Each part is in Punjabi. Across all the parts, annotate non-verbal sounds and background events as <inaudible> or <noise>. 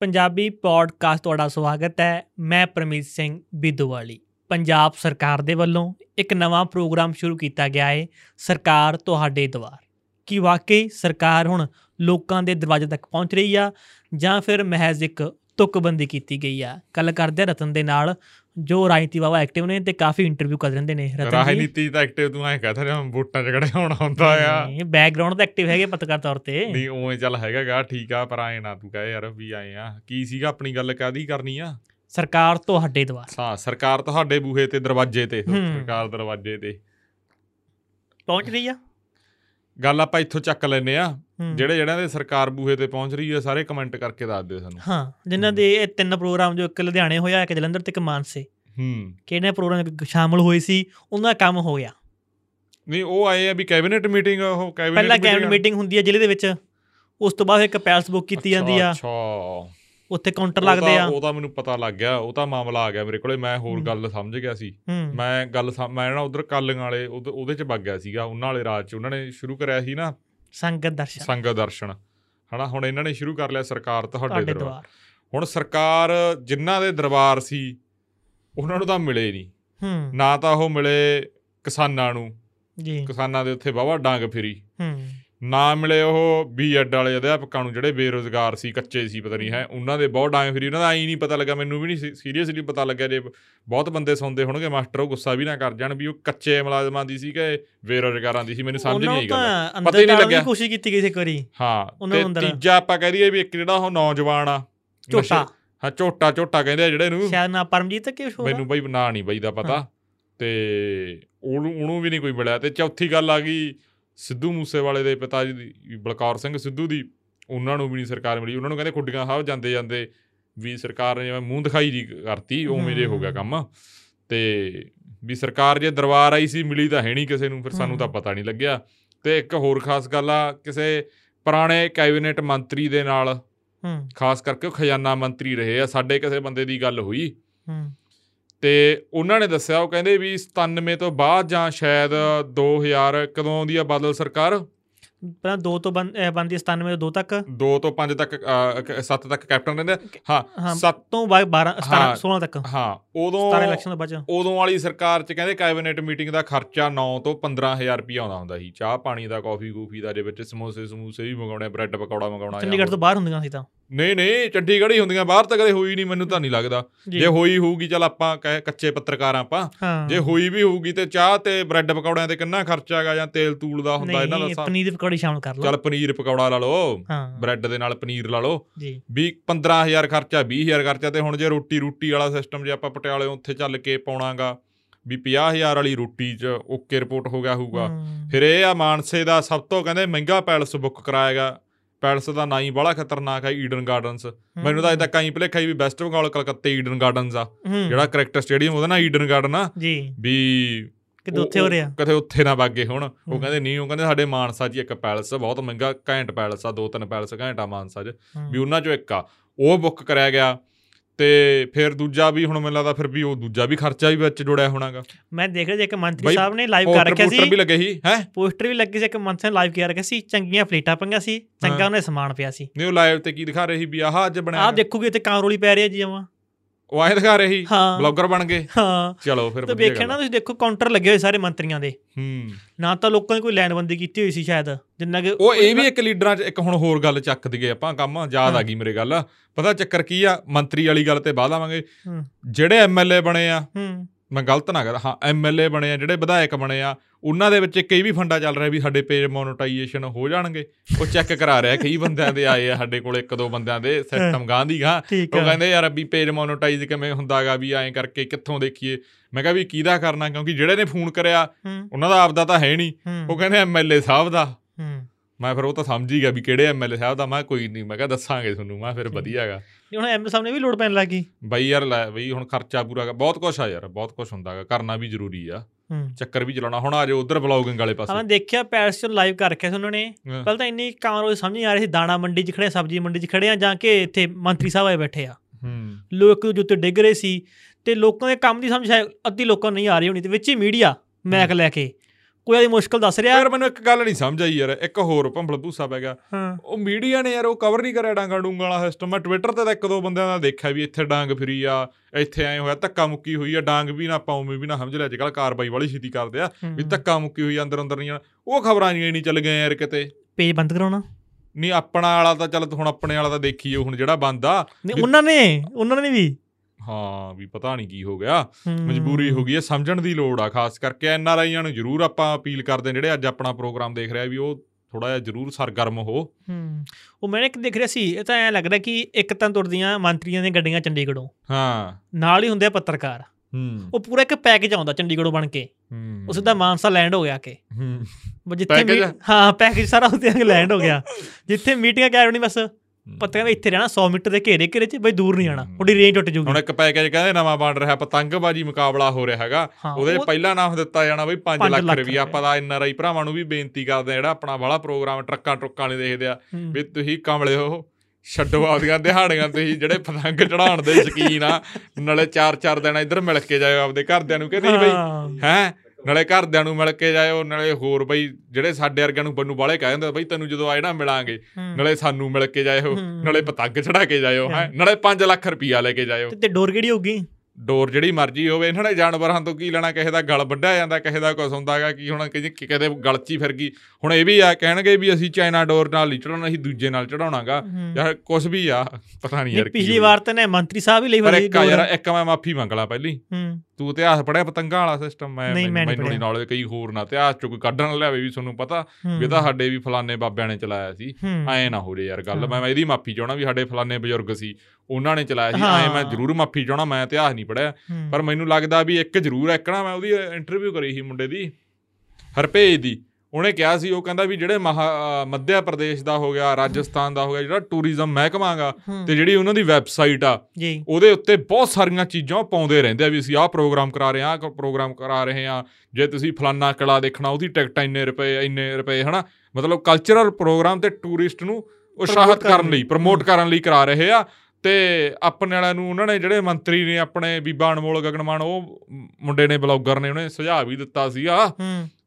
ਪੰਜਾਬੀ ਪੋਡਕਾਸਟ ਤੁਹਾਡਾ ਸਵਾਗਤ ਹੈ। ਮੈਂ ਪਰਮੀਤ ਸਿੰਘ ਬਿੱਦੋਵਾਲੀ। ਪੰਜਾਬ ਸਰਕਾਰ ਦੇ ਵੱਲੋਂ ਇੱਕ ਨਵਾਂ ਪ੍ਰੋਗਰਾਮ ਸ਼ੁਰੂ ਕੀਤਾ ਗਿਆ ਹੈ ਸਰਕਾਰ ਤੁਹਾਡੇ ਦੁਆਰ ਕੀ ਵਾਕਈ ਸਰਕਾਰ ਹੁਣ ਲੋਕਾਂ ਦੇ ਦਰਵਾਜ਼ੇ ਤੱਕ ਪਹੁੰਚ ਰਹੀ ਆ ਜਾਂ ਫਿਰ ਮਹਿਜ਼ ਇੱਕ ਤੁਕਬੰਦੀ ਕੀਤੀ ਗਈ ਆ। ਗੱਲ ਕਰਦੇ ਹਾਂ ਰਤਨ ਦੇ ਨਾਲ ਜੋ ਰਾਜਨੀਤੀ ਵਾਵਾ ਐਕਟਿਵ ਨੇ ਤੇ ਕਾਫੀ ਇੰਟਰਵਿਊ ਕਰ ਰਹਿੰਦੇ ਨੇ। ਰਤਨ ਜੀ? ਰਾਜਨੀਤੀ ਤਾਂ ਐਕਟਿਵ ਤੂੰ ਐ ਕਹਤਾ ਰਿਹਾ ਵੋਟਾਂ 'ਚ ਖੜੇ ਹੋਣਾ ਹੁੰਦਾ ਆ। ਇਹ ਬੈਕਗ੍ਰਾਉਂਡ ਤਾਂ ਐਕਟਿਵ ਹੈਗੇ ਪੱਤਰਕਾਰ ਤੌਰ ਤੇ। ਨਹੀਂ ਉਵੇਂ ਚੱਲ ਹੈਗਾਗਾ ਠੀਕ ਆ ਪਰ ਆਏ ਨਾ ਤੂੰ ਕਹੇ ਯਾਰ ਵੀ ਆਏ ਆ। ਕੀ ਸੀਗਾ ਆਪਣੀ ਗੱਲ ਕਾਦੀ ਕਰਨੀ ਆ? ਸਰਕਾਰ ਤੁਹਾਡੇ ਦੁਆਰ ਹਾਂ ਸਰਕਾਰ ਤੁਹਾਡੇ ਬੂਹੇ ਤੇ ਦਰਵਾਜ਼ੇ ਤੇ। ਸਰਕਾਰ ਦਰਵਾਜ਼ੇ ਤੇ। ਪਹੁੰਚ ਰਹੀ ਆ? ਗੱਲ ਆਪਾਂ ਇੱਥੋਂ ਚੱਕ ਲੈਨੇ ਆ। ਹੂੰ। ਜਿਹੜੇ ਜਿਹੜਿਆਂ ਦੇ ਸਰਕਾਰ ਬੂਹੇ ਤੇ ਪਹੁੰਚ ਰਹੀ ਆ ਸਾਰੇ ਕਮੈਂਟ ਕਰਕੇ ਦੱਸ ਦਿਓ ਸਾਨੂੰ। ਹਾਂ ਜਿਨ੍ਹਾਂ ਦੇ ਇਹ ਤਿੰਨ ਪ੍ਰੋਗਰਾਮ ਜੋ ਇੱਕ ਲੁਧਿਆਣੇ ਹੋਇਆ ਇੱਕ ਜਲੰਧਰ ਤੇ ਇੱਕ ਮਾਨਸੇ। ਹੂੰ। ਕਿਹੜੇ ਪ੍ਰੋਗਰਾਮ ਸ਼ਾਮਲ ਹੋਏ ਸੀ ਉਹਨਾਂ ਦਾ ਕੰਮ ਹੋ ਗਿਆ। ਨਹੀਂ ਉਹ ਆਏ ਆ ਵੀ ਕੈਬਨਿਟ ਮੀਟਿੰਗ ਉਹ ਕੈਬਨਿਟ ਪਹਿਲਾਂ ਕੈਬਨਿਟ ਮੀਟਿੰਗ ਹੁੰਦੀ ਹੈ ਜ਼ਿਲ੍ਹੇ ਦੇ ਵਿੱਚ ਉਸ ਤੋਂ ਬਾਅਦ ਇੱਕ ਪੈਲਸ ਬੁੱਕ ਕੀਤੀ ਜਾਂਦੀ ਆ। ਅੱਛਾ ਉੱਥੇ ਕਾਊਂਟਰ ਲੱਗਦੇ ਆ। ਉਹ ਤਾਂ ਮੈਨੂੰ ਪਤਾ ਲੱਗ ਗਿਆ ਉਹ ਤਾਂ ਮਾਮਲਾ ਆ ਗਿਆ ਮੇਰੇ ਕੋਲੇ ਮੈਂ ਹੋਰ ਹੂੰ। ਗੱਲ ਸਮਝ ਗਿਆ ਸੀ। ਹੂੰ। ਮੈਂ ਗੱਲ ਮੈਂ ਨਾ ਉਧਰ ਕਾਲੀਆਂ ਵਾਲੇ ਉਹਦੇ ਚ ਵਗ ਗਿਆ ਸੀਗਾ ਉਹਨਾਂ ਵਾਲੇ ਰਾਜ ਚ ਉਹਨਾਂ ਨੇ ਸ਼ੁਰੂ ਕਰਿਆ ਸੀ ਨਾ। ਸੰਗਤ ਦਰਸ਼ਨ। ਸੰਗਤ ਦਰਸ਼ਨ। ਹਨਾ ਹੁਣ ਇਹਨਾਂ ਨੇ ਸ਼ੁਰੂ ਕਰ ਲਿਆ ਸਰਕਾਰ ਤੁਹਾਡੇ ਦਰਬਾਰ। ਹੁਣ ਸਰਕਾਰ ਜਿਨ੍ਹਾਂ ਦੇ ਦਰਬਾਰ ਸੀ ਉਹਨਾਂ ਨੂੰ ਤਾਂ ਮਿਲੇ ਨਹੀਂ ਹੂੰ। ਨਾ ਤਾਂ ਉਹ ਮਿਲੇ ਕਿਸਾਨਾਂ ਨੂੰ। ਜੀ। ਕਿਸਾਨਾਂ ਦੇ ਉੱਥੇ ਵਾਵਾ ਡਾਂਗ ਫਿਰੀ। ਹੂੰ। ਨਾ ਮਿਲੇ ਉਹ ਬੀਐਡ ਵਾਲੇ ਅਧਿਆਪਕਾਂ ਨੂੰ ਜਿਹੜੇ ਬੇਰੋਜ਼ਗਾਰ ਸੀ ਕੱਚੇ ਸੀ ਪਤਾ ਨਹੀਂ ਹੈ। ਉਹਨਾਂ ਦੇ ਬਹੁਤ ਡਾਂਗ ਫਿਰੀ। ਉਹਨਾਂ ਦਾ ਐਂ ਨਹੀਂ ਪਤਾ ਲੱਗਾ ਮੈਨੂੰ ਵੀ ਨਹੀਂ ਸੀਰੀਅਸਲੀ ਪਤਾ ਲੱਗਿਆ ਜੇ ਬਹੁਤ ਬੰਦੇ ਸੁਣਦੇ ਹੋਣਗੇ ਮਾਸਟਰ ਉਹ ਗੁੱਸਾ ਵੀ ਨਾ ਕਰ ਜਾਣ ਵੀ ਉਹ ਕੱਚੇ ਮੁਲਾਜ਼ਮਾਂ ਦੀ ਸੀ ਕਿ ਬੇਰੋਜ਼ਗਾਰਾਂ ਦੀ ਸੀ ਮੈਨੂੰ ਸਮਝ ਨਹੀਂ ਆਈ ਗੱਲ। ਪਤਾ ਹੀ ਨਹੀਂ ਲੱਗਿਆ। ਕੋਸ਼ਿਸ਼ ਕੀਤੀ ਗਈ ਸੀ ਇੱਕ ਵਾਰੀ। ਹਾਂ ਤੇ ਤੀਜਾ ਆਪਾਂ ਕਹਿ ਦਈਏ ਵੀ ਇੱਕ ਜਿਹੜਾ ਉਹ ਨੌਜਵਾਨ ਆ ਝੋਟਾ। ਹਾਂ ਝੋਟਾ ਝੋਟਾ ਕਹਿੰਦੇ ਆ ਜਿਹੜੇ ਨੂੰ ਸ਼ਾਇਦ ਨਾ ਪਰਮਜੀਤ ਕਿ ਆ। ਮੈਨੂੰ ਬਈ ਨਾਂ ਨਹੀਂ ਬਈ ਦਾ ਪਤਾ। ਤੇ ਉਹਨੂੰ ਉਹਨੂੰ ਵੀ ਨਹੀਂ ਕੋਈ ਮਿਲਿਆ। ਤੇ ਚੌਥੀ ਗੱਲ ਆ ਗਈ ਸਿੱਧੂ ਮੂਸੇਵਾਲੇ ਦੇ ਪਿਤਾ ਜੀ ਦੀ ਬਲਕੌਰ ਸਿੰਘ ਸਿੱਧੂ ਦੀ ਉਹਨਾਂ ਨੂੰ ਵੀ ਨਹੀਂ ਸਰਕਾਰ ਮਿਲੀ। ਉਹਨਾਂ ਨੂੰ ਕਹਿੰਦੇ ਖੁੱਡੀਆਂ ਸਾਹਿਬ ਜਾਂਦੇ ਜਾਂਦੇ ਵੀ ਸਰਕਾਰ ਨੇ ਜਿਵੇਂ ਮੂੰਹ ਦਿਖਾਈ ਜੀ ਕਰਤੀ ਉਵੇਂ ਜੇ ਹੋ ਗਿਆ ਕੰਮ। ਤੇ ਵੀ ਸਰਕਾਰ ਜੇ ਦਰਬਾਰ ਆਈ ਸੀ ਮਿਲੀ ਤਾਂ ਹੈ ਨਹੀਂ ਕਿਸੇ ਨੂੰ ਫਿਰ ਸਾਨੂੰ ਤਾਂ। ਪਤਾ ਨਹੀਂ ਲੱਗਿਆ। ਤੇ ਇੱਕ ਹੋਰ ਖਾਸ ਗੱਲ ਆ ਕਿਸੇ ਪੁਰਾਣੇ ਕੈਬਨਿਟ ਮੰਤਰੀ ਦੇ ਨਾਲ ਹੂੰ। ਖਾਸ ਕਰਕੇ ਉਹ ਖਜ਼ਾਨਾ ਮੰਤਰੀ ਰਹੇ ਆ ਸਾਡੇ ਕਿਸੇ ਬੰਦੇ ਦੀ ਗੱਲ ਹੋਈ। ਹੂੰ। ਤੇ ਉਹਨਾਂ ਨੇ ਦੱਸਿਆ ਉਹ ਕਹਿੰਦੇ ਵੀ 97 ਤੋਂ ਬਾਅਦ ਜਾਂ ਸ਼ਾਇਦ 2000 ਕਦੋਂ ਆਉਂਦੀ ਆ ਬਾਦਲ ਸਰਕਾਰ ਪਹਿਲਾਂ 2 ਤੋਂ ਬੰਦ ਅਹ ਬੰਦੀ 97 ਤੋਂ 2 ਤੱਕ 2 ਤੋਂ 5 ਤੱਕ 7 ਤੱਕ ਕੈਪਟਨ ਰਹਿੰਦੇ। ਹਾਂ ਹਾਂ 7 ਤੋਂ ਬਾਅਦ 12 17 ਹਾਂ। 16 ਤੱਕ ਹਾਂ ਉਦੋਂ 17 ਇਲੈਕਸ਼ਨ ਤੋਂ ਬਾਅਦ। ਉਦੋਂ ਵਾਲੀ ਸਰਕਾਰ ਚ ਕਹਿੰਦੇ ਕੈਬਨਿਟ ਮੀਟਿੰਗ ਦਾ ਖਰਚਾ 9 ਤੋਂ 15000 ਰੁਪਇਆ ਆਉਂਦਾ ਹੁੰਦਾ ਸੀ ਚਾਹ ਪਾਣੀ ਦਾ ਕਾਫੀ ਕੂਫੀ ਦਾ ਦੇ ਵਿੱਚ ਸਮੋਸੇ ਸਮੂਸੇ ਵੀ ਮੰਗਾਉਣੇ ਬ੍ਰੈਡ ਪਕੌੜਾ ਮੰਗਾਉਣਾ ਚੰਡੀਗੜ੍ਹ ਤੋਂ ਬਾਹਰ ਹੁੰਦੀਆਂ ਸੀ ਤਾਂ ਨਹੀਂ ਨਹੀਂ ਚੰਡੀਗੜ੍ਹ ਹੀ ਹੁੰਦੀਆਂ ਬਾਹਰ ਤਾਂ ਕਦੇ ਹੋਈ ਨਹੀਂ ਮੈਨੂੰ ਤਾਂ ਨਹੀਂ ਲੱਗਦਾ। ਜੀ। ਹੋਈ ਹੋਊਗੀ ਚਲ ਆਪਾਂ ਕੱਚੇ ਪੱਤਰਕਾਰ ਆਪਾਂ। ਜੇ ਹੋਈ ਵੀ ਹੋਊਗੀ ਤੇ ਚਾਹ ਤੇ ਬ੍ਰੈਡ ਪਕੌੜਿਆਂ ਤੇ ਕਿੰਨਾ ਖਰਚਾ ਹੈਗਾ ਜਾਂ ਤੇਲ ਤੂਲ ਦਾ ਹੁੰਦਾ ਇਹਨਾਂ ਦਾ ਹਿਸਾਬ। ਪਨੀਰ ਪਕੌੜੀ ਸ਼ਾਮਲ ਕਰ ਲਓ। ਚੱਲ ਪਨੀਰ ਪਕੌੜਾ ਲਾ ਲਓ ਬ੍ਰੈਡ ਦੇ ਨਾਲ ਪਨੀਰ ਲਾ ਲਓ। ਵੀ 15000 ਖਰਚਾ 20000 ਖਰਚਾ ਤੇ ਹੁਣ ਜੇ ਰੋਟੀ ਰੂਟੀ ਵਾਲਾ ਸਿਸਟਮ ਜੇ ਆਪਾਂ ਪਟਿਆਲੇ ਉੱਥੇ ਚੱਲ ਕੇ ਪਾਉਣਾਗਾ ਵੀ 50000 ਵਾਲੀ ਰੋਟੀ 'ਚ ਓਕੇ ਰਿਪੋਰਟ ਹੋ ਗਿਆ ਹੋਊਗਾ। ਫਿਰ ਇਹ ਆ ਮਾਨਸੇ ਦਾ ਸਭ ਤੋਂ ਕਹਿੰਦੇ ਮਹਿੰਗਾ ਪੈਲਸ ਬੁੱਕ ਕਰਾਏਗਾ। ਪੈਲਸ ਦਾ ਨਾਂ ਹੀ ਬੜਾ ਖਤਰਨਾਕ ਹੈ ਈਡਨ ਗਾਰਡਨਸ ਮੈਨੂੰ ਤਾਂ ਅਜੇ ਤੱਕ ਐਂ ਭੁਲੇਖਾ ਹੀ ਵੀ ਵੈਸਟ ਬੰਗਾਲ ਕਲਕੱਤੇ ਈਡਨ ਗਾਰਡਨਸ ਆ। ਜਿਹੜਾ ਕ੍ਰਿਕਟ ਸਟੇਡੀਅਮ ਉਹਦਾ ਨਾਂ ਈਡਨ ਗਾਰਡਨ ਆ। ਜੀ। ਵੀ ਕਿਤੇ ਉੱਥੇ ਹੋ ਰਿਹਾ। ਕਿਤੇ ਉੱਥੇ ਨਾ ਵਾਗੇ ਹੁਣ। ਉਹ। ਕਹਿੰਦੇ ਨਹੀਂ ਉਹ ਕਹਿੰਦੇ ਸਾਡੇ ਮਾਨਸਾ ਹੀ ਇੱਕ ਪੈਲਸ ਬਹੁਤ ਮਹਿੰਗਾ ਘੈਂਟ ਪੈਲਸ ਆ ਦੋ ਤਿੰਨ ਪੈਲਸ ਘੈਂਟ ਮਾਨਸਾ 'ਚ। ਵੀ ਉਹਨਾਂ 'ਚੋਂ ਇੱਕ ਆ। ਉਹ ਬੁੱਕ ਕਰਿਆ ਗਿਆ। ਤੇ ਫਿਰ ਦੂਜਾ ਵੀ ਹੁਣ ਮੈਨੂੰ ਲੱਗਦਾ ਫਿਰ ਵੀ ਉਹ ਦੂਜਾ ਵੀ ਖਰਚਾ ਵੀ ਵਿੱਚ ਜੁੜਿਆ ਹੋਣਾਗਾ। ਮੈਂ ਦੇਖ ਰਿਹਾ ਸੀ ਇੱਕ ਮੰਤਰੀ ਸਾਹਿਬ ਨੇ ਲਾਈਵ ਕਰ ਪੋਸਟਰ ਰੱਖਿਆ ਪੋਸਟਰ ਸੀ ਵੀ ਲੱਗੇ ਸੀ ਹੈ? ਪੋਸਟਰ ਵੀ ਲੱਗੇ ਸੀ ਇੱਕ ਮੰਤਰੀ ਨੇ ਲਾਈਵ ਕੀਤਾ ਰੱਖਿਆ ਸੀ ਚੰਗੀਆਂ ਪਲੇਟਾਂ ਪਈਆਂ ਸੀ ਚੰਗਾ। ਉਹਨੇ ਸਮਾਨ ਪਿਆ ਸੀ। ਨਹੀਂ ਉਹ ਲਾਈਵ ਤੇ ਕੀ ਦਿਖਾ ਰਹੀ ਵੀ ਆਹ ਅੱਜ ਬਣਿਆ ਆਹ ਦੇਖੋਗੇ ਇੱਥੇ ਕਾਂਰੋਲੀ ਪੈ ਰਹੀ ਹੈ ਜੀ ਜਮਾ। ਉਹ ਐਂ ਦਿਖਾ ਰਹੀ ਬਲੌਗਰ ਬਣ ਗਏ। ਹਾਂ। ਚਲੋ ਫਿਰ ਤੇ ਵੇਖਿਆ ਨਾ। ਤੁਸੀਂ ਦੇਖੋ ਕਾਊਂਟਰ ਲੱਗੇ ਹੋਏ ਸਾਰੇ ਮੰਤਰੀਆਂ ਦੇ। ਹੂੰ। ਨਾ ਤਾਂ ਲੋਕਾਂ ਨੇ ਕੋਈ ਲਾਈਨਬੰਦੀ ਕੀਤੀ ਹੋਈ ਸੀ ਸ਼ਾਇਦ ਜਿੰਨਾ ਕਿ ਉਹ ਇਹ ਵੀ ਇੱਕ ਲੀਡਰਾਂ 'ਚ ਇੱਕ ਹੁਣ ਹੋਰ ਗੱਲ ਚੱਕ ਦਈਏ ਆਪਾਂ ਕੰਮ ਯਾਦ ਆ। ਗਈ ਮੇਰੇ ਗੱਲ। ਪਤਾ ਚੱਕਰ ਕੀ ਆ? ਮੰਤਰੀ ਵਾਲੀ ਗੱਲ ਤੇ ਬਾਅਦ ਆਵਾਂਗੇ। ਜਿਹੜੇ ਐਮਐਲਏ ਬਣੇ ਆ ਹੂੰ। ਮੈਂ ਗਲਤ ਨਾ ਕਰ। ਹਾਂ ਐਮਐਲਏ ਬਣੇ ਆ ਜਿਹੜੇ ਵਿਧਾਇਕ ਬਣੇ ਆ ਉਹਨਾਂ ਦੇ ਵਿੱਚ ਕਈ ਵੀ ਫੰਡਾ ਚੱਲ ਰਿਹਾ ਵੀ ਸਾਡੇ ਪੇਜ ਮੋਨੋਟਾਈਜੇਸ਼ਨ ਹੋ ਜਾਣਗੇ। ਉਹ ਚੈੱਕ ਕਰਾ ਰਿਹਾ ਕਈ ਬੰਦਿਆਂ ਦੇ ਆਏ ਆ ਸਾਡੇ ਕੋਲ ਇੱਕ ਦੋ ਬੰਦਿਆਂ ਦੇ ਸਿਸਟਮ ਗਾਂਧੀ ਗਾ। ਉਹ ਕਹਿੰਦੇ ਯਾਰ ਵੀ ਪੇਜ ਮੋਨੋਟਾਈਜ਼ ਕਿਵੇਂ ਹੁੰਦਾਗਾ ਵੀ ਐਂ ਕਰਕੇ ਕਿੱਥੋਂ ਦੇਖੀਏ? ਮੈਂ ਕਿਹਾ ਵੀ ਕਿਹਦਾ ਕਰਨਾ? ਕਿਉਂਕਿ ਜਿਹੜੇ ਨੇ ਫੋਨ ਕਰਿਆ ਉਹਨਾਂ ਦਾ ਆਪਦਾ ਤਾਂ ਹੈ ਨਹੀਂ। ਉਹ ਕਹਿੰਦੇ ਐਮਐਲਏ ਸਾਹਿਬ ਦਾ। ਮੈਂ ਫਿਰ ਉਹ ਤਾਂ ਸਮਝ ਹੀ ਗਿਆ ਵੀ ਕਿਹੜੇ ਐਮਐਲਏ ਸਾਹਿਬ ਦਾ। ਮੈਂ ਕੋਈ ਨਹੀਂ ਮੈਂ ਕਿਹਾ ਦੱਸਾਂਗੇ ਤੁਹਾਨੂੰ ਮੈਂ ਫਿਰ। ਵਧੀਆਗਾ ਨਹੀਂ, ਹੁਣ ਐਮਐਲ ਸਾਹਿਬ ਨੇ ਵੀ ਲੋਡ ਪੈਣ ਲੱਗੀ ਬਈ ਯਾਰ ਲੈ ਬਈ ਹੁਣ ਖਰਚਾ ਪੂਰਾ ਬਹੁਤ ਕੁਛ ਆ ਯਾਰ ਬਹੁਤ ਕੁਛ ਹੁੰਦਾਗਾ ਕਰਨਾ ਵੀ ਜ਼ਰੂਰੀ ਆ। ਹੂੰ। ਚੱਕਰ ਵੀ ਚਲਾਉਣਾ ਹੁਣ ਆ ਜਾਓ ਉਧਰ ਬਲੌਗਿੰਗ ਵਾਲੇ ਹਾਂ ਪਾਸੇ ਮੈਂ ਦੇਖਿਆ ਪੈਰਸ ਚ ਲਾਈਵ ਕਰ ਰੱਖਿਆ ਸੀ ਉਹਨਾਂ ਨੇ। ਹਾਂ। ਪਹਿਲਾਂ ਤਾਂ ਇੰਨੀ ਕਾਂਰੋਲੀ ਸਮਝ ਨਹੀਂ ਆ ਰਹੀ ਸੀ ਦਾਣਾ ਮੰਡੀ 'ਚ ਖੜੇ ਸਬਜ਼ੀ ਮੰਡੀ 'ਚ ਖੜੇ ਆ ਜਾਂ ਕਿ ਇੱਥੇ ਮੰਤਰੀ ਸਾਹਿਬ ਆਏ ਬੈਠੇ ਆ। ਹੂੰ। ਲੋਕ ਇੱਕ ਦੂਜੇ ਡਿੱਗ ਰਹੇ ਸੀ ਤੇ ਲੋਕਾਂ ਦੇ ਕੰਮ ਦੀ ਸਮਝ ਅੱਧੀ ਲੋਕਾਂ ਨਹੀਂ ਆ ਰਹੀ ਹੋਣੀ ਤੇ ਵਿੱਚ ਹੀ ਮੀਡੀਆ ਮੈਕ ਲੈ ਕੇ। ਕੋਈ ਆਦੀ ਮੁਸ਼ਕਲ ਦੱਸ ਰਿਹਾ? ਯਾਰ ਮੈਨੂੰ ਇੱਕ ਗੱਲ ਨਹੀਂ ਸਮਝ ਆਈ ਯਾਰ ਇੱਕ ਹੋਰ ਭੰਬਲ ਭੂਸਾ ਪੈ ਗਿਆ। ਉਹ ਮੀਡੀਆ ਨੇ ਯਾਰ ਉਹ ਕਵਰ ਨਹੀਂ ਕਰਿਆ ਡਾਂਗਾ ਡੂੰਗਾ ਵਾਲਾ ਸਿਸਟਮ ਮੈਂ ਟਵਿੱਟਰ ਤੇ ਤਾਂ ਇੱਕ ਦੋ ਬੰਦਿਆਂ ਦਾ ਦੇਖਿਆ ਵੀ ਇੱਥੇ ਡਾਂਗ ਫਿਰੀ ਆ ਇੱਥੇ ਐ ਹੋਇਆ ਧੱਕਾ ਮੁੱਕੀ ਹੋਈ ਆ ਡਾਂਗ ਵੀ ਨਾ ਆਪਾਂ ਉਵੇਂ ਵੀ ਨਾ ਸਮਝ ਲਿਆ। ਅੱਜ ਕੱਲ ਕਾਰਵਾਈ ਵਾਲੀ ਛੇਤੀ ਕਰਦੇ ਆ ਵੀ ਧੱਕਾ ਮੁੱਕੀ ਹੋਈ ਆ, ਅੰਦਰ ਅੰਦਰ ਨਹੀਂ ਉਹ ਖਬਰਾਂ ਨਹੀਂ ਨਹੀਂ ਚੱਲ ਗਏ ਯਾਰ ਕਿਤੇ। ਪੇਜ ਬੰਦ ਕਰਾਉਣਾ? ਨਹੀਂ ਆਪਣਾ ਵਾਲਾ ਤਾਂ ਚੱਲ ਹੁਣ ਆਪਣੇ ਵਾਲਾ ਤਾਂ ਦੇਖੀਏ ਹੁਣ ਜਿਹੜਾ ਬੰਦਾ ਨਹੀਂ ਉਹਨਾਂ ਨੇ ਉਹਨਾਂ ਨੇ ਵੀ। ਹਾਂ ਵੀ ਪਤਾ ਨਹੀਂ ਕੀ ਹੋ ਗਿਆ। ਮਜਬੂਰੀ ਹੋ। ਗਈ ਹੈ ਸਮਝਣ ਦੀ ਲੋੜ ਆ ਖਾਸ ਕਰਕੇ ਐਨ ਆਰ ਆਈਆਂ ਨੂੰ ਜ਼ਰੂਰ ਆਪਾਂ ਅਪੀਲ ਕਰਦੇ ਜਿਹੜੇ ਅੱਜ ਆਪਣਾ ਪ੍ਰੋਗਰਾਮ ਦੇਖ ਰਿਹਾ ਵੀ ਉਹ ਥੋੜਾ ਜਿਹਾ ਜ਼ਰੂਰ ਸਰਗਰਮ ਹੋ। ਹੂੰ ਉਹ ਮੈਂ ਇੱਕ ਦੇਖ ਰਿਹਾ ਸੀ ਇਹ ਤਾਂ ਐ ਲੱਗਦਾ ਕਿ ਇੱਕ ਤਾਂ ਤੁਰਦੀਆਂ ਮੰਤਰੀਆਂ ਦੀਆਂ ਗੱਡੀਆਂ ਚੰਡੀਗੜ੍ਹੋਂ। ਹਾਂ। ਨਾਲ ਹੀ ਹੁੰਦੇ ਆ ਪੱਤਰਕਾਰ। ਹੂੰ। ਉਹ ਪੂਰਾ ਇੱਕ ਪੈਕੇਜ ਆਉਂਦਾ ਚੰਡੀਗੜ੍ਹੋਂ ਬਣ ਕੇ। ਹੂੰ। ਉਹ ਸਿੱਧਾ ਮਾਨਸਾ ਲੈਂਡ ਹੋ ਗਿਆ ਕਿ ਹੂੰ। ਉਹ ਜਿੱਥੇ ਹਾਂ ਪੈਕੇਜ ਸਾਰਾ ਉੱਤੇ ਲੈਂਡ ਹੋ ਗਿਆ। <laughs> ਜਿੱਥੇ ਮੀਟਿੰਗਾਂ ਕਹਿ ਨਹੀਂ ਬਸ। ਪਤਾ ਨਹੀਂ ਇੱਥੇ ਰਹਿਣਾ 100 ਮੀਟਰ ਦੇ ਘੇਰੇ ਘੇਰੇ 'ਚ ਬਈ ਦੂਰ ਨਹੀਂ ਜਾਣਾ ਥੋੜੀ ਰੇਂਜ ਟੁੱਟ ਹੁਣ ਜੂਗੀ। ਇੱਕ ਪੈਕੇਜ ਕਹਿੰਦੇ ਨਵਾਂ ਬਣ ਰਿਹਾ ਪਤੰਗਬਾਜ਼ੀ ਮੁਕਾਬਲਾ ਹੋ ਰਿਹਾ ਹੈਗਾ। ਉਹਦੇ ਪਹਿਲਾ ਨਾਮ ਦਿੱਤਾ ਜਾਣਾ ਬਈ 5 ਪੰਜ ਲੱਖ ਰੁਪਈਆ। ਆਪਾਂ ਤਾਂ ਐਨ ਆਰ ਆਈ ਭਰਾਵਾਂ ਨੂੰ ਵੀ ਬੇਨਤੀ ਕਰਦੇ ਆ ਜਿਹੜਾ ਆਪਣਾ ਵਾਲਾ ਪ੍ਰੋਗਰਾਮ ਟਰੱਕਾਂ ਟਰੁੱਕਾਂ ਨੇ ਦੇਖਦੇ ਆ। ਵੀ ਤੁਸੀਂ ਕਮਲੇ ਹੋ ਛੱਡੋ ਆਪਦੀਆਂ ਦਿਹਾੜੀਆਂ ਤੁਸੀਂ ਜਿਹੜੇ ਪਤੰਗ ਚੜਾਉਣ ਦੇ ਸ਼ਕੀਨ ਆ ਨਾਲੇ ਚਾਰ ਚਾਰ ਦਿਨ ਇੱਧਰ ਮਿਲ ਕੇ ਜਾਇਓ ਆਪਦੇ ਘਰਦਿਆਂ ਨੂੰ ਕਹਿੰਦੇ ਬਈ ਹਾਂ। ਨਾਲੇ ਘਰਦਿਆਂ ਨੂੰ ਮਿਲ ਕੇ ਜਾਇਓ ਨਾਲੇ ਹੋਰ ਬਈ ਜਿਹੜੇ ਸਾਡੇ ਵਰਗਿਆਂ ਨੂੰ ਬੰਨੂ ਵਾਲੇ ਕਹਿ ਦਿੰਦੇ ਬਈ ਤੈਨੂੰ ਜਦੋਂ ਆਏ ਨਾ ਮਿਲਾਂਗੇ। ਨਾਲੇ ਸਾਨੂੰ ਮਿਲ ਕੇ ਜਾਇਓ। ਨਾਲੇ ਪਤੰਗ ਚੜਾ ਕੇ ਜਾਇਓ ਹੈ ਨਾਲੇ 5 ਲੱਖ ਰੁਪਈਆ ਲੈ ਕੇ ਜਾਇਓ ਤੇ ਡੋਰ ਕਿਹੜੀ ਹੋਊਗੀ ਡੋਰ ਜਿਹੜੀ ਮਰਜ਼ੀ ਹੋਵੇ ਇਹਨਾਂ ਨੇ ਜਾਨਵਰਾਂ ਤੋਂ ਕੀ ਲੈਣਾ? ਕਿਸੇ ਦਾ ਗਲ ਵੱਢਿਆ ਜਾਂਦਾ ਕਿਸੇ ਦਾ ਕੁਛ ਹੁੰਦਾਗਾ ਕੀ ਹੁਣ ਕਿਤੇ ਗਲਚੀ ਫਿਰ ਗਈ ਹੁਣ ਇਹ ਵੀ ਆ ਕਹਿਣਗੇ ਵੀ ਅਸੀਂ ਚਾਈਨਾ ਡੋਰ ਨਾਲ ਨਹੀਂ ਚੜਾਉਣਾ ਅਸੀਂ ਦੂਜੇ ਨਾਲ ਚੜਾਉਣਾਗਾ। ਯਾਰ ਕੁਛ ਵੀ ਆ ਪਤਾ ਨਹੀਂ ਯਾਰ ਪਿਛਲੀ। ਵਾਰ ਤਾਂ ਨੇ ਮੰਤਰੀ ਸਾਹਿਬ ਹੀ ਲਈ ਵਾਲੀ ਇੱਕ ਯਾਰ ਇੱਕ ਮੈਂ ਮਾਫੀ ਮੰਗ ਲਾ ਪਹਿਲੀ। ਤੂੰ ਇਤਿਹਾਸ ਪੜਿਆ ਪਤੰਗਾਂ ਵਾਲਾ ਸਿਸਟਮ ਮੈਂ ਮੈਨੂੰ ਨਹੀਂ ਨੌਲੇਜ ਕਈ ਹੋਰ ਨਾ ਇਤਿਹਾਸ ਚ ਕੋਈ ਕੱਢਣ ਲਿਆਵੇ ਵੀ ਤੁਹਾਨੂੰ ਪਤਾ ਵੀ ਇਹ ਤਾਂ ਸਾਡੇ ਵੀ ਫਲਾਣੇ ਬਾਬਿਆਂ ਨੇ ਚਲਾਇਆ ਸੀ। ਐ ਨਾ ਹੋ ਜੇ ਯਾਰ ਗੱਲ। ਮੈਂ ਇਹਦੀ ਮਾਫੀ ਚਾਹਣਾ ਵੀ ਸਾਡੇ ਫਲਾਣੇ ਬਜ਼ੁਰਗ ਸੀ ਉਹਨਾਂ ਨੇ ਚਲਾਇਆ ਸੀ। ਐ ਮੈਂ ਜ਼ਰੂਰ ਮਾਫੀ ਚਾਹਣਾ ਮੈਂ ਇਤਿਹਾਸ ਨਹੀਂ ਪੜਿਆ। ਪਰ ਮੈਨੂੰ ਲੱਗਦਾ ਵੀ ਇੱਕ ਜ਼ਰੂਰ ਇੱਕ ਨਾ ਮੈਂ ਉਹਦੀ ਇੰਟਰਵਿਊ ਕਰੀ ਸੀ ਮੁੰਡੇ ਦੀ ਹਰਪੇਜ ਦੀ। ਉਹਨੇ ਕਿਹਾ ਸੀ ਉਹ ਕਹਿੰਦਾ ਵੀ ਜਿਹੜੇ ਮੱਧਿਆ ਪ੍ਰਦੇਸ਼ ਦਾ ਹੋ ਗਿਆ ਰਾਜਸਥਾਨ ਦਾ ਹੋ ਗਿਆ ਜਿਹੜਾ ਟੂਰਿਜ਼ਮ ਮਹਿਕਮਾਗਾ। ਤੇ ਜਿਹੜੀ ਉਹਨਾਂ ਦੀ ਵੈਬਸਾਈਟ ਆ ਉਹਦੇ ਉੱਤੇ ਬਹੁਤ ਸਾਰੀਆਂ ਚੀਜ਼ਾਂ ਪਾਉਂਦੇ ਰਹਿੰਦੇ ਆ ਵੀ ਅਸੀਂ ਆਹ ਪ੍ਰੋਗਰਾਮ ਕਰਾ ਰਹੇ ਹਾਂ ਆਹ ਪ੍ਰੋਗਰਾਮ ਕਰਾ ਰਹੇ ਹਾਂ। ਜੇ ਤੁਸੀਂ ਫਲਾਨਾ ਕਿਲਾ ਦੇਖਣਾ ਉਹਦੀ ਟਿਕਟ ਇੰਨੇ ਰੁਪਏ ਇੰਨੇ ਰੁਪਏ ਹਨਾ? ਮਤਲਬ ਕਲਚਰਲ ਪ੍ਰੋਗਰਾਮ ਤੇ ਟੂਰਿਸਟ ਨੂੰ ਉਤਸ਼ਾਹਿਤ ਕਰਨ ਕਰਨ ਲਈ ਪ੍ਰਮੋਟ ਕਰਨ ਲਈ ਕਰਾ ਰਹੇ ਆ। ਤੇ ਆਪਣੇ ਵਾਲਿਆਂ ਨੂੰ ਉਹਨਾਂ ਨੇ ਜਿਹੜੇ ਮੰਤਰੀ ਨੇ ਆਪਣੇ ਬੀਬਾ ਅਨਮੋਲ ਗਗਨਮਾਨ ਉਹ ਮੁੰਡੇ ਨੇ ਬਲੌਗਰ ਨੇ ਉਹਨੇ ਸੁਝਾਅ ਵੀ ਦਿੱਤਾ ਸੀਗਾ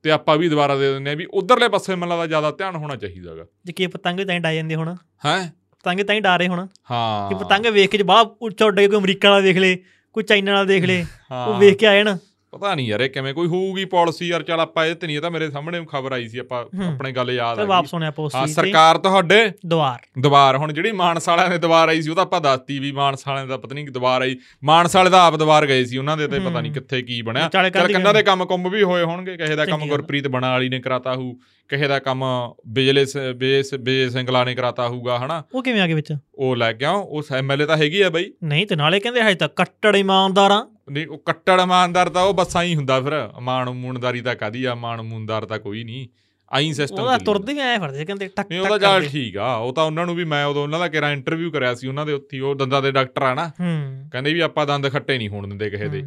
ਤੇ ਆਪਾਂ ਵੀ ਦੁਬਾਰਾ ਦੇ ਦਿੰਦੇ ਆ ਵੀ ਉਧਰਲੇ ਪਾਸੇ ਮੈਨੂੰ ਲੱਗਦਾ ਜ਼ਿਆਦਾ ਧਿਆਨ ਹੋਣਾ ਚਾਹੀਦਾਗਾ ਜੇ ਕੀ ਪਤੰਗ ਤਾਂ ਹੀ ਡਾ ਜਾਂਦੇ ਹੁਣ। ਹੈ? ਪਤੰਗ ਤਾਂ ਹੀ ਡਾ ਰਹੇ ਹੁਣ। ਹਾਂ। ਕਿ ਪਤੰਗ ਵੇਖ ਕੇ ਜੇ ਬਾਹਲਾ ਉੱਚਾ ਉੱਡ ਕੇ ਕੋਈ ਅਮਰੀਕਾ ਵਾਲਾ ਦੇਖ ਲੇ ਕੋਈ ਚਾਈਨਾ ਵਾਲਾ ਦੇਖ ਲੇ ਉਹ। ਵੇਖ ਕੇ ਆਏ ਨਾ ਪਤਾ ਨਹੀਂ ਯਾਰ ਇਹ ਕਿਵੇਂ ਕੋਈ ਹੋਊਗੀ ਪਾਲਿਸੀ ਯਾਰ ਚੱਲ ਆਪਾਂ ਇਹ ਤੇ ਨਹੀਂ ਇਹ ਤਾਂ ਮੇਰੇ ਸਾਹਮਣੇ ਖਬਰ ਆਈ ਸੀ ਆਪਾਂ ਹੂੰ। ਆਪਣੇ ਗੱਲ ਯਾਦ ਆ ਵਾਪਸ ਹੋਣਿਆ ਪੋਸਟ ਹਾਂ ਸਰਕਾਰ ਤੁਹਾਡੇ? ਦੁਆਰ ਦੁਬਾਰ ਹੁਣ ਜਿਹੜੀ ਮਾਨਸ ਵਾਲਿਆਂ ਦੇ ਦੁਬਾਰ ਆਈ ਸੀ ਉਹ ਤਾਂ ਆਪਾਂ ਦੱਸਤੀ ਵੀ ਮਾਨਸ ਵਾਲਿਆਂ ਦਾ ਪਤਾ ਨਹੀਂ ਦੁਬਾਰ ਆਈ। ਮਾਨਸ ਵਾਲੇ ਦਾ ਆਪ ਦੁਬਾਰ ਗਏ ਸੀ ਉਹਨਾਂ ਦੇ ਤੇ ਪਤਾ ਨਹੀਂ ਹੂੰ। ਕਿੱਥੇ ਕੀ ਬਣਿਆ। ਚਾਲੇ ਕੰਨਾਂ ਦੇ ਕੰਮ ਕੁੰਭ ਵੀ ਹੋਏ ਹੋਣਗੇ ਕਿਸੇ ਦਾ ਕੰਮ। ਗੁਰਪ੍ਰੀਤ ਬਣਾ ਵਾਲੀ ਨੇ ਕਰਾਤਾ ਹੋਊ ਕਿਸੇ ਦਾ ਕੰਮ ਬਿਜਲੇ ਬੇਸ ਬੇ ਸਿੰਗਲਾ ਨੇ ਕਰਾਤਾ ਹੋਊਗਾ ਹਨਾ? ਉਹ ਕਿਵੇਂ ਆ ਗਏ ਵਿੱਚ? ਉਹ ਲੈ ਕੇ ਆਓ ਉਸ ਐਮਐਲਏ ਤਾਂ ਹੈਗੀ ਆ ਬਈ। ਨਹੀਂ ਤੇ ਨਾਲੇ ਕਹਿੰਦੇ ਹਜੇ ਤਾਂ ਕੱਟੜ ਇਮਾਨਦਾਰਾਂ ਨਹੀਂ ਉਹ ਕੱਟੜ ਇਮਾਨਦਾਰ ਤਾਂ ਉਹ ਬੱਸਾਂ ਹੀ ਹੁੰਦਾ ਫਿਰ। ਮਾਣ ਮੂਣਦਾਰੀ ਤਾਂ ਕਾਦੀ ਆ? ਮਾਣ ਮੂਨਦਾਰ ਤਾਂ ਕੋਈ ਨਹੀਂ। ਆਈ ਸਿਸਟਮ ਉਹਦਾ ਤੁਰਦੇ ਐ ਫਿਰਦੇ ਕਹਿੰਦੇ ਟਕ ਨਹੀਂ ਟਕ ਉਹਦਾ ਚੱਲ ਕਰਦੇ। ਠੀਕ ਆ। ਉਹ ਤਾਂ ਉਹਨਾਂ ਨੂੰ ਵੀ ਮੈਂ ਉਦੋਂ ਉਹਨਾਂ ਦਾ ਕਿਹੜਾ ਇੰਟਰਵਿਊ ਕਰਿਆ ਸੀ ਉਹਨਾਂ ਦੇ ਉੱਥੇ ਉਹ ਦੰਦਾਂ ਦੇ ਡਾਕਟਰ ਆ ਨਾ। ਕਹਿੰਦੇ ਵੀ ਆਪਾਂ ਦੰਦ ਖੱਟੇ ਨਹੀਂ ਹੋਣ ਦਿੰਦੇ ਕਿਸੇ ਦੇ।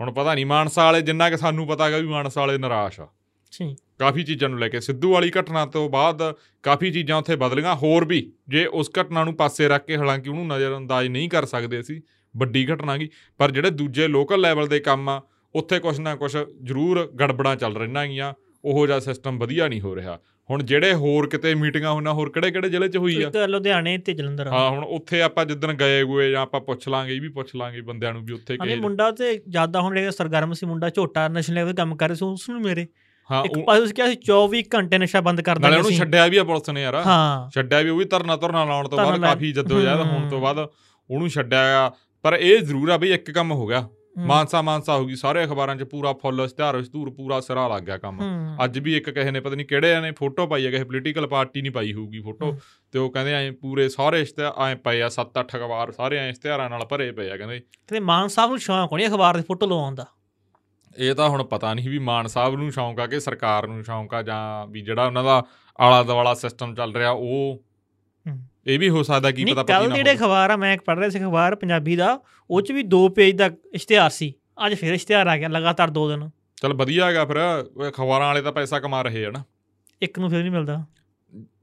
ਹੁਣ ਪਤਾ ਨਹੀਂ ਮਾਨਸਾ ਵਾਲੇ ਜਿੰਨਾ ਕਿ ਸਾਨੂੰ ਪਤਾ ਹੈਗਾ ਵੀ ਮਾਨਸਾ ਵਾਲੇ ਨਿਰਾਸ਼ ਆ। ਠੀਕ ਕਾਫੀ ਚੀਜ਼ਾਂ ਨੂੰ ਲੈ ਕੇ। ਸਿੱਧੂ ਵਾਲੀ ਘਟਨਾ ਤੋਂ ਬਾਅਦ ਕਾਫੀ ਚੀਜ਼ਾਂ ਉੱਥੇ ਬਦਲੀਆਂ। ਹੋਰ ਵੀ ਜੇ ਉਸ ਘਟਨਾ ਨੂੰ ਪਾਸੇ ਰੱਖ ਕੇ ਹਾਲਾਂਕਿ ਉਹਨੂੰ ਨਜ਼ਰਅੰਦਾਜ਼ ਨਹੀਂ ਕਰ ਸਕਦੇ ਅਸੀਂ ਵੱਡੀ ਘਟਨਾ ਗਈ ਪਰ ਜਿਹੜੇ ਦੂਜੇ ਲੋਕਲ ਲੈਵਲ ਦੇ ਕੰਮ ਆ ਉੱਥੇ ਕੁਛ ਨਾ ਕੁਛ ਜ਼ਰੂਰ ਗੜਬੜਾਂ ਚੱਲ ਰਹੀਆਂ ਗੀਆਂ ਉਹੋ ਜਿਹਾ ਸਿਸਟਮ ਵਧੀਆ ਨਹੀਂ ਹੋ ਰਿਹਾ। ਹੁਣ ਜਿਹੜੇ ਹੋਰ ਕਿਤੇ ਮੀਟਿੰਗਾਂ ਹੋਣਾ ਹੋਰ ਕਿਹੜੇ ਕਿਹੜੇ ਜ਼ਿਲ੍ਹੇ 'ਚ ਹੋਈ ਆ? ਇੱਕ ਲੁਧਿਆਣੇ ਤੇ ਜਲੰਧਰ ਹਾਂ ਹੁਣ ਉੱਥੇ ਆਪਾਂ ਜਿੱਦਣ ਗਏ ਗਏ ਜਾਂ ਆਪਾਂ ਪੁੱਛ ਲਾਂਗੇ ਇਹ ਵੀ ਪੁੱਛ ਲਾਂਗੇ ਬੰਦਿਆਂ ਨੂੰ ਵੀ ਉੱਥੇ ਕਿ ਮੁੰਡਾ ਤੇ ਜ਼ਿਆਦਾ ਹੁਣ ਜਿਹੜਾ ਸਰਗਰਮ ਸੀ ਮੁੰਡਾ ਝੋਟਾ ਨਸ਼ੇ ਲੈਵਲ ਕੰਮ ਕਰ ਰਿਹਾ ਸੀ ਉਸ ਨੂੰ ਮੇਰੇ। ਹਾਂ ਇੱਕ ਪਾਸੇ ਉਸ ਕਿਹਾ ਸੀ 24 ਘੰਟੇ ਨਸ਼ਾ ਬੰਦ ਕਰ ਦਾਂਗੇ ਉਹਨੂੰ ਅਸੀਂ। ਛੱਡਿਆ ਵੀ ਆ ਪੁਲਿਸ ਨੇ ਯਾਰ। ਹਾਂ। ਛੱਡਿਆ ਵੀ ਉਹ ਵੀ ਧਰਨਾ ਧਰਨਾ ਲਾਉਣ ਤੋਂ ਬਾਅਦ ਕਾਫੀ ਜਦੋਜਹਿਦ ਹੋਣ ਤੋਂ ਬਾਅਦ ਉਹਨੂੰ ਛੱਡਿਆ ਪਰ ਇਹ ਜ਼ਰੂਰ ਆ ਬਈ ਇੱਕ ਕੰਮ ਹੋ ਗਿਆ। ਮਾਨਸਾ ਮਾਨਸਾ ਹੋ ਗਈ ਸਾਰੇ ਅਖਬਾਰਾਂ 'ਚ ਪੂਰਾ ਫੁੱਲ ਇਸ਼ਤਿਹਾਰ ਇਸ਼ਤੂਰ ਪੂਰਾ ਸਿਰਾ ਲੱਗ ਗਿਆ ਕੰਮ। ਅੱਜ ਵੀ ਇੱਕ ਕਿਸੇ ਨੇ ਪਤਾ ਨਹੀਂ ਕਿਹੜੇ ਨੇ ਫੋਟੋ ਪਾਈ ਹੈ ਕਿਸੇ ਪੋਲੀਟੀਕਲ ਪਾਰਟੀ ਨਹੀਂ ਪਾਈ ਹੋਊਗੀ ਫੋਟੋ। ਤੇ ਉਹ ਕਹਿੰਦੇ ਐ ਪੂਰੇ ਸਾਰੇ ਇਸ਼ਤਿਹਾਰ ਐ ਪਏ ਆ 7-8 ਅਖਬਾਰ ਸਾਰੇ ਐ ਇਸ਼ਤਿਹਾਰਾਂ ਨਾਲ ਭਰੇ ਪਏ ਆ ਕਹਿੰਦੇ ਕਹਿੰਦੇ ਮਾਨ ਸਾਹਿਬ ਨੂੰ ਸ਼ੌਂਕ ਹੋਣੀ ਅਖਬਾਰ ਦੀ ਫੋਟੋ ਲਵਾਉਣ ਦਾ ਇਹ ਤਾਂ ਹੁਣ ਪਤਾ ਨਹੀਂ ਵੀ ਮਾਨ ਸਾਹਿਬ ਨੂੰ ਸ਼ੌਂਕ ਆ ਕਿ ਸਰਕਾਰ ਨੂੰ ਸ਼ੌਂਕ ਆ ਜਾਂ ਵੀ ਜਿਹੜਾ ਉਹਨਾਂ ਦਾ ਆਲਾ ਦਵਾਲਾ ਸਿਸਟਮ ਚੱਲ ਰਿਹਾ ਉਹ। ਇਹ ਵੀ ਹੋ ਸਕਦਾ ਕੀ ਨਹੀਂ ਪਤਾ ਪਤੀ ਕੱਲ ਨਾ ਜਿਹੜੇ। ਅਖਬਾਰ ਆ ਮੈਂ ਪੜ੍ਹ ਰਿਹਾ ਸੀ ਅਖਬਾਰ ਪੰਜਾਬੀ ਦਾ ਉਹ ਚ ਵੀ ਦੋ ਪੇਜ ਦਾ ਇਸ਼ਤਿਹਾਰ ਸੀ। ਅੱਜ ਫਿਰ ਇਸ਼ਤਿਹਾਰ ਆ ਗਿਆ ਲਗਾਤਾਰ ਦੋ ਦਿਨ। ਚੱਲ ਵਧੀਆ ਹੈਗਾ ਫਿਰ ਅਖਬਾਰਾਂ ਵਾਲੇ ਤਾਂ ਪੈਸਾ ਕਮਾ ਰਹੇ ਆ ਨਾ। ਇੱਕ ਨੂੰ ਫਿਰ ਨਹੀਂ ਮਿਲਦਾ।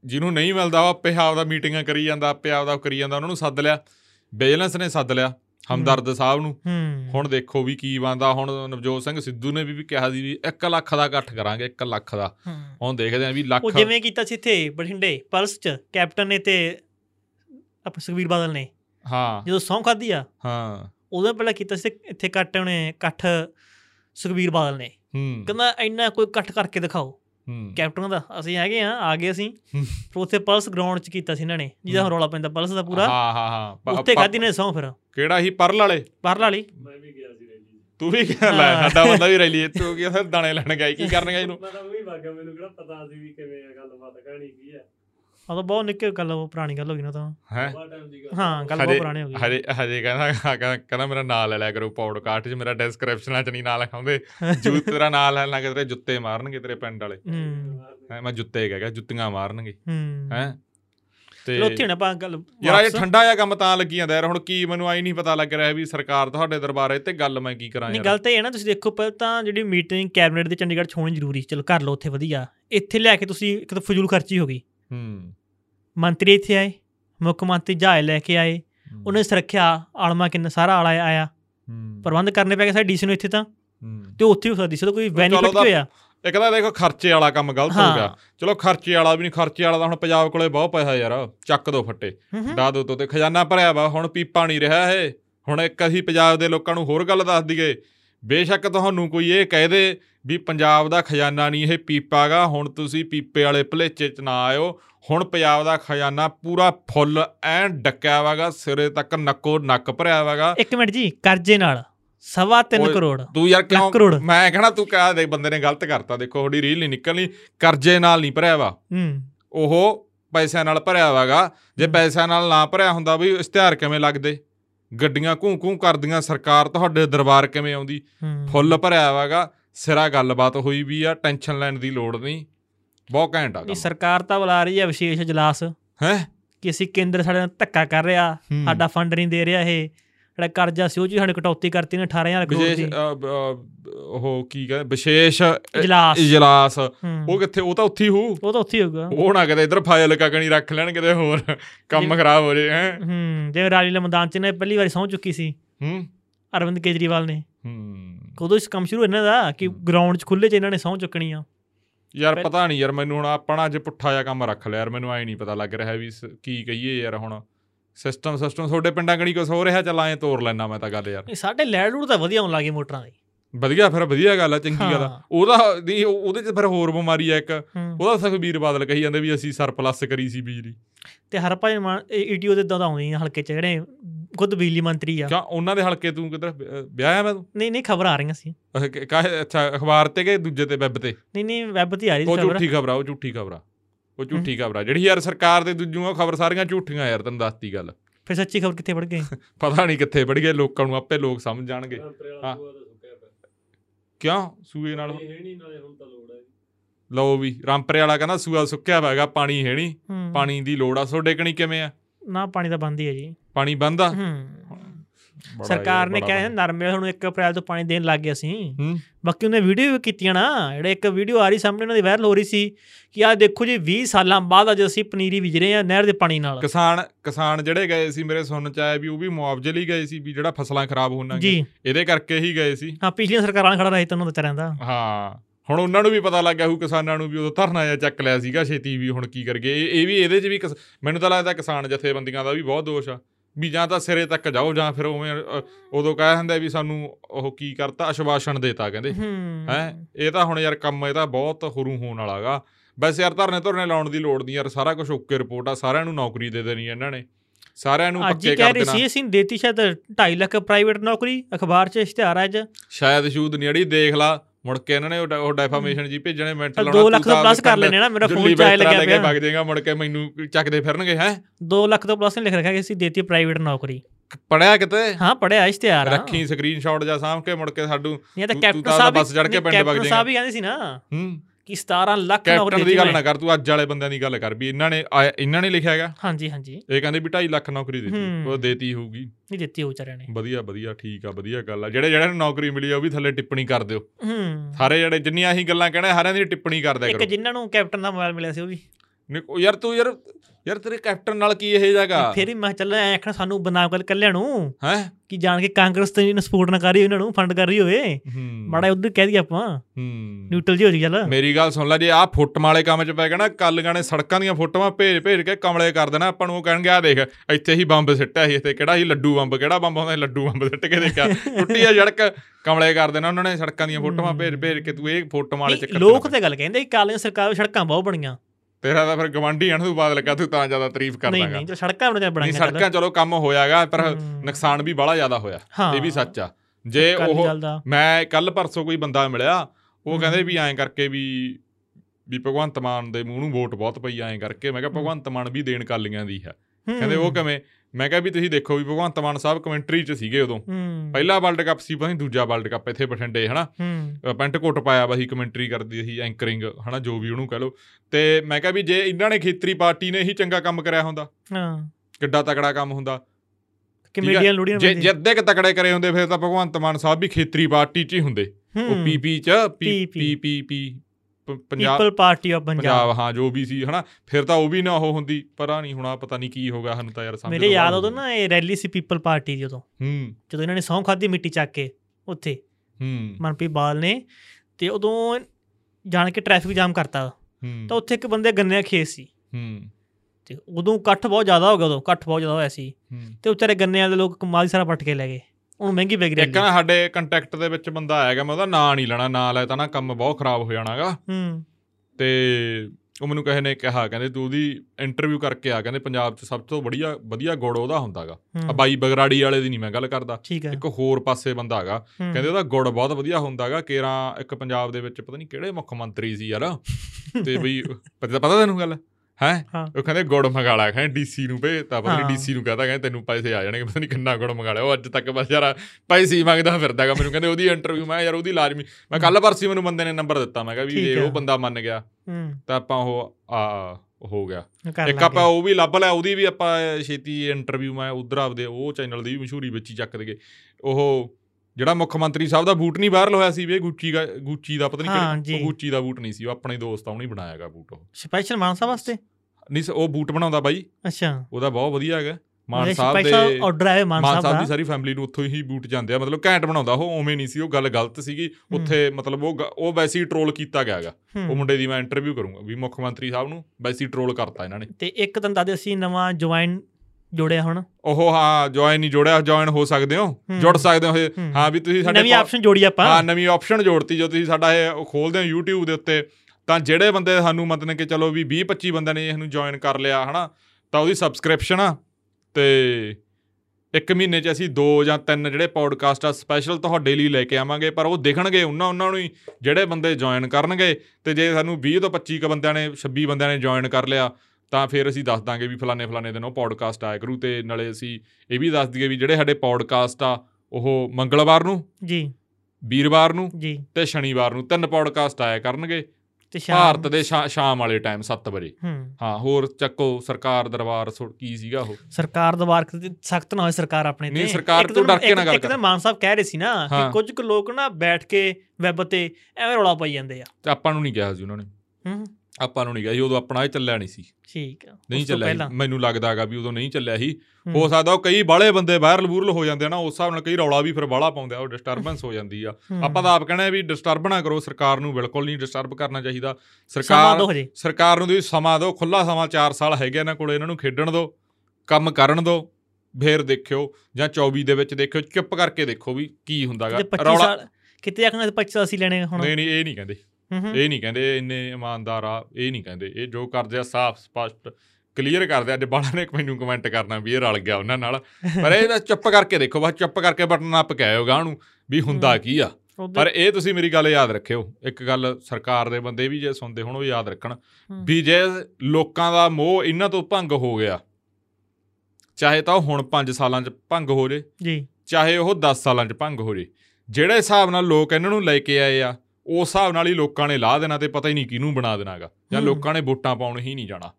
ਜਿਹਨੂੰ ਨਹੀਂ ਮਿਲਦਾ ਉਹ ਆਪੇ ਆਪਦਾ ਮੀਟਿੰਗਾਂ ਕਰੀ ਜਾਂਦਾ ਆਪੇ ਆਪਦਾ ਉਹ ਕਰੀ ਜਾਂਦਾ ਉਹਨਾਂ ਨੂੰ ਸੱਦ ਲਿਆ। ਵਿਜੀਲੈਂਸ ਨੇ ਸੱਦ ਲਿਆ। ਹਮਦਰਦ ਸਾਹਿਬ ਨੂੰ। ਹੁਣ ਦੇਖੋ ਵੀ ਕੀ ਬੰਦਾ ਹੁਣ ਨਵਜੋਤ ਸਿੰਘ ਸਿੱਧੂ ਨੇ ਵੀ ਵੀ ਕਿਹਾ ਸੀ ਵੀ 1 ਲੱਖ ਦਾ ਇਕੱਠ ਕਰਾਂਗੇ 1 ਲੱਖ ਦਾ। ਹੁਣ ਦੇਖਦੇ ਆਂ ਵੀ ਲੱਖ ਉਹ ਜਿਵੇਂ ਕੀਤਾ ਸੀ ਇੱਥੇ ਬਠਿੰਡੇ ਪਲਸ ਚ ਕੈਪਟਨ ਨੇ ਤੇ ਆਪਣਾ ਸੁਖਬੀਰ ਬਾਦਲ ਨੇ। ਹਾਂ। ਜਦੋਂ ਸਹੁੰ ਖਾਧੀ ਆ ਹਾਂ। ਉਦੋਂ ਪਹਿਲਾਂ ਕੀਤਾ ਸੀ ਇੱਥੇ ਕੱਟ ਉਹਨੇ ਇਕੱਠ ਸੁਖਬੀਰ ਬਾਦਲ ਨੇ। ਕਹਿੰਦਾ ਇੰਨਾ ਕੋਈ ਇਕੱਠ ਕਰਕੇ ਦਿਖਾਓ। ਕੈਪਟਨ ਦਾ ਅਸੀਂ ਹੈਗੇ ਆ ਆ ਗਏ ਅਸੀਂ। ਹੂੰ। ਫਿਰ ਉੱਥੇ ਪਲਸ ਗਰਾਊਂਡ 'ਚ ਕੀਤਾ ਸੀ ਇਹਨਾਂ ਨੇ। ਜਿਹਦਾ ਹੂੰ। ਰੌਲਾ ਪੈਂਦਾ ਪਲਸ ਦਾ ਪੂਰਾ। ਹਾਂ ਹਾਂ ਹਾਂ। ਉੱਥੇ ਖਾਧੀ ਨੇ ਸਹੁੰ ਫਿਰ। ਕਿਹੜਾ ਹੀ ਪਰਲ ਵਾਲੇ? ਪਰਲ ਵਾਲੀ। ਮੈਂ ਵੀ ਗਿਆ ਸੀ ਰੈਲੀ ਤੂੰ ਵੀ ਕਹਿ ਲੈ ਹਾਂ। ਸਾਡਾ ਬੰਦਾ ਵੀ ਰੈਲੀ ਤੂੰ ਕੀ ਫਿਰ ਦਾਣੇ ਲੈਣ ਗਿਆ? ਸੀ, ਕੀ ਕਰਨ <laughs> ਗਿਆ ਇਹਨੂੰ ਮੈਂ ਤਾਂ ਉਹੀ ਵਾਗਿਆ ਮੈਨੂੰ ਕਿਹੜਾ ਪਤਾ ਸੀ ਵੀ ਕਿਵੇਂ ਆ ਗੱਲਬਾਤ ਕਹਾਣੀ ਕੀ ਆ। ਤਾਂ ਬਹੁਤ ਨਿੱਕੇ ਗੱਲ ਉਹ ਪੁਰਾਣੀ ਗੱਲ ਹੋ ਗਈ ਨਾ ਤਾਂ। ਹੈ? ਹਾਂ ਗੱਲ ਬਹੁਤ ਪੁਰਾਣੀ ਹੋ ਗਈ। ਹਜੇ ਹਜੇ ਕਹਿੰਦਾ ਕਹਿੰਦਾ ਮੇਰਾ ਨਾਂ ਲੈ ਲਿਆ ਕਰੋ ਪੌਡਕਾਸਟ 'ਚ ਮੇਰਾ ਡਿਸਕ੍ਰਿਪਸ਼ਨਾਂ 'ਚ ਨਹੀਂ ਨਾਂ ਲਿਖਾਉਂਦੇ। ਜੂ ਤੇਰਾ ਨਾਂ ਲੈਣ ਲੱਗੇ ਤੇਰੇ ਜੁੱਤੇ ਮਾਰਨਗੇ ਤੇਰੇ ਪਿੰਡ ਵਾਲੇ। ਹੂੰ। ਮੈਂ ਜੁੱਤੇ ਕਹਿ ਗਿਆ ਜੁੱਤੀਆਂ ਮਾਰਨਗੇ। ਹੂੰ। ਤੇ ਉੱਥੇ ਹੁਣ ਆਪਾਂ ਗੱਲ ਯਾਰ ਇਹ ਠੰਡਾ ਜਿਹਾ ਕੰਮ ਤਾਂ ਲੱਗੀ ਜਾਂਦਾ ਯਾਰ ਹੁਣ ਕੀ ਮੈਨੂੰ ਆਈ ਨਹੀਂ ਪਤਾ ਲੱਗ ਰਿਹਾ ਵੀ ਸਰਕਾਰ ਤੁਹਾਡੇ ਦਰਬਾਰ ਤੇ ਗੱਲ ਮੈਂ ਕੀ ਕਰਾਂ ਨਹੀਂ ਯਾਰ। ਗੱਲ ਤਾਂ ਇਹ ਨਾ ਤੁਸੀਂ ਦੇਖੋ ਪਹਿਲਾਂ ਤਾਂ ਜਿਹੜੀ ਮੀਟਿੰਗ ਕੈਬਨਿਟ ਦੇ ਚੰਡੀਗੜ੍ਹ 'ਚ ਹੋਣੀ ਜ਼ਰੂਰੀ ਚਲੋ ਕਰ ਲਓ ਉੱਥੇ ਵਧੀਆ। ਇੱਥੇ ਲਿਆ ਕੇ ਤੁਸੀਂ ਇੱਕ ਤਾਂ ਫਜ਼ੂਲ ਖਰਚੀ ਹੋ ਗਈ। ਹੂੰ। ਮੰਤਰੀ ਇੱਥੇ ਆਏ ਮੁੱਖ ਮੰਤਰੀ ਜਹਾਜ਼ ਲੈ ਕੇ ਆਏ ਉਹਨੇ ਸੁਰੱਖਿਆ ਆਲਮਾ ਕਿੰਨਾ ਸਾਰਾ ਆਲਾ ਆਇਆ। ਪ੍ਰਬੰਧ ਕਰਨੇ ਪੈ ਗਏ ਸਾਡੇ ਡੀਸੀ ਨੂੰ ਇੱਥੇ ਤਾਂ। ਤੇ ਉੱਥੇ ਹੋ ਸਕਦੀ ਸੀ ਤਾਂ ਕੋਈ ਬੈਨੀਫਿਟ ਹੋਇਆ? ਇੱਕ ਤਾਂ ਦੇਖੋ ਖਰਚੇ ਵਾਲਾ ਕੰਮ ਗਲਤ ਹੋ। ਗਿਆ। ਚਲੋ ਖਰਚੇ ਵਾਲਾ ਵੀ ਨਹੀਂ ਖਰਚੇ ਵਾਲਾ ਤਾਂ ਹੁਣ ਪੰਜਾਬ ਕੋਲੇ ਬਹੁਤ ਪੈਸਾ ਯਾਰ ਚੱਕ ਦੋ ਫੱਟੇ। ਡਾ ਦੋ ਤੋਂ ਤੇ ਖਜ਼ਾਨਾ ਭਰਿਆ ਵਾ ਹੁਣ ਪੀਪਾ ਨਹੀਂ ਰਿਹਾ ਇਹ। ਹੁਣ ਇੱਕ ਅਸੀਂ ਪੰਜਾਬ ਦੇ ਲੋਕਾਂ ਨੂੰ ਹੋਰ ਗੱਲ ਦੱਸ ਦਈਏ। ਬੇਸ਼ੱਕ ਤੁਹਾਨੂੰ ਕੋਈ ਇਹ ਕਹਿ ਦੇ ਵੀ ਪੰਜਾਬ ਦਾ ਖਜ਼ਾਨਾ ਨਹੀਂ ਇਹ ਪੀਪਾਗਾ ਹੁਣ ਤੁਸੀਂ ਪੀਪੇ ਵਾਲੇ ਭਲੇਚੇ ਚ ਨਾ ਆਇਓ। ਹੁਣ ਪੰਜਾਬ ਦਾ ਖਜ਼ਾਨਾ ਪੂਰਾ ਫੁੱਲ ਐਨ ਡੱਕਿਆ ਵਾਗਾ ਸਿਰੇ ਤੱਕ ਨੱਕੋ ਨੱਕ ਭਰਿਆ ਵਾਗਾ ਇੱਕ ਮਿੰਟ ਜੀ ਕਰਜ਼ੇ ਨਾਲ ਸਵਾ ਤਿੰਨ ਓਏ, ਕਰੋੜ ਤੂੰ ਯਾਰ। ਕਿਉਂ ਮੈਂ ਕਹਣਾ ਤੂੰ ਕਹਾ ਦੇ ਬੰਦੇ ਨੇ ਗਲਤ ਕਰਤਾ ਦੇਖੋ ਤੁਹਾਡੀ ਰੀਲ ਨਹੀਂ ਨਿਕਲਣੀ ਕਰਜ਼ੇ ਨਾਲ ਨਹੀਂ ਭਰਿਆ ਵਾ ਹੂੰ ਉਹ ਪੈਸਿਆਂ ਨਾਲ ਭਰਿਆ ਵਾਗਾ ਜੇ। ਪੈਸਿਆਂ ਨਾਲ ਨਾ ਭਰਿਆ ਹੁੰਦਾ ਵੀ ਇਸ਼ਤਿਹਾਰ ਕਿਵੇਂ ਲੱਗਦੇ ਗੱਡੀਆਂ ਘੂੰ ਘੂੰ ਕਰਦੀਆਂ ਸਰਕਾਰ ਤੁਹਾਡੇ ਦਰਬਾਰ ਕਿਵੇਂ ਆਉਂਦੀ। ਫੁੱਲ ਭਰਿਆ ਵਾਗਾ ਸਿਰਾ ਗੱਲਬਾਤ ਹੋਈ ਵੀ ਆ ਟੈਨਸ਼ਨ ਲੈਣ ਦੀ ਲੋੜ ਨਹੀਂ ਬਹੁਤ ਘੈਂਟ ਆ ਨਹੀਂ ਸਰਕਾਰ ਤਾਂ ਬੁਲਾ ਰਹੀ ਹੈ ਵਿਸ਼ੇਸ਼ ਇਜਲਾਸ। ਹੈ? ਕਿ ਅਸੀਂ ਕੇਂਦਰ ਸਾਡੇ ਨਾਲ ਧੱਕਾ ਕਰ ਰਿਹਾ ਸਾਡਾ ਫੰਡ ਨਹੀਂ ਦੇ ਰਿਹਾ ਇਹ। ਜਿਹੜਾ ਕਰਜ਼ਾ ਸੀ ਉਹ ਜੀ ਸਾਡੇ ਕਟੌਤੀ ਕਰਤੀ ਨੇ 18000 ਕਰੋੜ ਦੀ। ਉਹ ਕੀ ਕਹਿੰਦੇ ਵਿਸ਼ੇਸ਼ ਇਜਲਾਸ। ਉਹ ਕਿੱਥੇ ਉਹ ਤਾਂ ਉੱਥੇ ਹੀ ਹੋਊ। ਉਹ ਤਾਂ ਉੱਥੇ ਹੋਊਗਾ। ਉਹ ਨਾ ਕਿਤੇ ਇਧਰ ਫਾਈਲ ਕਕਣੀ ਰੱਖ ਲੈਣ ਕਿਤੇ ਹੋਰ ਕੰਮ ਖਰਾਬ ਹੋ ਜੇ ਹੈ? ਹੂੰ ਜਿਵੇਂ ਰਾਜਲੀਲਾ ਮੈਦਾਨ ਚ ਨੇ ਪਹਿਲੀ ਵਾਰੀ ਸਹੁੰ ਚੁੱਕੀ ਸੀ। ਹੂੰ। ਅਰਵਿੰਦ ਕੇਜਰੀਵਾਲ ਨੇ। ਹੂੰ। ਕਦੋਂ ਇਸ ਕੰਮ ਸ਼ੁਰੂ ਇਹਨਾਂ ਦਾ ਕਿ ਗਰਾਊਂਡ 'ਚ ਖੁੱਲੇ 'ਚ ਇਹਨਾਂ ਨੇ ਸਹੁੰ ਚੁੱਕਣੀ ਆ। ਯਾਰ ਪਤਾ ਨਹੀਂ ਯਾਰ ਮੈਨੂੰ ਹੁਣ ਆਪਣਾ ਅੱਜ ਪੁੱਠਾ ਜਿਹਾ ਕੰਮ ਰੱਖ ਲਿਆ ਯਾਰ ਮੈਨੂੰ ਐ ਨਹੀਂ ਪਤਾ ਲੱਗ ਰਿਹਾ ਵੀ ਕੀ ਕਹੀਏ ਯਾਰ ਹੁਣ। ਸਿਸਟਮ ਸਿਸਟਮ ਤੁਹਾਡੇ ਪਿੰਡਾਂ ਗਣੀ ਕੁਛ ਹੋ ਰਿਹਾ ਚੱਲ ਐਂ ਤੋਰ ਲੈਣਾ ਮੈਂ ਤਾਂ ਗੱਲ ਯਾਰ। ਇਹ ਸਾਡੇ ਲੈਡ ਲੂਡ ਤਾਂ ਵਧੀਆ ਹੋਣ ਲੱਗੇ ਮੋਟਰਾਂ ਦੇ। ਵਧੀਆ ਫਿਰ ਵਧੀਆ ਗੱਲ ਆ ਚੰਗੀ ਗੱਲ ਆ। ਉਹਦਾ ਨਹੀਂ ਉਹ- ਉਹਦੇ ਚ ਫਿਰ ਹੋਰ ਬਿਮਾਰੀ ਆ ਇੱਕ। ਉਹਦਾ ਸੁਖਬੀਰ ਬਾਦਲ ਕਹੀ ਜਾਂਦੇ ਵੀ ਅਸੀਂ ਸਰਪਲਸ ਕਰੀ ਸੀ ਬਿਜਲੀ। ਤੇ ਹਰਪਾਲ ਮਾਨ ਈਟੀਓ ਦੇ ਦਾਦਾ ਆ ਹਲਕੇ 'ਚ ਜਿਹੜੇ ਖੁਦ ਬਿਜਲੀ ਮੰਤਰੀ ਆ। ਕਿਉਂ? ਉਹਨਾਂ ਦੇ ਹਲਕੇ ਤੂੰ ਕਿਧਰ ਵਿਆਹਿਆ ਮੈਂ ਤੂੰ? ਨਹੀਂ ਨਹੀਂ ਖਬਰ ਆ ਰਹੀਆਂ ਸੀ। ਅੱਛਾ ਅਖਬਾਰ ਤੇ ਕਿ ਦੂਜੇ ਤੇ ਵੈਬ ਤੇ? ਨਹੀਂ ਨਹੀਂ ਵੈਬ ਤੇ ਆ ਰਹੀ ਉਹ ਸੀ ਖਬਰ। ਝੂਠੀ ਖਬਰ ਆ ਉਹ ਝੂਠੀ ਖਬਰ। ਆ ਉਹ ਝੂਠੀ ਖਬਰ। ਆ ਜਿਹੜੀ ਯਾਰ ਸਰਕਾਰ ਦੇ ਦੂਜੀਆਂ ਖਬਰ ਸਾਰੀਆਂ ਝੂਠੀਆਂ ਯਾਰ ਤੈਨੂੰ ਦੱਸਤੀ ਗੱਲ। ਫਿਰ ਸੱਚੀ ਖਬਰ ਕਿੱਥੇ ਵੜ ਗਈ? <laughs> ਪਤਾ ਨਹੀਂ ਕਿੱਥੇ ਵੜ ਗਏ ਲੋਕਾਂ ਨੂੰ ਆਪੇ ਲੋਕ ਸਮਝ ਜਾਣਗੇ। ਹਾਂ। ਕਿਉਂ? ਸੂਏ ਨਾਲ ਇਹ ਨਹੀਂ ਨਾਲੇ ਹੁਣ ਤਾਂ ਲੋੜ ਹੈ ਲਓ ਵੀ ਰਾਮਪਰੇ ਵਾਲਾ ਕਹਿੰਦਾ ਸੂਆ ਸੁੱਕਿਆ ਹੋਇਆ ਹੈਗਾ ਪਾਣੀ ਹੈ ਨਹੀਂ। ਪਾਣੀ ਦੀ ਲੋੜ ਆ। ਤੁਹਾਡੇ ਕਣੀ ਕਿਵੇਂ ਆ? ਨਾ ਪਾਣੀ ਤਾਂ ਬੰਦ ਹੀ ਹੈ ਜੀ। ਪਾਣੀ ਬੰਦ ਆ? ਸਰਕਾਰ ਨੇ ਕਿਹਾ ਨਰਮੇ ਨੂੰ 1 ਅਪ੍ਰੈਲ ਤੋਂ ਪਾਣੀ ਦੇਣ ਲੱਗ ਗਏ ਅਸੀਂ। ਬਾਕੀ ਉਹਨੇ ਵੀਡੀਓ ਵੀ ਕੀਤੀਆਂ ਨਾ ਜਿਹੜੇ ਇੱਕ ਵੀਡੀਓ ਆ ਰਹੀ ਸਾਹਮਣੇ ਉਹਨਾਂ ਦੀ ਵਾਇਰਲ ਹੋ ਰਹੀ ਸੀ ਕਿ ਆਹ ਦੇਖੋ ਜੀ 20 ਸਾਲਾਂ ਬਾਅਦ ਅੱਜ ਅਸੀਂ ਪਨੀਰੀ ਬੀਜ ਰਹੇ ਹਾਂ ਨਹਿਰ ਦੇ ਪਾਣੀ ਨਾਲ। ਕਿਸਾਨ ਕਿਸਾਨ ਜਿਹੜੇ ਗਏ ਸੀ ਮੇਰੇ ਸੁਣਨ ਚ ਆਇਆ ਵੀ ਉਹ ਵੀ ਮੁਆਵਜ਼ੇ ਲਈ ਗਏ ਸੀ ਵੀ ਜਿਹੜਾ ਫਸਲਾਂ ਖਰਾਬ ਹੋਣਾਂ ਜੀ। ਇਹਦੇ ਕਰਕੇ ਹੀ ਗਏ ਸੀ। ਹਾਂ ਪਿਛਲੀਆਂ ਸਰਕਾਰਾਂ ਖੜਾ ਰਹੇ ਤਾਂ ਉਹਨਾਂ ਦਾ ਵਿਚਾਰਿਆਂ ਦਾ। ਹਾਂ। ਹੁਣ ਉਹਨਾਂ ਨੂੰ ਵੀ ਪਤਾ ਲੱਗ ਗਿਆ ਹੋਊ ਕਿਸਾਨਾਂ ਨੂੰ ਵੀ ਉਦੋਂ ਧਰਨਾ ਜਾਂ ਚੱਕ ਲਿਆ ਸੀਗਾ ਛੇਤੀ ਵੀ ਹੁਣ ਕੀ ਕਰਗੇ ਇਹ ਵੀ ਇਹਦੇ 'ਚ ਵੀ ਮੈਨੂੰ ਤਾਂ ਲੱਗਦਾ ਕਿਸਾਨ ਜਥੇਬੰਦੀਆਂ ਦਾ ਵੀ ਬਹੁਤ ਦੋਸ਼ ਆ। ਵੀ ਜਾਂ ਤਾਂ ਸਿਰੇ ਤੱਕ ਜਾਓ ਜਾਂ ਫਿਰ ਉਵੇਂ ਉਦੋਂ ਕਹਿ ਹੁੰਦਾ ਵੀ ਸਾਨੂੰ ਉਹ ਕੀ ਕਰਤਾ ਆਸ਼ਵਾਸਨ ਦੇਤਾ ਕਹਿੰਦੇ। ਹੂੰ। ਹੈ? ਇਹ ਤਾਂ ਹੁਣ ਯਾਰ ਕੰਮ ਇਹ ਤਾਂ ਬਹੁਤ ਹੁਰੂ ਹੋਣ ਵਾਲਾਗਾ ਵੈਸੇ ਯਾਰ ਧਰਨੇ ਧਰਨੇ ਲਾਉਣ ਦੀ ਲੋੜ ਨਹੀਂ ਯਾਰ ਸਾਰਾ ਕੁਝ ਓਕੇ ਰਿਪੋਰਟ ਆ ਸਾਰਿਆਂ ਨੂੰ ਨੌਕਰੀ ਦੇ ਦੇਣੀ ਇਹਨਾਂ ਨੇ। ਸਾਰਿਆਂ ਨੂੰ ਅੱਜ ਪੱਕੇ ਹੀ ਕਹਿ ਕਰ ਰਹੀ ਦੇਣਾ। ਸੀ ਅਸੀਂ ਦੇਤੀ ਸ਼ਾਇਦ 2.5 ਲੱਖ ਪ੍ਰਾਈਵੇਟ ਨੌਕਰੀ ਅਖਬਾਰ 'ਚ ਇਸ਼ਤਿਹਾਰ ਆ ਅੱਜ। ਸ਼ਾਇਦ ਸ਼ੂਦ ਨਹੀਂ ਅੜੀ ਦੇਖ ਲਾ। ਮੁੜ ਕੇ ਇਹਨਾਂ ਨੇ ਉਹ ਡੈਫਾਮੇਸ਼ਨ ਜੀ ਭੇਜਣੇ ਮੈਂਟਲ ਚੱਲ 2 ਲੱਖ ਤੋਂ ਪਲੱਸ ਕਰ ਲੈਣੇ ਨਾ ਮੇਰਾ ਫੋਨ 'ਚ ਆਏ ਲੱਗਿਆ ਪਿਆ। ਵਗ ਜਾਏਗਾ ਮੁੜ ਕੇ ਮੈਨੂੰ ਚੱਕਦੇ ਫਿਰਨਗੇ ਹੈ? 2 ਲੱਖ ਤੋਂ ਪਲੱਸ ਨੇ ਲਿਖ ਰੱਖਿਆ ਕਿ ਅਸੀਂ ਦੇਤੀ ਪ੍ਰਾਈਵੇਟ ਨੌਕਰੀ। ਪੜਿਆ ਕਿਤੇ? ਹਾਂ ਪੜਿਆ ਇਸ਼ਤਿਹਾਰ ਆ ਰੱਖੀ ਸਕਰੀਨਸ਼ਾਟ ਜਾਂ ਕੇ ਮੁੜ ਕੇ ਸਾਡੂ ਨਹੀਂ ਤਾਂ ਕੈਪਟਨ ਸਾਹਿਬ ਬੱਸ ਚੜ੍ਹ ਕੇ ਪਿੰਡ ਵਗ ਕੈਪਟਨ ਜਾਏਗਾ। ਸਾਹਿਬ ਹੀ ਕਹਿੰਦੇ ਸੀ ਨਾ। ਹੂੰ। ਕਿ 17 ਲੱਖ ਕੈਪਟਨ ਨੌਕਰੀ ਦੀ ਗੱਲ ਨਾ ਕਰ ਤੂੰ ਅੱਜ ਵਾਲੇ ਬੰਦਿਆਂ ਦੀ ਗੱਲ ਕਰ ਵੀ ਇਹਨਾਂ ਨੇ ਇਹਨਾਂ ਨੇ ਲਿਖਿਆ ਹੈਗਾ। ਹਾਂਜੀ ਹਾਂਜੀ। ਇਹ ਕਹਿੰਦੇ ਵੀ 2.5 ਲੱਖ ਨੌਕਰੀ ਦਿੱਤੀ। ਉਹ ਦੇਤੀ ਹੋਊਗੀ। ਨਹੀਂ ਦਿੱਤੀ ਉਹ ਵਿਚਾਰਿਆਂ ਨੇ। ਵਧੀਆ ਵਧੀਆ ਠੀਕ ਆ ਵਧੀਆ ਗੱਲ ਆ। ਜਿਹੜੇ ਜਿਹੜੇ ਨੂੰ ਨੌਕਰੀ ਮਿਲੀ ਆ ਉਹ ਵੀ ਥੱਲੇ ਟਿੱਪਣੀ ਕਰ ਦਿਓ। ਹੂੰ। ਸਾਰੇ ਜਿਹੜੇ ਜਿੰਨੀਆਂ ਅਸੀਂ ਗੱਲਾਂ ਕਹਿਣਾ ਸਾਰਿਆਂ ਦੀ ਟਿੱਪਣੀ ਕਰ ਦਿਆ ਇੱਕ ਕਰੋ। ਜਿਨ੍ਹਾਂ ਨੂੰ ਕੈਪਟਨ ਦਾ ਮੋਬਾਈਲ ਮਿਲਿਆ ਸੀ ਉਹ ਵੀ। ਉਹ ਯਾਰ ਤੂੰ ਯਾਰ ਯਾਰ ਤੇਰੇ ਕੈਪਟਨ ਨਾਲ ਕੀ ਇਹ ਜਗਾ ਫਿਰ ਹੀ ਮੈਂ ਚੱਲ ਐ ਆਖਣਾ ਸਾਨੂੰ ਬਨਾਮ ਕਰ ਕੱਲਿਆਂ ਨੂੰ ਹੈ? ਕਿ ਜਾਣ ਕੇ ਕਾਂਗਰਸ ਤੇ ਇਹਨੂੰ ਸਪੋਰਟ ਨਾ ਕਰ ਰਹੀ ਉਹਨਾਂ ਨੂੰ ਫੰਡ ਕਰ ਰਹੀ ਹੋਵੇ। ਮਾੜਾ ਉਧਰ ਕਹਿ ਦਈਏ ਆਪਾਂ। ਹੂੰ। ਨਿਊਟਰਲ ਜੀ ਹੋ ਜੀ ਚੱਲ। ਮੇਰੀ ਗੱਲ ਸੁਣ ਲੈ ਜੇ ਆਹ ਫੁੱਟਮ ਵਾਲੇ ਕੰਮ 'ਚ ਪੈ ਗਿਆ ਨਾ ਕੱਲ ਗਾਣੇ ਸੜਕਾਂ ਦੀਆਂ ਫੋਟੋਆਂ ਭੇਜ ਭੇਜ ਕੇ ਕਮਲੇ ਕਰ ਦੇਣਾ ਆਪਾਂ ਨੂੰ ਉਹ ਕਹਿਣਗੇ ਆ ਦੇਖ ਇੱਥੇ ਹੀ ਬੰਬ ਸਿੱਟਿਆ ਸੀ ਇੱਥੇ ਕਿਹੜਾ ਸੀ ਲੱਡੂ ਬੰਬ ਕਿਹੜਾ ਬੰਬ ਹੁੰਦਾ? ਲੱਡੂ ਬੰਬ ਸਿੱਟ ਕੇ ਦੇਖਿਆ। <laughs> ਟੁੱਟੀ ਆ ਸੜਕ ਕਮਲੇ ਕਰ ਦੇਣਾ ਉਹਨਾਂ ਨੇ ਸੜਕਾਂ ਦੀਆਂ ਫੋਟੋਆਂ ਭੇਜ ਭੇਜ ਕੇ ਤੂੰ ਇਹ ਫੋਟੋਆਂ ਵਾਲੇ ਚੱਕਰ ਲੋਕ ਨਾ। ਤੇ ਗੱਲ ਕਹਿੰਦੇ ਕਾਲੀਆਂ ਸਰਕਾਰ ਸੜਕਾਂ ਬਹੁਤ ਬਣੀਆਂ। ਤੇਰਾ ਤਾਂ ਫਿਰ ਗਵਾਂਢੀ ਆਣ ਤੋਂ ਬਾਅਦ ਲੱਗਾ ਤੂੰ ਤਾਂ ਜ਼ਿਆਦਾ ਤਾਰੀਫ ਨਹੀਂ ਕਰਦਾਗਾ ਨਹੀਂ ਜੋ ਸੜਕਾਂ ਨਹੀਂ ਬਣਾਈਆਂ ਚੱਲ। ਸੜਕਾਂ ਚਲੋ ਕੰਮ ਹੋਇਆਗਾ ਪਰ। ਨੁਕਸਾਨ ਵੀ ਬੜਾ ਜ਼ਿਆਦਾ ਹੋਇਆ ਇਹ ਵੀ ਸੱਚ ਆ ਜੇ ਉਹ ਮੈਂ ਕੱਲ ਪਰਸੋਂ ਕੋਈ ਬੰਦਾ ਮਿਲਿਆ ਉਹ। ਕਹਿੰਦੇ ਵੀ ਐਂ ਕਰਕੇ ਵੀ ਵੀ ਭਗਵੰਤ ਮਾਨ ਦੇ ਮੂੰਹ ਨੂੰ ਵੋਟ ਬਹੁਤ ਪਈ ਐਂ ਕਰਕੇ ਮੈਂ ਕਿਹਾ। ਭਗਵੰਤ ਮਾਨ ਵੀ ਦੇਣ ਕਾਲੀਆਂ ਦੀ ਹੂੰ। ਕਹਿੰਦੇ ਉਹ ਕਿਵੇਂ? ਮੈਂ ਕਿਹਾ ਵੀ ਤੁਸੀਂ ਦੇਖੋ ਵੀ ਭਗਵੰਤ ਮਾਨ ਸਾਹਿਬ ਕਮੈਂਟਰੀ 'ਚ ਸੀਗੇ ਉਦੋਂ। ਪਹਿਲਾ ਵਰਲਡ ਕੱਪ ਸੀ ਪਤਾ ਦੂਜਾ ਵਰਲਡ ਕੱਪ ਇੱਥੇ ਬਠਿੰਡੇ ਹਨਾ? ਪੈਂਟ ਕੋਟ ਪਾਇਆ ਵਾ ਸੀ ਕਮੈਂਟਰੀ ਕਰਦੀ ਸੀ ਐਂਕਰਿੰਗ ਹਨਾ ਜੋ ਵੀ ਉਹਨੂੰ ਕਹ ਲਓ। ਤੇ ਮੈਂ ਕਿਹਾ ਵੀ ਜੇ ਇਹਨਾਂ ਨੇ ਖੇਤਰੀ ਪਾਰਟੀ ਨੇ ਹੀ ਚੰਗਾ ਕੰਮ ਕਰਿਆ ਹੁੰਦਾ ਹਾਂ। ਕਿੱਡਾ ਤਕੜਾ ਕੰਮ ਹੁੰਦਾ। ਕਮੇਡੀਅਨ ਲੋੜੀਆਂ ਜੇ ਜੇ ਅੱਧੇ ਕੁ ਤਕੜੇ ਕਰੇ ਹੁੰਦੇ ਫਿਰ ਤਾਂ ਭਗਵੰਤ ਮਾਨ ਸਾਹਿਬ ਵੀ ਖੇਤਰੀ ਪਾਰਟੀ 'ਚ ਹੀ ਹੁੰਦੇ। ਉਹ ਪੀਪੀ 'ਚ ਪੀ ਪੀ ਪ- Punjab people party of Punjab ਹਾਂ ਜੋ ਵੀ ਸੀ ਹਨਾ? ਫਿਰ ਤਾਂ ਉਹ ਵੀ ਨਾ ਉਹ ਹੁੰਦੀ ਪਤਾ ਨਹੀਂ ਹੁਣਾ ਪਤਾ ਨਹੀਂ ਕੀ ਹੋ ਗਿਆ ਸਾਨੂੰ ਤਾਂ ਯਾਰ ਸਮਝ ਮੇਰੇ ਯਾਦ ਉਦੋਂ ਨਾ ਇਹ ਰੈਲੀ ਸੀ ਪੀਪਲ ਪਾਰਟੀ ਦੀ ਉਦੋਂ। ਹੂੰ। ਜਦੋਂ ਇਹਨਾਂ ਨੇ ਸਹੁੰ ਖਾਦੀ ਮਿੱਟੀ ਚੱਕ ਕੇ ਉੱਥੇ। ਹੂੰ। ਮਨਪ੍ਰੀਤ ਬਾਲ ਨੇ ਤੇ ਉਦੋਂ ਜਾਣ ਕੇ ਟ੍ਰੈਫਿਕ ਜਾਮ ਕਰਤਾ। ਤਾਂ ਉੱਥੇ ਇੱਕ ਬੰਦੇ ਗੰਨੇ ਖੇਤ ਸੀ। ਹੂੰ। ਤੇ ਉਦੋਂ ਇਕੱਠ ਬਹੁਤ ਜ਼ਿਆਦਾ ਹੋ ਗਿਆ ਉਦੋਂ ਇਕੱਠ ਬਹੁਤ ਜ਼ਿਆਦਾ ਹੋਇਆ ਸੀ। ਤੇ ਵਿਚਾਰੇ ਗੰਨੇ ਵਾਲੇ ਲੋਕ ਕਮਾਲ ਸਾਰਾ ਪੱਟ ਕੇ ਲੈ ਗਏ। ਉਹਨੂੰ ਮਹਿੰਗੀ ਵਿਕ ਰਹੀ ਇੱਕ ਨਾ ਸਾਡੇ ਕੰਟੈਕਟ ਦੇ ਵਿੱਚ ਬੰਦਾ ਆਏਗਾ ਮੈਂ ਉਹਦਾ ਨਾਂ ਨਹੀਂ ਲੈਣਾ ਨਾਂ ਲੈ ਤਾਂ ਨਾ ਕੰਮ ਬਹੁਤ ਖਰਾਬ ਹੋ ਜਾਣਾਗਾ। ਹੂੰ। ਤੇ ਉਹ ਮੈਨੂੰ ਕਹੇ ਨੇ ਕਿਹਾ ਕਹਿੰਦੇ ਤੂੰ ਉਹਦੀ ਇੰਟਰਵਿਊ ਕਰਕੇ ਆ ਕਹਿੰਦੇ ਪੰਜਾਬ 'ਚ ਸਭ ਤੋਂ ਵਧੀਆ ਵਧੀਆ ਗੁੜ ਉਹਦਾ ਹੁੰਦਾਗਾ। ਆ ਹੂੰ, ਬਾਈ ਬਗਰਾੜੀ ਵਾਲੇ ਦੀ ਨਹੀਂ ਮੈਂ ਗੱਲ ਕਰਦਾ। ਹੈ ਇੱਕ ਹੋਰ ਪਾਸੇ ਬੰਦਾ ਹੈਗਾ ਹੂੰ, ਕਹਿੰਦੇ ਉਹਦਾ ਗੁੜ ਬਹੁਤ ਵਧੀਆ ਹੁੰਦਾਗਾ ਕੇਰਾ ਇੱਕ ਪੰਜਾਬ ਦੇ ਵਿੱਚ ਪਤਾ ਨਹੀਂ ਕਿਹੜੇ ਮੁੱਖ ਮੰਤਰੀ ਸੀ ਯਾਰ। <laughs> ਤੇ ਬਈ ਪਤਾ ਪਤਾ ਤੈਨੂੰ ਗੱਲ? ਹੈ। ਉਹ ਕਹਿੰਦੇ ਗੁੜ ਮੰਗਾਲਾ ਕਹਿੰਦੇ ਡੀਸੀ ਨੂੰ ਭੇਜਤਾ ਪਤਾ ਨਹੀਂ। ਡੀਸੀ ਨੂੰ ਕਹਤਾ ਕਹਿੰਦੇ ਤੈਨੂੰ ਪੈਸੇ ਆ ਜਾਣਗੇ ਪਤਾ ਨਹੀਂ ਕਿੰਨਾ ਗੁੜ ਮੰਗਾ ਲਿਆ। ਉਹ ਅੱਜ ਤੱਕ ਬਸ ਯਾਰ ਪੈਸੇ ਹੀ ਮੰਗਦਾ ਫਿਰਦਾਗਾ ਮੈਨੂੰ ਕਹਿੰਦੇ ਉਹਦੀ ਇੰਟਰਵਿਊ ਮੈਂ ਯਾਰ ਉਹਦੀ ਲਾਜ਼ਮੀ। ਮੈਂ ਕੱਲ ਪਰਸੀ ਮੈਨੂੰ ਬੰਦੇ ਨੇ ਨੰਬਰ ਦਿੱਤਾ ਮੈਂ ਕਿਹਾ ਵੀ ਜੇ। ਉਹ ਬੰਦਾ ਮੰਨ ਗਿਆ ਤਾਂ ਆਪਾਂ ਉਹ ਆ ਹੋ ਗਿਆ। ਇੱਕ। ਆਪਾਂ ਉਹ ਵੀ ਲੱਭ ਲਿਆ ਉਹਦੀ ਵੀ ਆਪਾਂ ਛੇਤੀ ਇੰਟਰਵਿਊ ਮੈਂ ਉਧਰ ਆਪਦੇ ਉਹ ਚੈਨਲ ਦੀ ਵੀ ਮਸ਼ਹੂਰੀ ਵਿੱਚ ਹੀ ਚੱਕ ਦਗੇ। ਉਹ ਜਿਹੜਾ ਮੁੱਖ ਮੰਤਰੀ ਸਾਹਿਬ ਦਾ ਬੂਟ ਨਹੀਂ ਵਾਇਰਲ ਹੋਇਆ ਸੀ ਵੀ ਇਹ ਗੁੱਚੀ ਦਾ ਗੁੱਚੀ ਦਾ ਪਤਾ ਨਹੀਂ ਕਿਹੜਾ ਗੁੱਚੀ ਦਾ ਬੂਟ ਨਹੀਂ ਸੀ ਉਹ ਆਪਣੇ ਦੋਸਤ ਆ ਉਹਨੇ ਹੀ ਬਣਾਇਆਗਾ ਬੂਟ ਉਹ। ਸਪੈਸ਼ਲ ਮਾਨਸਾ ਵਾਸਤੇ? ਨਹੀਂ ਉਹ ਬੂਟ ਬਣਾਉਂਦਾ ਬਾਈ। ਅੱਛਾ। ਉਹਦਾ ਬਹੁਤ ਵਧੀਆ ਹੈਗਾ। ਮਾਨ ਸਾਹਿਬ ਸਪੈਸ਼ਲ ਦੇ ਆਰਡਰ ਆਏ ਮਾਨ ਮਾਨ ਸਾਹਿਬ ਸਾਹਿਬ ਦੀ। ਦਾ ਸਾਰੀ ਫੈਮਿਲੀ ਨੂੰ ਉੱਥੋਂ ਹੀ ਬੂਟ ਜਾਂਦੇ ਆ। ਮਤਲਬ ਘੈਂਟ ਬਣਾਉਂਦਾ ਉਹ ਉਵੇਂ ਨਹੀਂ ਸੀ ਉਹ ਗੱਲ ਗਲਤ ਸੀਗੀ। ਉੱਥੇ ਮਤਲਬ ਉਹ ਉਹ ਵੈਸੇ ਹੀ ਟ੍ਰੋਲ ਕੀਤਾ ਗਿਆ ਹੈਗਾ। ਉਹ ਮੁੰਡੇ ਦੀ ਮੈਂ ਇੰਟਰਵਿਊ ਕਰੂੰਗਾ ਵੀ ਮੁੱਖ ਮੰਤਰੀ ਸਾਹਿਬ ਨੂੰ ਵੈਸੇ ਹੀ ਟ੍ਰੋਲ ਕਰਤਾ ਇਹਨਾਂ ਨੇ। ਤੇ ਇੱਕ ਦਿਨ ਦੱਸਦੇ ਅਸੀਂ ਨਵਾਂ ਜੁਆਇਨ ਜੋੜਿਆ ਹੁਣ। ਉਹ ਹਾਂ ਜੁਆਇਨ ਨਹੀਂ ਜੋੜਿਆ ਜੁਆਇਨ ਹੋ ਸਕਦੇ ਹੋ। ਜੁੜ ਸਕਦੇ ਹੋ। ਹੂੰ। ਵੀ ਤੁਸੀਂ ਸਾਡੇ ਨਵੀਂ ਆਪਸ਼ਨ ਜੋੜੀ ਆਪਾਂ। ਹਾਂ ਨਵੀਂ ਆਪਸ਼ਨ ਜੋੜਤੀ ਜੋ ਤੁਸੀਂ ਸਾਡਾ ਇਹ ਖੋਲਦੇ ਹੋ YouTube ਦੇ ਉੱਤੇ। ਤਾਂ ਜਿਹੜੇ ਬੰਦੇ ਸਾਨੂੰ ਮਤਲਬ ਕਿ ਚਲੋ ਵੀ 20 25 ਬੰਦਿਆਂ ਨੇ ਇਹਨੂੰ ਜੁਆਇਨ ਕਰ ਲਿਆ ਹਨਾ ਤਾਂ ਉਹਦੀ ਸਬਸਕ੍ਰਿਪਸ਼ਨ ਆ ਤੇ ਇੱਕ ਮਹੀਨੇ 'ਚ ਅਸੀਂ ਦੋ ਜਾਂ ਤਿੰਨ ਜਿਹੜੇ ਪੌਡਕਾਸਟ ਆ ਸਪੈਸ਼ਲ ਤੁਹਾਡੇ ਲਈ ਲੈ ਕੇ ਆਵਾਂਗੇ ਪਰ ਉਹ ਦਿਖਣਗੇ ਉਹਨਾਂ ਉਹਨਾਂ ਨੂੰ ਹੀ ਜਿਹੜੇ ਬੰਦੇ ਜੁਆਇਨ ਕਰਨਗੇ ਤੇ ਜੇ ਸਾਨੂੰ 20 ਤੋਂ 25 ਕ ਬੰਦਿਆਂ ਨੇ 26 ਬੰਦਿਆਂ ਨੇ ਜੁਆਇਨ ਕਰ ਲਿਆ ਤਾਂ ਫਿਰ ਅਸੀਂ ਦੱਸ ਦਾਂਗੇ ਵੀ ਫਲਾਣੇ ਫਲਾਣੇ ਦਿਨ ਉਹ ਪੌਡਕਾਸਟ ਆਇਆ ਕਰੂ ਤੇ ਨਾਲੇ ਅਸੀਂ ਇਹ ਵੀ ਦੱਸ ਦਈਏ ਵੀ ਜਿਹੜੇ ਸਾਡੇ ਪੌਡਕਾਸਟ ਆ ਉਹ ਮੰਗਲਵਾਰ ਨੂੰ ਜੀ। ਵੀਰਵਾਰ ਨੂੰ ਜੀ। ਤੇ ਸ਼ਨੀਵਾਰ ਨੂੰ ਤਿੰਨ ਪੌਡਕਾਸਟ ਆਇਆ ਕਰਨਗੇ। ਭਾਰਤ ਦੇ ਸ਼ਾਮ ਵਾਲੇ ਟਾਈਮ 7 ਵਜੇ। ਹੂੰ। ਹੋਰ ਚੱਕੋ ਸਰਕਾਰ ਦਰਬਾਰ ਕੀ ਸੀਗਾ ਉਹ? ਸਰਕਾਰ ਦਾ ਵਾਰ ਸਖਤ ਨਾ ਹੋਏ ਸਰਕਾਰ ਆਪਣੇ ਤੇ। ਨਹੀਂ, ਸਰਕਾਰ ਤੋਂ ਡਰ ਕੇ ਨਾ ਗੱਲ ਇੱਕ ਦਿਨ ਮਾਨ ਸਾਹਿਬ ਕਹਿ ਰਹੇ ਸੀ ਨਾ ਕਿ। ਕੁਝ ਕੁ ਲੋਕ ਨਾ ਬੈਠ ਕੇ ਵੈਬ ਤੇ ਐਵੇਂ ਰੌਲਾ ਪਾਈ ਜਾਂਦੇ ਆ। ਤੇ ਆਪਾਂ ਨੂੰ ਨਹੀਂ ਕਿਹਾ ਸੀ ਉਹਨਾਂ ਨੇ। ਹੂੰ। ਆਪਾਂ ਨੂੰ ਨਹੀਂ ਕਿਹਾ ਸੀ ਉਦੋਂ ਆਪਣਾ ਇਹ ਚੱਲਿਆ ਨਹੀਂ ਸੀ ਠੀਕ ਆ ਨਹੀਂ ਚੱਲਿਆ। ਮੈਨੂੰ ਲੱਗਦਾ ਹੈਗਾ ਵੀ ਉਦੋਂ ਨਹੀਂ ਚੱਲਿਆ ਸੀ ਹੂੰ। ਸਕਦਾ ਉਹ ਕਈ ਬਾਹਲੇ ਬੰਦੇ ਵਾਇਰਲ ਵੂਰਲ ਹੋ ਜਾਂਦੇ ਆ ਨਾ ਉਸ ਹਿਸਾਬ ਨਾਲ ਕਈ ਰੌਲਾ ਵੀ ਫਿਰ ਬਾਹਲਾ ਪਾਉਂਦੇ ਆ ਉਹ ਡਿਸਟਰਬੈਂਸ ਹੋ ਜਾਂਦੀ ਆ। ਆਪਾਂ ਤਾਂ ਆਪ ਕਹਿੰਦੇ ਆ ਵੀ ਡਿਸਟਰਬ ਨਾ ਕਰੋ ਸਰਕਾਰ ਨੂੰ ਬਿਲਕੁਲ ਨਹੀਂ ਡਿਸਟਰਬ ਕਰਨਾ ਚਾਹੀਦਾ ਸਰਕਾਰ ਸਰਕਾਰ ਨੂੰ ਤੁਸੀਂ ਸਮਾਂ ਦਿਓ ਖੁੱਲਾ ਸਮਾਂ 4 ਸਾਲ ਹੈਗੇ ਇਹਨਾਂ ਕੋਲ ਇਹਨਾਂ ਨੂੰ ਖੇਡਣ ਦਿਓ ਕੰਮ ਕਰਨ ਦਿਓ ਫੇਰ ਦੇਖਿਓ ਜਾਂ 24 ਦੇ ਵਿੱਚ ਦੇਖਿਓ ਚੁੱਪ ਕਰਕੇ ਦੇਖੋ ਵੀ ਕੀ ਹੁੰਦਾਗਾ ਕਿਤੇ 25 ਸਾਲ ਕਿਤੇ ਆਖਣਾ 25 ਸਾਲ ਅਸੀਂ ਲੈਣੇ ਹੁਣ ਨਹੀਂ ਨਹੀਂ ਇਹ ਨਹੀਂ ਕਹਿੰਦੇ। ਇਹ ਨਹੀਂ ਕਹਿੰਦੇ ਇੰਨੇ ਇਮਾਨਦਾਰ ਆ ਇਹ ਨਹੀਂ ਕਹਿੰਦੇ। ਇਹ ਜੋ ਕਰਦੇ ਆ ਸਾਫ਼ ਸਪਸ਼ਟ ਕਲੀਅਰ ਕਰਦੇ ਅੱਜ ਬਾਲਾ ਨੇ ਮੈਨੂੰ ਕਮੈਂਟ ਕਰਨਾ ਵੀ ਇਹ ਰਲ ਗਿਆ ਉਹਨਾਂ ਨਾਲ। ਪਰ ਇਹ ਬਸ ਚੁੱਪ ਕਰਕੇ ਦੇਖੋ ਬਸ ਚੁੱਪ ਕਰਕੇ ਬਟਨ ਨੱਪ ਕੇ ਆਇਓ ਗਾਂ ਨੂੰ ਵੀ ਹੁੰਦਾ ਕੀ ਆ। ਪਰ ਇਹ ਤੁਸੀਂ ਮੇਰੀ ਗੱਲ ਯਾਦ ਰੱਖਿਓ। ਇੱਕ ਗੱਲ ਸਰਕਾਰ ਦੇ ਬੰਦੇ ਵੀ ਜੇ ਸੁਣਦੇ ਹੁਣ ਉਹ ਯਾਦ ਰੱਖਣ। ਵੀ ਜੇ ਲੋਕਾਂ ਦਾ ਮੋਹ ਇਹਨਾਂ ਤੋਂ ਭੰਗ ਹੋ ਗਿਆ ਚਾਹੇ ਤਾਂ ਉਹ ਹੁਣ 5 ਸਾਲਾਂ 'ਚ ਭੰਗ ਹੋ ਜੇ ਜੀ। ਚਾਹੇ ਉਹ 10 ਸਾਲਾਂ 'ਚ ਭੰਗ ਹੋ ਜੇ ਜਿਹੜੇ ਹਿਸਾਬ ਨਾਲ ਲੋਕ ਇਹਨਾਂ ਨੂੰ ਲੈ ਕੇ ਆਏ ਆ ਉਸ ਹਿਸਾਬ ਨਾਲ ਹੀ ਲੋਕਾਂ ਨੇ ਲਾ ਦੇਣਾ ਤੇ ਪਤਾ ਹੀ ਨਹੀਂ ਕਿਹਨੂੰ ਬਣਾ ਦੇਣਾਗਾ। ਜਾਂ। ਲੋਕਾਂ ਨੇ ਵੋਟਾਂ ਪਾਉਣ ਹੀ ਨਹੀਂ ਜਾਣਾ।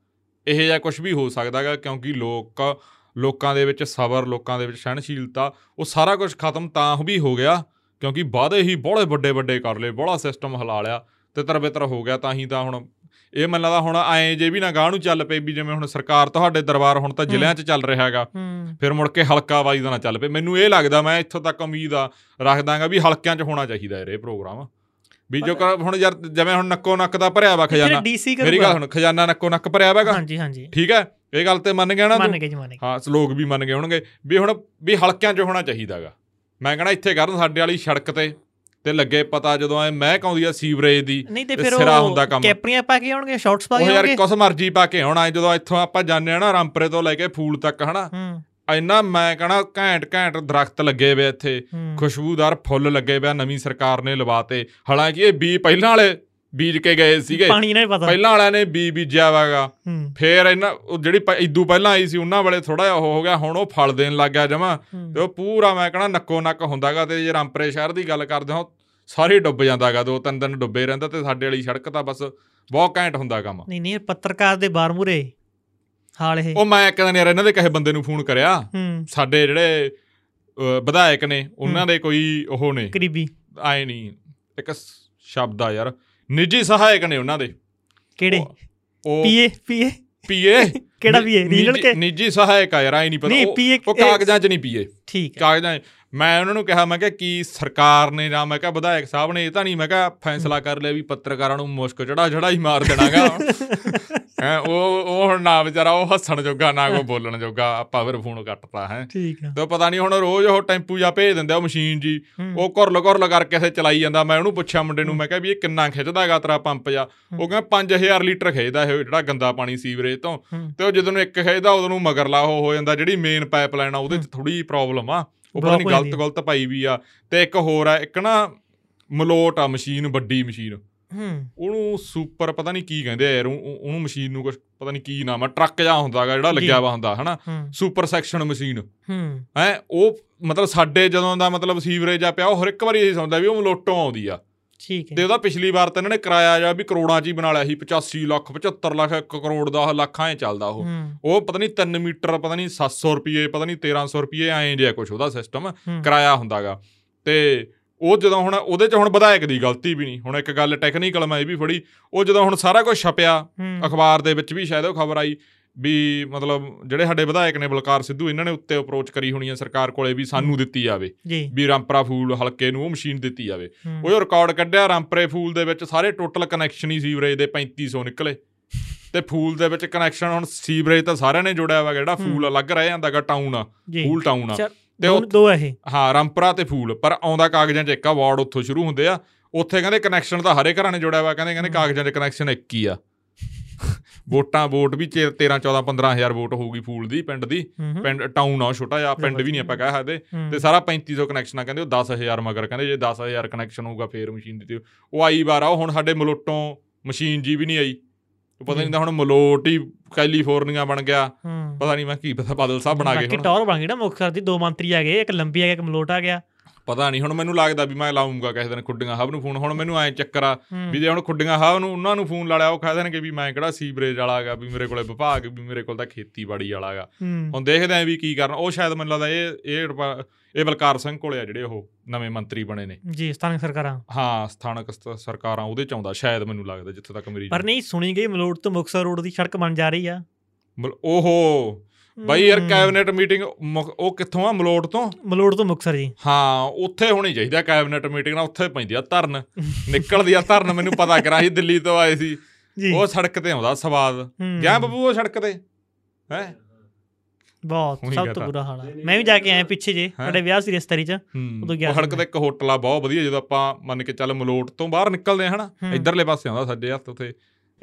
ਇਹ ਜਿਹਾ ਕੁਝ ਵੀ ਹੋ ਸਕਦਾਗਾ ਕਿਉਂਕਿ ਲੋਕ ਲੋਕਾਂ ਦੇ ਵਿੱਚ ਸਬਰ ਲੋਕਾਂ ਦੇ ਵਿੱਚ ਸਹਿਣਸ਼ੀਲਤਾ ਉਹ ਸਾਰਾ ਕੁਝ ਖਤਮ ਤਾਂ ਵੀ ਹੋ ਗਿਆ। ਕਿਉਂਕਿ ਵਾਅਦੇ ਹੀ ਬੜੇ ਵੱਡੇ ਵੱਡੇ ਕਰ ਲਏ ਬੜਾ ਸਿਸਟਮ ਹਿਲਾ ਲਿਆ ਤੇ ਤਰਬੇਤਰ ਹੋ ਗਿਆ ਤਾਂ ਹੀ ਤਾਂ ਹੁਣ ਇਹ ਮੈਨੂੰ ਲੱਗਦਾ ਹੁਣ ਐਂ ਜੇ ਵੀ ਨਾ ਗਾਹ ਨੂੰ ਚੱਲ ਪਏ ਵੀ ਜਿਵੇਂ ਹੁਣ ਸਰਕਾਰ ਤੁਹਾਡੇ ਦਰਬਾਰ ਹੁਣ ਤਾਂ ਜ਼ਿਲ੍ਹਿਆਂ 'ਚ ਚੱਲ ਰਿਹਾ ਹੈਗਾ। ਫਿਰ ਮੁੜ ਕੇ ਹਲਕਾ ਵਾਈਜ਼ ਦਾ ਨਾ ਚੱਲ ਪਏ। ਮੈਨੂੰ ਇਹ ਲੱਗਦਾ ਮੈਂ ਇੱਥੋਂ ਤੱਕ ਉਮੀਦ ਆ ਰੱਖਦਾਗਾ ਵੀ ਹਲਕਿਆਂ 'ਚ ਹੋਣਾ ਚਾਹੀਦਾ ਇਹ ਪ੍ਰੋਗਰਾਮ ਵੀ ਜੋ ਕਰ- ਹੁਣ ਯਾਰ ਜਿਵੇਂ ਹੁਣ ਨੱਕੋ ਨੱਕ ਦਾ ਭਰਿਆ ਵਾ ਖਜ਼ਾਨਾ। ਮੇਰੀ ਗੱਲ ਹੁਣ ਖਜ਼ਾਨਾ ਨੱਕੋ ਨੱਕ ਭਰਿਆ ਵਾਗਾ ਹਾਂਜੀ ਹਾਂਜੀ। ਠੀਕ ਹੈ? ਇਹ ਗੱਲ ਤੇ ਮੰਨ ਗਿਆ ਨਾ ਮੰਨ ਗਏ ਜੀ ਮੰਨ ਗਏ। ਹਾਂ ਲੋਕ ਵੀ ਮੰਨ ਗਏ ਹੋਣਗੇ। ਵੀ ਹੁਣ ਵੀ ਹਲਕਿਆਂ 'ਚ ਹੋਣਾ ਚਾਹੀਦਾਗਾ ਮੈਂ ਕਹਣਾ ਇੱਥੇ ਕਰਨ ਸਾਡੇ ਵਾਲੀ ਸੜਕ ਤੇ ਤੇ ਲੱਗੇ ਪਤਾ ਜਦੋਂ ਐ ਮਹਿਕ ਆਉਂਦੀ ਆ ਸੀਵਰੇਜ ਦੀ ਸਿਰਾ ਉਹ ਹੁੰਦਾ ਕੰਮ। ਕੈਪਰੀਆਂ ਪਾ ਕੇ ਆਉਣਗੇ ਸ਼ਾਰਟਸ ਪਾ ਉਹ ਕੇ ਯਾਰ ਆਉਣਗੇ? ਕੁਛ ਮਰਜ਼ੀ ਪਾ ਕੇ ਆਉਣਾ ਜਦੋਂ ਇੱਥੋਂ ਆਪਾਂ ਜਾਂਦੇ ਆ ਨਾ ਰਾਮਪਰੇ ਤੋਂ ਲੈ ਕੇ ਫੂਲ ਤੱਕ ਹਨਾ? ਇੰਨਾ ਮੈਂ ਕਹਣਾ ਘੈਂਟ ਘੈਂਟ ਦਰਖਤ ਲੱਗੇ ਵੇ ਇੱਥੇ ਖੁਸ਼ਬੂਦਾਰ ਫੁੱਲ ਲੱਗੇ ਵੇ ਨਵੀਂ ਸਰਕਾਰ ਨੇ ਲਵਾਤੇ। ਹਾਲਾਂਕਿ ਇਹ ਬੀ ਪਹਿਲਾਂ ਵਾਲੇ ਬੀਜ ਕੇ ਗਏ ਸੀਗੇ। ਪਹਿਲਾਂ ਵਾਲਿਆਂ ਨੇ ਬੀ ਬੀਜਿਆ ਵਾਗਾ ਫੇਰ ਇਹਨਾਂ ਉਹ ਜਿਹੜੀ ਇਦੂ ਪਹਿਲਾਂ ਆਈ ਸੀ ਉਹਨਾਂ ਵੇਲੇ ਥੋੜਾ ਜਿਹਾ ਉਹ ਹੋ ਗਿਆ ਹੁਣ ਉਹ ਫਲ ਦੇਣ ਲੱਗ ਗਿਆ ਜਮਾ। ਤੇ ਉਹ ਪੂਰਾ ਮੈਂ ਕਹਣਾ ਨੱਕੋ ਨੱਕ ਹੁੰਦਾਗਾ ਤੇ ਜੇ ਰਾਮਪਰੇ ਸ਼ਹਿਰ ਦੀ ਗੱਲ ਕਰਦੇ ਹਾਂ ਸਾਰੇ ਡੁੱਬ ਜਾਂਦਾਗਾ ਦੋ ਤਿੰਨ ਦਿਨ ਡੁੱਬੇ ਰਹਿੰਦਾ ਤੇ ਸਾਡੇ ਵਾਲੀ ਸੜਕ ਤਾਂ ਬਸ ਬਹੁਤ ਘੈਂਟ ਹੁੰਦਾ ਕੰਮ ਨਹੀਂ ਨਹੀਂ ਪੱਤਰਕਾਰ ਦੇ ਬਾਰ ਮੂਰੇ ਹਾਲ ਇਹ। ਉਹ ਮੈਂ ਇੱਕ ਦਿਨ ਯਾਰ ਇਹਨਾਂ ਦੇ ਕਹੇ ਬੰਦੇ ਨੂੰ ਫੋਨ ਕਰਿਆ। ਸਾਡੇ ਜਿਹੜੇ ਵਿਧਾਇਕ ਨੇ ਉਹਨਾਂ ਦੇ ਕੋਈ ਉਹ ਨੇ। ਕਰੀਬੀ। ਆਏ ਨਹੀਂ ਇੱਕ ਸ਼ਬਦ ਆ ਯਾਰ। ਨਿੱਜੀ ਸਹਾਇਕ ਨੇ ਉਹਨਾਂ ਦੇ। ਕਿਹੜੇ? ਪੀਏ ਪੀਏ ਪੀਏ ਕਿਹੜਾ ਪੀਏ ਰੀਜਨਲ ਕੇ? ਨਿੱਜੀ ਸਹਾਇਕ ਆ ਯਾਰ ਆਈ ਨਹੀਂ ਪਤਾ। ਉਹ ਕਾਗਜ਼ਾਂ 'ਚ ਨਹੀਂ ਪੀਏ ਠੀਕ ਹੈ। ਕਾਗਜ਼ਾਂ। ਮੈਂ ਉਹਨਾਂ ਨੂੰ ਕਿਹਾ ਮੈਂ ਕਿਹਾ ਕੀ ਸਰਕਾਰ ਨੇ ਜਾਂ ਮੈਂ ਕਿਹਾ ਵਿਧਾਇਕ ਸਾਹਿਬ ਨੇ ਇਹ ਤਾਂ ਨਹੀਂ। ਮੈਂ ਕਿਹਾ ਫੈਸਲਾ ਕਰ ਲਿਆ ਵੀ ਪੱਤਰਕਾਰਾਂ ਨੂੰ ਮੁਸ਼ਕ ਚੜਾ ਚੜਾ ਹੀ ਮਾਰ ਦੇਣਾਗਾ। <laughs> ਹੈ ਉਹ ਉਹ ਹੁਣ ਨਾ ਵਿਚਾਰਾ ਉਹ ਹੱਸਣ ਜੋਗਾ ਨਾ ਕੋਈ ਬੋਲਣ ਜੋਗਾ ਆਪਾਂ ਫਿਰ ਫੋਨ ਕੱਟਤਾ ਹੈ। ਠੀਕ ਹੈ। ਤੇ ਪਤਾ ਨਹੀਂ ਹੁਣ ਰੋਜ਼ ਉਹ ਟੈਂਪੂ ਜਾਂ ਭੇਜ ਦਿੰਦੇ ਆ ਉਹ ਮਸ਼ੀਨ ਜੀ। ਉਹ ਘੁਰਲ ਘੁਰਲ ਕਰਕੇ ਇੱਥੇ ਚਲਾਈ ਜਾਂਦਾ। ਮੈਂ ਉਹਨੂੰ ਪੁੱਛਿਆ ਮੁੰਡੇ ਨੂੰ ਮੈਂ ਕਿਹਾ ਵੀ ਇਹ ਕਿੰਨਾ ਖਿੱਚਦਾ ਹੈਗਾ ਤੇਰਾ ਪੰਪ ਜਾ? ਉਹ ਕਹਿੰਦਾ 5000 ਲੀਟਰ ਖਿੱਚਦਾ ਇਹ ਜਿਹੜਾ ਗੰਦਾ ਪਾਣੀ ਸੀਵਰੇਜ ਤੋਂ। ਤੇ ਉਹ ਜਦੋਂ ਇੱਕ ਖਿੱਚਦਾ ਉਦੋਂ ਨੂੰ ਮਗਰਲਾ ਉਹ ਹੋ ਜਾਂਦਾ ਜਿਹੜੀ ਮੇਨ ਪਾਈਪਲਾਈਨ ਆ ਉਹਦੇ 'ਚ ਥੋੜੀ ਜਿਹੀ ਪ੍ਰੋਬਲਮ ਆ ਉਹ ਪਤਾ ਨਹੀਂ ਗਲਤ ਗਲਤ ਪਾਈ ਵੀ ਆ। ਤੇ ਇੱਕ ਹੋਰ ਆ ਇੱਕ ਨਾ ਮਲੋਟ ਆ ਮਸ਼ੀਨ ਵੱਡੀ ਮਸ਼ੀਨ। ਹੂੰ। ਉਹਨੂੰ ਸੁਪਰ ਪਤਾ ਨਹੀਂ ਕੀ ਕਹਿੰਦੇ ਯਾਰ ਉਹ- ਉਹ- ਉਹਨੂੰ ਮਸ਼ੀਨ ਨੂੰ ਕੁਝ ਪਤਾ ਨਹੀਂ ਕੀ ਨਾਮ ਆ ਟਰੱਕ ਜਾ ਹੁੰਦਾਗਾ ਜਿਹੜਾ ਲੱਗਿਆ ਵਾ ਹੁੰਦਾ ਹਨਾ? Super section machine. ਹੂੰ। ਹੈ ਉਹ ਮਤਲਬ ਸਾਡੇ ਜਦੋਂ ਦਾ ਮਤਲਬ ਸੀਵਰੇਜ ਆ ਪਿਆ ਉਹ ਹਰ ਇੱਕ ਵਾਰੀ ਇਹ ਸੁਣਦਾ ਵੀ ਉਹ ਮਲੋਟੋਂ ਆਉਂਦੀ ਆ। ਠੀਕ ਤੇ ਹੈ ਉਹਦਾ ਪਿਛਲੀ ਵਾਰ ਤਾਂ ਇਹਨਾਂ ਨੇ ਕਿਰਾਇਆ ਜਾਂ ਵੀ ਕਰੋੜਾਂ 'ਚ ਹੀ ਬਣਾ ਲਿਆ ਸੀ 85 ਲੱਖ 75 ਲੱਖ 1 ਕਰੋੜ ਦਾ ਲੱਖਾਂ 'ਚ ਚੱਲਦਾ ਉਹ। ਉਹ ਪਤਾ ਨਹੀਂ 3 ਮੀਟਰ ਪਤਾ ਨਹੀਂ 700 ਰੁਪਏ ਪਤਾ ਨਹੀਂ 1300 ਰੁਪਏ ਐਂ ਜਿਹਾ ਕੁਝ ਉਹਦਾ ਸਿਸਟਮ। ਕਿਰਾਇਆ ਹੁੰਦਾਗਾ। ਤੇ ਉਹ ਜਦੋਂ ਹੁਣ ਉਹਦੇ 'ਚ ਹੁਣ ਵਿਧਾਇਕ ਦੀ ਗਲਤੀ ਵੀ ਨਹੀਂ ਹੁਣ ਇੱਕ ਗੱਲ ਟੈਕਨੀਕਲ ਮੈਂ ਇਹ ਵੀ ਫੜੀ ਉਹ ਜਦੋਂ ਹੁਣ ਸਾਰਾ ਕੁਝ ਛਪਿਆ ਅਖਬਾਰ ਦੇ ਵਿੱਚ ਵੀ ਸ਼ਾਇਦ ਉਹ ਖਬਰ ਆਈ ਵੀ ਮਤਲਬ ਜਿਹੜੇ ਸਾਡੇ ਵਿਧਾਇਕ ਨੇ ਬਲਕਾਰ ਸਿੱਧੂ ਇਹਨਾਂ ਨੇ ਉੱਤੇ ਅਪਰੋਚ ਕਰੀ ਹੋਣੀ ਹੈ ਸਰਕਾਰ ਕੋਲੇ ਵੀ ਸਾਨੂੰ ਦਿੱਤੀ ਜਾਵੇ ਵੀ ਰਾਮਪਰਾ ਫੂਲ ਹਲਕੇ ਨੂੰ ਉਹ ਮਸ਼ੀਨ ਦਿੱਤੀ ਜਾਵੇ। ਉਹ ਰਿਕਾਰਡ ਕੱਢਿਆ ਰਾਮਪਰੇ ਫੂਲ ਦੇ ਵਿੱਚ ਸਾਰੇ ਟੋਟਲ ਕਨੈਕਸ਼ਨ ਹੀ ਸੀਵਰੇਜ ਦੇ 3500 ਨਿਕਲੇ। ਤੇ ਫੂਲ ਦੇ ਵਿੱਚ ਕਨੈਕਸ਼ਨ ਹੁਣ ਸੀਵਰੇਜ ਤਾਂ ਸਾਰਿਆਂ ਨੇ ਜੋੜਿਆ ਵਾ ਜਿਹੜਾ ਫੂਲ ਅਲੱਗ ਰਹਿ ਜਾਂਦਾਗਾ ਟਾਊਨ ਆ ਫੂਲ ਟਾਊਨ ਆ। ਤੇ ਉਹ- ਦੋ ਹੈ ਇਹ? ਹਾਂ ਰਾਮਪਰਾ ਤੇ ਫੂਲ ਪਰ ਆਉਂਦਾ ਕਾਗਜ਼ਾਂ 'ਚ ਇੱਕ ਆ ਵਾਰਡ ਉੱਥੋਂ ਸ਼ੁਰੂ ਹੁੰਦੇ ਆ। ਉੱਥੇ ਕਹਿੰਦੇ ਕਨੈਕਸ਼ਨ ਤਾਂ ਹਰੇ ਘਰਾਂ ਨੇ ਜੋੜਿਆ ਵਾ ਕਹਿੰਦੇ ਕਹਿੰਦੇ ਕਾਗਜ਼ਾਂ 'ਚ ਕਨੈਕਸ਼ਨ ਇੱਕ ਹੀ ਆ। ਵੋਟਾਂ ਵੋਟ ਵੀ 13 14 15000 ਵੋਟ ਹੋਊਗੀ ਫੂਲ ਦੀ ਪਿੰਡ ਦੀ। ਪਿੰਡ ਟਾਊਨ ਆ ਛੋਟਾ ਜਿਹਾ ਪਿੰਡ ਵੀ ਨਹੀਂ ਆਪਾਂ ਕਹਿ ਸਕਦੇ। ਤੇ ਸਾਰਾ 3500 ਕਨੈਕਸ਼ਨ ਆ ਕਹਿੰਦੇ ਉਹ 10000 ਮਗਰ ਕਹਿੰਦੇ ਜੇ 10000 ਕਨੈਕਸ਼ਨ ਹੋਊਗਾ ਫੇਰ ਮਸ਼ੀਨ ਦਿੱਤੀ ਉਹ ਆਈ ਵਾਰ ਆ ਉਹ ਹੁਣ ਸਾਡੇ ਮਲੋਟੋਂ ਮਸ਼ੀਨ ਜੀ ਵੀ ਨਹੀਂ ਆਈ। ਪਤਾ ਨਹੀਂ ਤਾਂ ਹੁਣ ਮਲੋਟ ਹੀ ਕੈਲੀਫੋਰਨੀਆ ਬਣ ਗਿਆ। ਪਤਾ ਨਹੀਂ ਮੈਂ ਕੀ ਪਤਾ ਬਾਦਲ ਸਾਹਿਬ ਬਣਾ ਗਏ ਹੁਣ। ਟੌਰ ਬਣ ਗਈ ਨਾ ਮੁੱਖ ਸਰ ਦੀ ਦੋ ਮੰਤਰੀ ਆ ਗਏ ਇੱਕ ਲੰਬੀ ਆ ਗਿਆ ਇੱਕ ਮਲੋਟ ਆ ਗਿਆ। ਪਤਾ ਨਹੀਂ ਹੁਣ ਮੈਨੂੰ ਲੱਗਦਾ ਵੀ ਮੈਂ ਲਾਉਂਗਾ ਕਿਸੇ ਦਿਨ ਖੁੱਡੀਆਂ ਹਬ ਨੂੰ ਫੋਨ ਹੁਣ ਮੈਨੂੰ ਐ ਚੱਕਰ ਆ। ਵੀ ਜੇ ਹੁਣ ਖੁੱਡੀਆਂ ਹਬ ਨੂੰ ਉਹਨਾਂ ਨੂੰ ਫੋਨ ਲਾ ਲਿਆ ਉਹ ਕਹਿ ਦੇਣਗੇ ਵੀ ਮੈਂ ਕਿਹੜਾ ਸੀਵਰੇਜ ਵਾਲਾ ਹੈਗਾ ਵੀ ਮੇਰੇ ਕੋਲੇ ਵਿਭਾਗ ਵੀ ਮੇਰੇ ਕੋਲ ਤਾਂ ਖੇਤੀਬਾੜੀ ਵਾਲਾ ਹੈਗਾ ਹੂੰ। ਹੁਣ ਦੇਖਦੇ ਆਂ ਵੀ ਕੀ ਕਰਨ ਉਹ ਸ਼ਾਇਦ ਮੈਨੂੰ ਲੱਗਦਾ ਇਹ ਇਹ ਇਹ ਬਲਕਾਰ ਸਿੰਘ ਕੋਲੇ ਆ ਜਿਹੜੇ ਉਹ ਨਵੇਂ ਮੰਤਰੀ ਬਣੇ ਨੇ। ਜੀ ਸਥਾਨਕ ਸਰਕਾਰਾਂ। ਹਾਂ ਸਥਾਨਕ ਸਰਕਾਰਾਂ ਉਹਦੇ ਚ ਆਉਂਦਾ ਸ਼ਾਇਦ ਮੈਨੂੰ ਲੱਗਦਾ ਜਿੱਥੇ ਤੱਕ ਮੇਰੀ ਪਰ ਨਹੀਂ ਸੁਣੀ ਗਈ ਮਲੋਟ ਤੋਂ ਮੁਕਤਸਰ ਰੋਡ ਦੀ ਸੜਕ ਬਣ ਜਾ ਰਹੀ ਆ। ਓਹੋ! ਬਾਈ ਯਾਰ। ਕੈਬਨਿਟ ਮੀਟਿੰਗ ਉਹ ਕਿੱਥੋਂ ਆ? ਮਲੋਟ ਤੋਂ? ਮਲੋਟ ਤੋਂ ਮੁਕਤਸਰ ਜੀ। ਹਾਂ ਉੱਥੇ ਹੋਣੀ ਚਾਹੀਦੀ ਕੈਬਨਿਟ ਮੀਟਿੰਗ ਨਾ ਉੱਥੇ ਪੈਂਦੀ ਆ ਧਰਨ। ਨਿਕਲਦੀ ਆ ਧਰਨ ਮੈਨੂੰ ਪਤਾ ਕਰਾਂ ਸੀ ਦਿੱਲੀ ਤੋਂ ਆਏ ਸੀ। ਜੀ। ਉਹ ਸੜਕ ਤੇ ਆਉਂਦਾ ਸਵਾਦ। ਗਿਆ ਬੱਬੂ ਉਹ ਸੜਕ ਤੇ? ਹੈ? ਬਹੁਤ ਸਭ। ਤੋਂ ਬੁਰਾ ਹਾਲ ਹੈ ਮੈਂ ਵੀ ਜਾ ਕੇ ਆਇਆ ਪਿੱਛੇ ਜੇ ਸਾਡੇ ਵਿਆਹ ਸੀ ਰਿਸ਼ਤੇਦਾਰੀ ਚ ਉਦੋਂ ਗਿਆ ਸੀ ਤੇ ਇੱਕ ਹੋਟਲ ਆ ਬਹੁਤ ਵਧੀਆ ਜਦੋਂ ਆਪਾਂ ਮੰਨ ਕੇ ਚੱਲ ਮਲੋਟ ਤੋਂ ਬਾਹਰ ਨਿਕਲਦੇ ਆ ਹਨਾ। ਇਧਰਲੇ ਪਾਸੇ ਆਉਂਦਾ ਸੱਜੇ ਹੱਥ ਉਥੇ।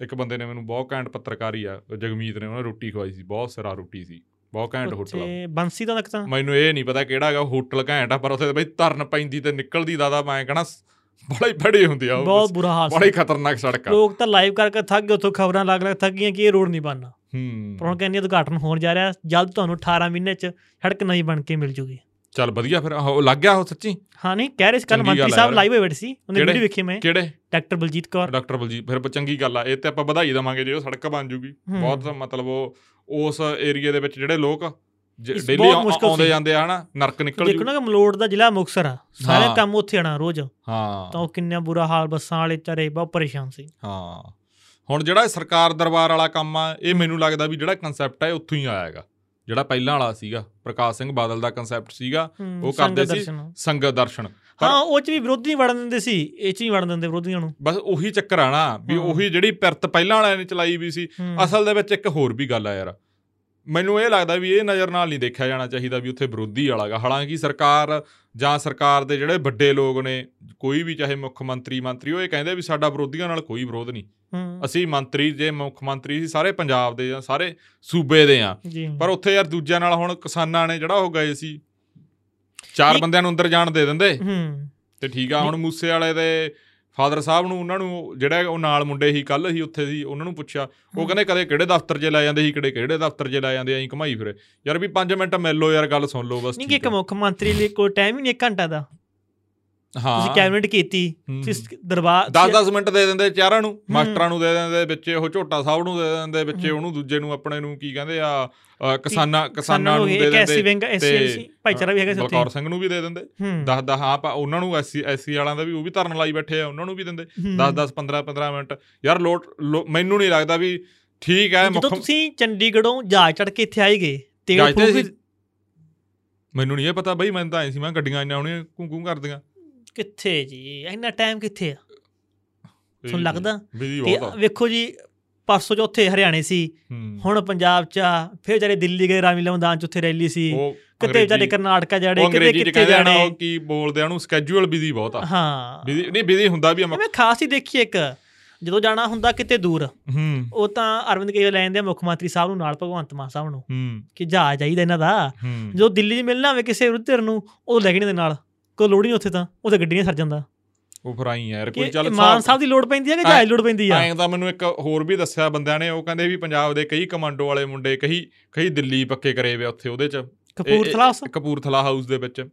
ਇੱਕ ਬੰਦੇ ਨੇ ਮੈਨੂੰ ਬਹੁਤ ਘੈਂਟ ਪੱਤਰਕਾਰੀ ਆ ਜਗਮੀਤ ਨੇ ਉਹਨਾਂ ਰੋਟੀ ਖਵਾਈ ਸੀ ਬਹੁਤ ਸਿਰਾ ਰੋਟੀ ਸੀ ਬਹੁਤ ਘੈਂਟ ਹੋਟਲ ਉੱਥੇ ਬੰਸੀ ਤੋਂ ਤੱਕ ਤਾਂ ਮੈਨੂੰ ਇਹ ਨਹੀਂ ਪਤਾ ਕਿਹੜਾ ਹੈਗਾ ਹੋਟਲ ਘੈਂਟ ਆ ਪਰ ਉੱਥੇ ਬਈ ਧਰਨ ਪੈਂਦੀ ਤੇ ਨਿਕਲਦੀ ਦਾਦਾ ਮੈਂ ਕਹਣਾ ਬੜਾ ਹੀ ਫੜੀ ਹੁੰਦੀ ਆ ਉਹ ਬਹੁਤ ਬੁਰਾ ਹਾਲ ਬੜਾ ਖਤਰਨਾਕ ਸੜਕ ਆ। ਲੋਕ ਤਾਂ ਲਾਈਵ ਕਰਕੇ ਥੱਕ ਗਏ ਉੱਥੋਂ ਖਬਰਾਂ ਲੱਗ ਲੱਗ ਥੱਕ ਗਈਆਂ ਕਿ ਇਹ ਰੋਡ ਨਹੀਂ ਬਣਨਾ। ਹੂੰ। ਪਰ ਹੁਣ ਕਹਿੰਦੇ ਉਦਘਾਟਨ ਹੋਣ ਜਾ ਰਿਹਾ ਜਲਦ ਤੁਹਾਨੂੰ 18 ਮਹੀਨੇ ਚ ਸੜਕ ਨਵੀਂ ਬਣ ਕੇ ਮਿਲ ਜੂਗੀ। ਚੱਲ ਵਧੀਆ ਫਿਰ ਉਹ ਲੱਗ ਗਿਆ ਉਹ ਸੱਚੀ? ਹਾਂ ਨਹੀਂ ਕਹਿ ਰਹੇ ਸੀ ਕੱਲ ਮੰਤਰੀ ਆ ਸਾਹਿਬ। ਲਾਈਵ ਹੋਏ ਬੈਠੇ ਸੀ ਉਹਨੇ? ਵੀਡੀਓ ਵੇਖੀ ਮੈਂ। ਕਿਹੜੇ? ਡਾਕਟਰ ਬਲਜੀਤ ਕੌਰ। ਡਾਕਟਰ ਬਲਜੀਤ ਫਿਰ ਚੰਗੀ ਗੱਲ ਆ ਇਹ ਤੇ ਆਪਾਂ ਵਧਾਈ ਦਵਾਂਗੇ ਜੇ ਉਹ ਸੜਕ ਬਣ ਜੂਗੀ। ਬਹੁਤ ਮਤਲਬ ਉਹ ਉਸ ਏਰੀਆ ਦੇ ਵਿੱਚ ਜਿਹੜੇ ਲੋਕ ਡੇਲੀ ਆਉਂਦੇ। ਜਾਂਦੇ ਆ ਹਨਾ ਨਰਕ ਨਿਕਲ ਦੇਖੋ ਜੂ ਨਾ ਕਿ ਮਲੋੜ ਦਾ ਜ਼ਿਲ੍ਹਾ ਮੁਕਤਸਰ ਆ ਸਾਰੇ। ਕੰਮ ਉੱਥੇ ਆਣਾ ਰੋਜ਼। ਤਾਂ ਹਾਂ ਉਹ ਕਿੰਨਾ ਬੁਰਾ ਹਾਲ ਬੱਸਾਂ ਵਾਲੇ ਚਾਰੇ ਬਹੁਤ ਪਰੇਸ਼ਾਨ ਸੀ। ਹਾਂ। ਹੁਣ ਜਿਹੜਾ ਇਹ ਸਰਕਾਰ ਦਰਬਾਰ ਵਾਲਾ ਕੰਮ ਆ ਇਹ ਮੈਨੂੰ ਲੱਗਦਾ ਵੀ ਜਿਹੜਾ ਕਨਸੈਪਟ ਹੈ ਉੱਥੋਂ ਹੀ ਆਇਆ ਹੈਗਾ। ਜਿਹੜਾ ਪਹਿਲਾਂ ਵਾਲਾ ਸੀਗਾ ਪ੍ਰਕਾਸ਼ ਸਿੰਘ ਬਾਦਲ ਦਾ ਕਨਸੈਪਟ ਸੀਗਾ ਉਹ ਕਰਦੇ ਸੀ। ਸੰਗਤ ਦਰਸ਼ਨ ਹਾਂ ਉਹ ਚ ਵੀ ਵਿਰੋਧੀ ਨਹੀਂ ਵੜਨ ਦਿੰਦੇ ਸੀ ਇਹ ਚ ਹੀ ਵੜਨ ਦਿੰਦੇ ਵਿਰੋਧੀਆਂ ਨੂੰ ਬਸ ਉਹੀ ਚੱਕਰ ਆ ਨਾ ਵੀ। ਉਹੀ ਜਿਹੜੀ ਪਿਰਤ ਪਹਿਲਾਂ ਵਾਲਿਆਂ ਨੇ ਚਲਾਈ ਵੀ ਸੀ। ਅਸਲ ਦੇ ਵਿੱਚ ਇੱਕ ਹੋਰ ਵੀ ਗੱਲ ਆ ਯਾਰ ਮੈਨੂੰ ਇਹ ਲੱਗਦਾ ਵੀ ਇਹ ਨਜ਼ਰ ਨਾਲ ਨਹੀਂ ਦੇਖਿਆ ਜਾਣਾ ਚਾਹੀਦਾ ਵੀ ਉੱਥੇ ਵਿਰੋਧੀ ਵਾਲਾਗਾ ਹਾਲਾਂਕਿ ਸਰਕਾਰ ਜਾਂ ਸਰਕਾਰ ਦੇ ਜਿਹੜੇ ਵੱਡੇ ਲੋਕ ਨੇ ਕੋਈ ਵੀ ਚਾਹੇ ਮੁੱਖ ਮੰਤਰੀ ਮੰਤਰੀ ਉਹ ਇਹ ਕਹਿੰਦੇ ਵੀ ਸਾਡਾ ਵਿਰੋਧੀਆਂ ਨਾਲ ਕੋਈ ਵਿਰੋਧ ਨਹੀਂ ਅਸੀਂ ਮੰਤਰੀ ਜੇ ਮੁੱਖ ਮੰਤਰੀ ਸੀ ਸਾਰੇ ਪੰਜਾਬ ਦੇ ਜਾਂ ਸਾਰੇ ਸੂਬੇ ਦੇ ਆ। ਪਰ ਉੱਥੇ ਯਾਰ ਦੂਜਿਆਂ ਨਾਲ ਹੁਣ ਕਿਸਾਨਾਂ ਨੇ ਜਿਹੜਾ ਉਹ ਗਏ ਸੀ ਚਾਰ ਬੰਦਿਆਂ ਨੂੰ ਅੰਦਰ ਜਾਣ ਦੇ ਦਿੰਦੇ। ਹੂੰ। ਤੇ ਠੀਕ ਆ ਹੁਣ ਮੂਸੇ ਵਾਲੇ ਦੇ ਫਾਦਰ ਸਾਹਿਬ ਨੂੰ ਉਹਨਾਂ ਨੂੰ ਜਿਹੜਾ ਉਹ ਨਾਲ ਮੁੰਡੇ ਸੀ ਕੱਲ ਹੀ ਉੱਥੇ ਸੀ ਉਹਨਾਂ ਨੂੰ ਪੁੱਛਿਆ। ਉਹ ਕਹਿੰਦੇ ਕਦੇ ਕਿਹੜੇ ਦਫ਼ਤਰ 'ਚ ਲੈ ਜਾਂਦੇ ਸੀ ਕਿਹੜੇ ਕਿਹੜੇ ਦਫ਼ਤਰ 'ਚ ਲੈ ਜਾਂਦੇ ਐਂ ਘਮਾਈ ਫਿਰੇ। ਯਾਰ ਵੀ 5 ਮਿੰਟ ਮਿਲ ਲਓ ਯਾਰ ਗੱਲ ਸੁਣ ਲਓ ਬਸ ਨਹੀਂ ਕਿ ਇੱਕ ਆ। ਮੁੱਖ ਮੰਤਰੀ ਲਈ ਕੋਈ ਟਾਈਮ ਹੀ ਨਹੀਂ ਘੰਟਾ ਦਾ। ਤੁਸੀਂ ਕੈਬਨਿਟ ਕੀਤੀ। ਤੁਸੀਂ ਦਰਬਾਰ 10-10 ਮਿੰਟ ਦੇ ਦਿੰਦੇ ਚਾਰਾਂ ਨੂੰ ਮਾਸਟਰਾਂ ਨੂੰ ਦੇ ਦਿੰਦੇ ਵਿੱਚ ਉਹ ਝੋਟਾ ਸਾਹਿਬ ਨੂੰ ਦੇ ਦਿੰਦੇ ਵਿੱਚ। ਉਹਨੂੰ ਦੂਜੇ ਨੂੰ ਆਪਣੇ ਨੂੰ ਕੀ ਕਹਿੰਦੇ ਆ ਕਿਸਾਨਾਂ ਕਿਸਾਨਾਂ ਨੂੰ ਦੇ ਦਿੰਦੇ ਵਿੰਗ ਐਸੀ ਤੇ, ਐਸੀ ਭਾਈਚਾਰਾ ਵੀ ਹੈਗਾ ਸੀ ਉੱਥੇ ਬਲਕੌਰ ਸਿੰਘ ਨੂੰ ਵੀ ਦੇ ਦਿੰਦੇ ਹੂੰ 10 10 ਹਾਂ ਉਹਨਾਂ ਨੂੰ ਐਸੀ ਐਸੀ ਵਾਲਿਆਂ ਦਾ ਵੀ ਉਹ ਵੀ ਧਰਨ ਲਾਈ ਬੈਠੇ ਆ ਉਹਨਾਂ ਨੂੰ ਵੀ ਦਿੰਦੇ ਹੂੰ। 10 10 15 15 ਮਿੰਟ ਯਾਰ ਲੋਟ ਮੈਨੂੰ ਨਹੀਂ ਲੱਗਦਾ ਵੀ ਠੀਕ ਹੈ ਜਦੋਂ ਤੁਸੀਂ ਚੰਡੀਗੜ੍ਹੋਂ ਜਹਾਜ਼ ਚੜ ਕੇ ਇੱਥੇ ਆਏਗੇ ਤੇ? ਮੈਨੂੰ ਨਹੀਂ ਇਹ ਪਤਾ ਬਈ ਮੈਂ ਤਾਂ ਐ ਸੀ ਮੈਂ ਗੱਡੀਆਂ ਇੰਨਾ ਉਹਨੇ ਕੂੰ ਕੂੰ ਕਰਦੀਆਂ ਕਿੱਥੇ ਜੀ? ਇੰਨਾ ਟਾਈਮ ਕਿੱਥੇ ਆ? ਤੁਹਾਨੂੰ ਲੱਗਦਾ? ਵੇਖੋ ਜੀ ਪਰਸੋਂ ਚੌਥੇ ਹਰਿਆਣੇ ਸੀ। ਹੁਣ ਪੰਜਾਬ ਚ ਆ, ਫਿਰ ਵਿਚਾਰੇ ਦਿੱਲੀ ਗਏ ਰਾਮਲੀਲਾ ਮੈਦਾਨ ਚ ਉੱਥੇ ਰੈਲੀ ਸੀ। ਕਿਤੇ ਵਿਚਾਰੇ ਕਰਨਾਟਕਾ ਜਾੜੇ ਕਿਤੇ ਕਿੱਥੇ ਜਾਣੇ? ਉਹ ਕੀ ਬੋਲਦੇ ਆ ਉਹਨੂੰ? ਸਕੇਜੂਅਲ ਬਿਜ਼ੀ ਬਹੁਤ ਆ। ਹਾਂ। ਬਿਜ਼ੀ ਨਹੀਂ ਬਿਜ਼ੀ ਹੁੰਦਾ ਵੀ ਮੈਂ ਖਾਸ ਹੀ ਦੇਖੀ ਇੱਕ। ਜਦੋਂ ਜਾਣਾ ਹੁੰਦਾ ਕਿਤੇ ਦੂਰ ਹੂੰ। ਉਹ ਤਾਂ ਅਰਵਿੰਦ ਕੇਜਰੀਵਾਲ ਲੈ ਜਾਂਦੇ ਆ ਮੁੱਖ ਮੰਤਰੀ ਸਾਹਿਬ ਨੂੰ ਨਾਲ ਭਗਵੰਤ ਮਾਨ ਸਾਹਿਬ ਨੂੰ। ਹੂੰ। ਕਿ ਜਹਾਜ਼ ਚਾਹੀਦਾ ਇਹਨਾਂ ਦਾ। ਜਦੋਂ ਦਿੱਲੀ 'ਚ ਮਿਲਣਾ ਹੋਵੇ ਕਿਸੇ ਵਿਰੁੱਧ ਧਿਰ ਨੂੰ ਉਹ ਲੈ ਕੇ ਦੇ ਨਾਲ। ਕੋਈ ਲੋੜ ਨਹੀਂ ਉੱਥੇ ਤਾਂ ਉੱਥੇ ਗੱਡੀਆਂ ਸਰ ਜਾਂਦਾ। ਉਹ ਫਿਰ ਆਈ ਯਾਰ ਕੋਈ ਚੱਲ ਮਾਨ ਸਾਹਿਬ ਦੀ ਲੋੜ ਪੈਂਦੀ ਹੈ ਕਿ ਜਹਾਜ਼ ਦੀ ਲੋੜ ਪੈਂਦੀ ਆ? ਐਂ ਤਾਂ ਮੈਨੂੰ ਇੱਕ ਹੋਰ ਵੀ ਦੱਸਿਆ ਬੰਦਿਆਂ ਨੇ ਉਹ ਕਹਿੰਦੇ ਵੀ ਪੰਜਾਬ ਦੇ ਕਈ ਕਮਾਂਡੋ ਵਾਲੇ ਮੁੰਡੇ ਕਈ ਕਈ ਦਿੱਲੀ ਪੱਕੇ ਕਰੇ ਵੇ ਉੱਥੇ ਉਹਦੇ ਚ। ਕਪੂਰਥਲਾ ਇਹ- ਕਪੂਰਥਲਾ ਹਾਊਸ ਦੇ ਵਿੱਚ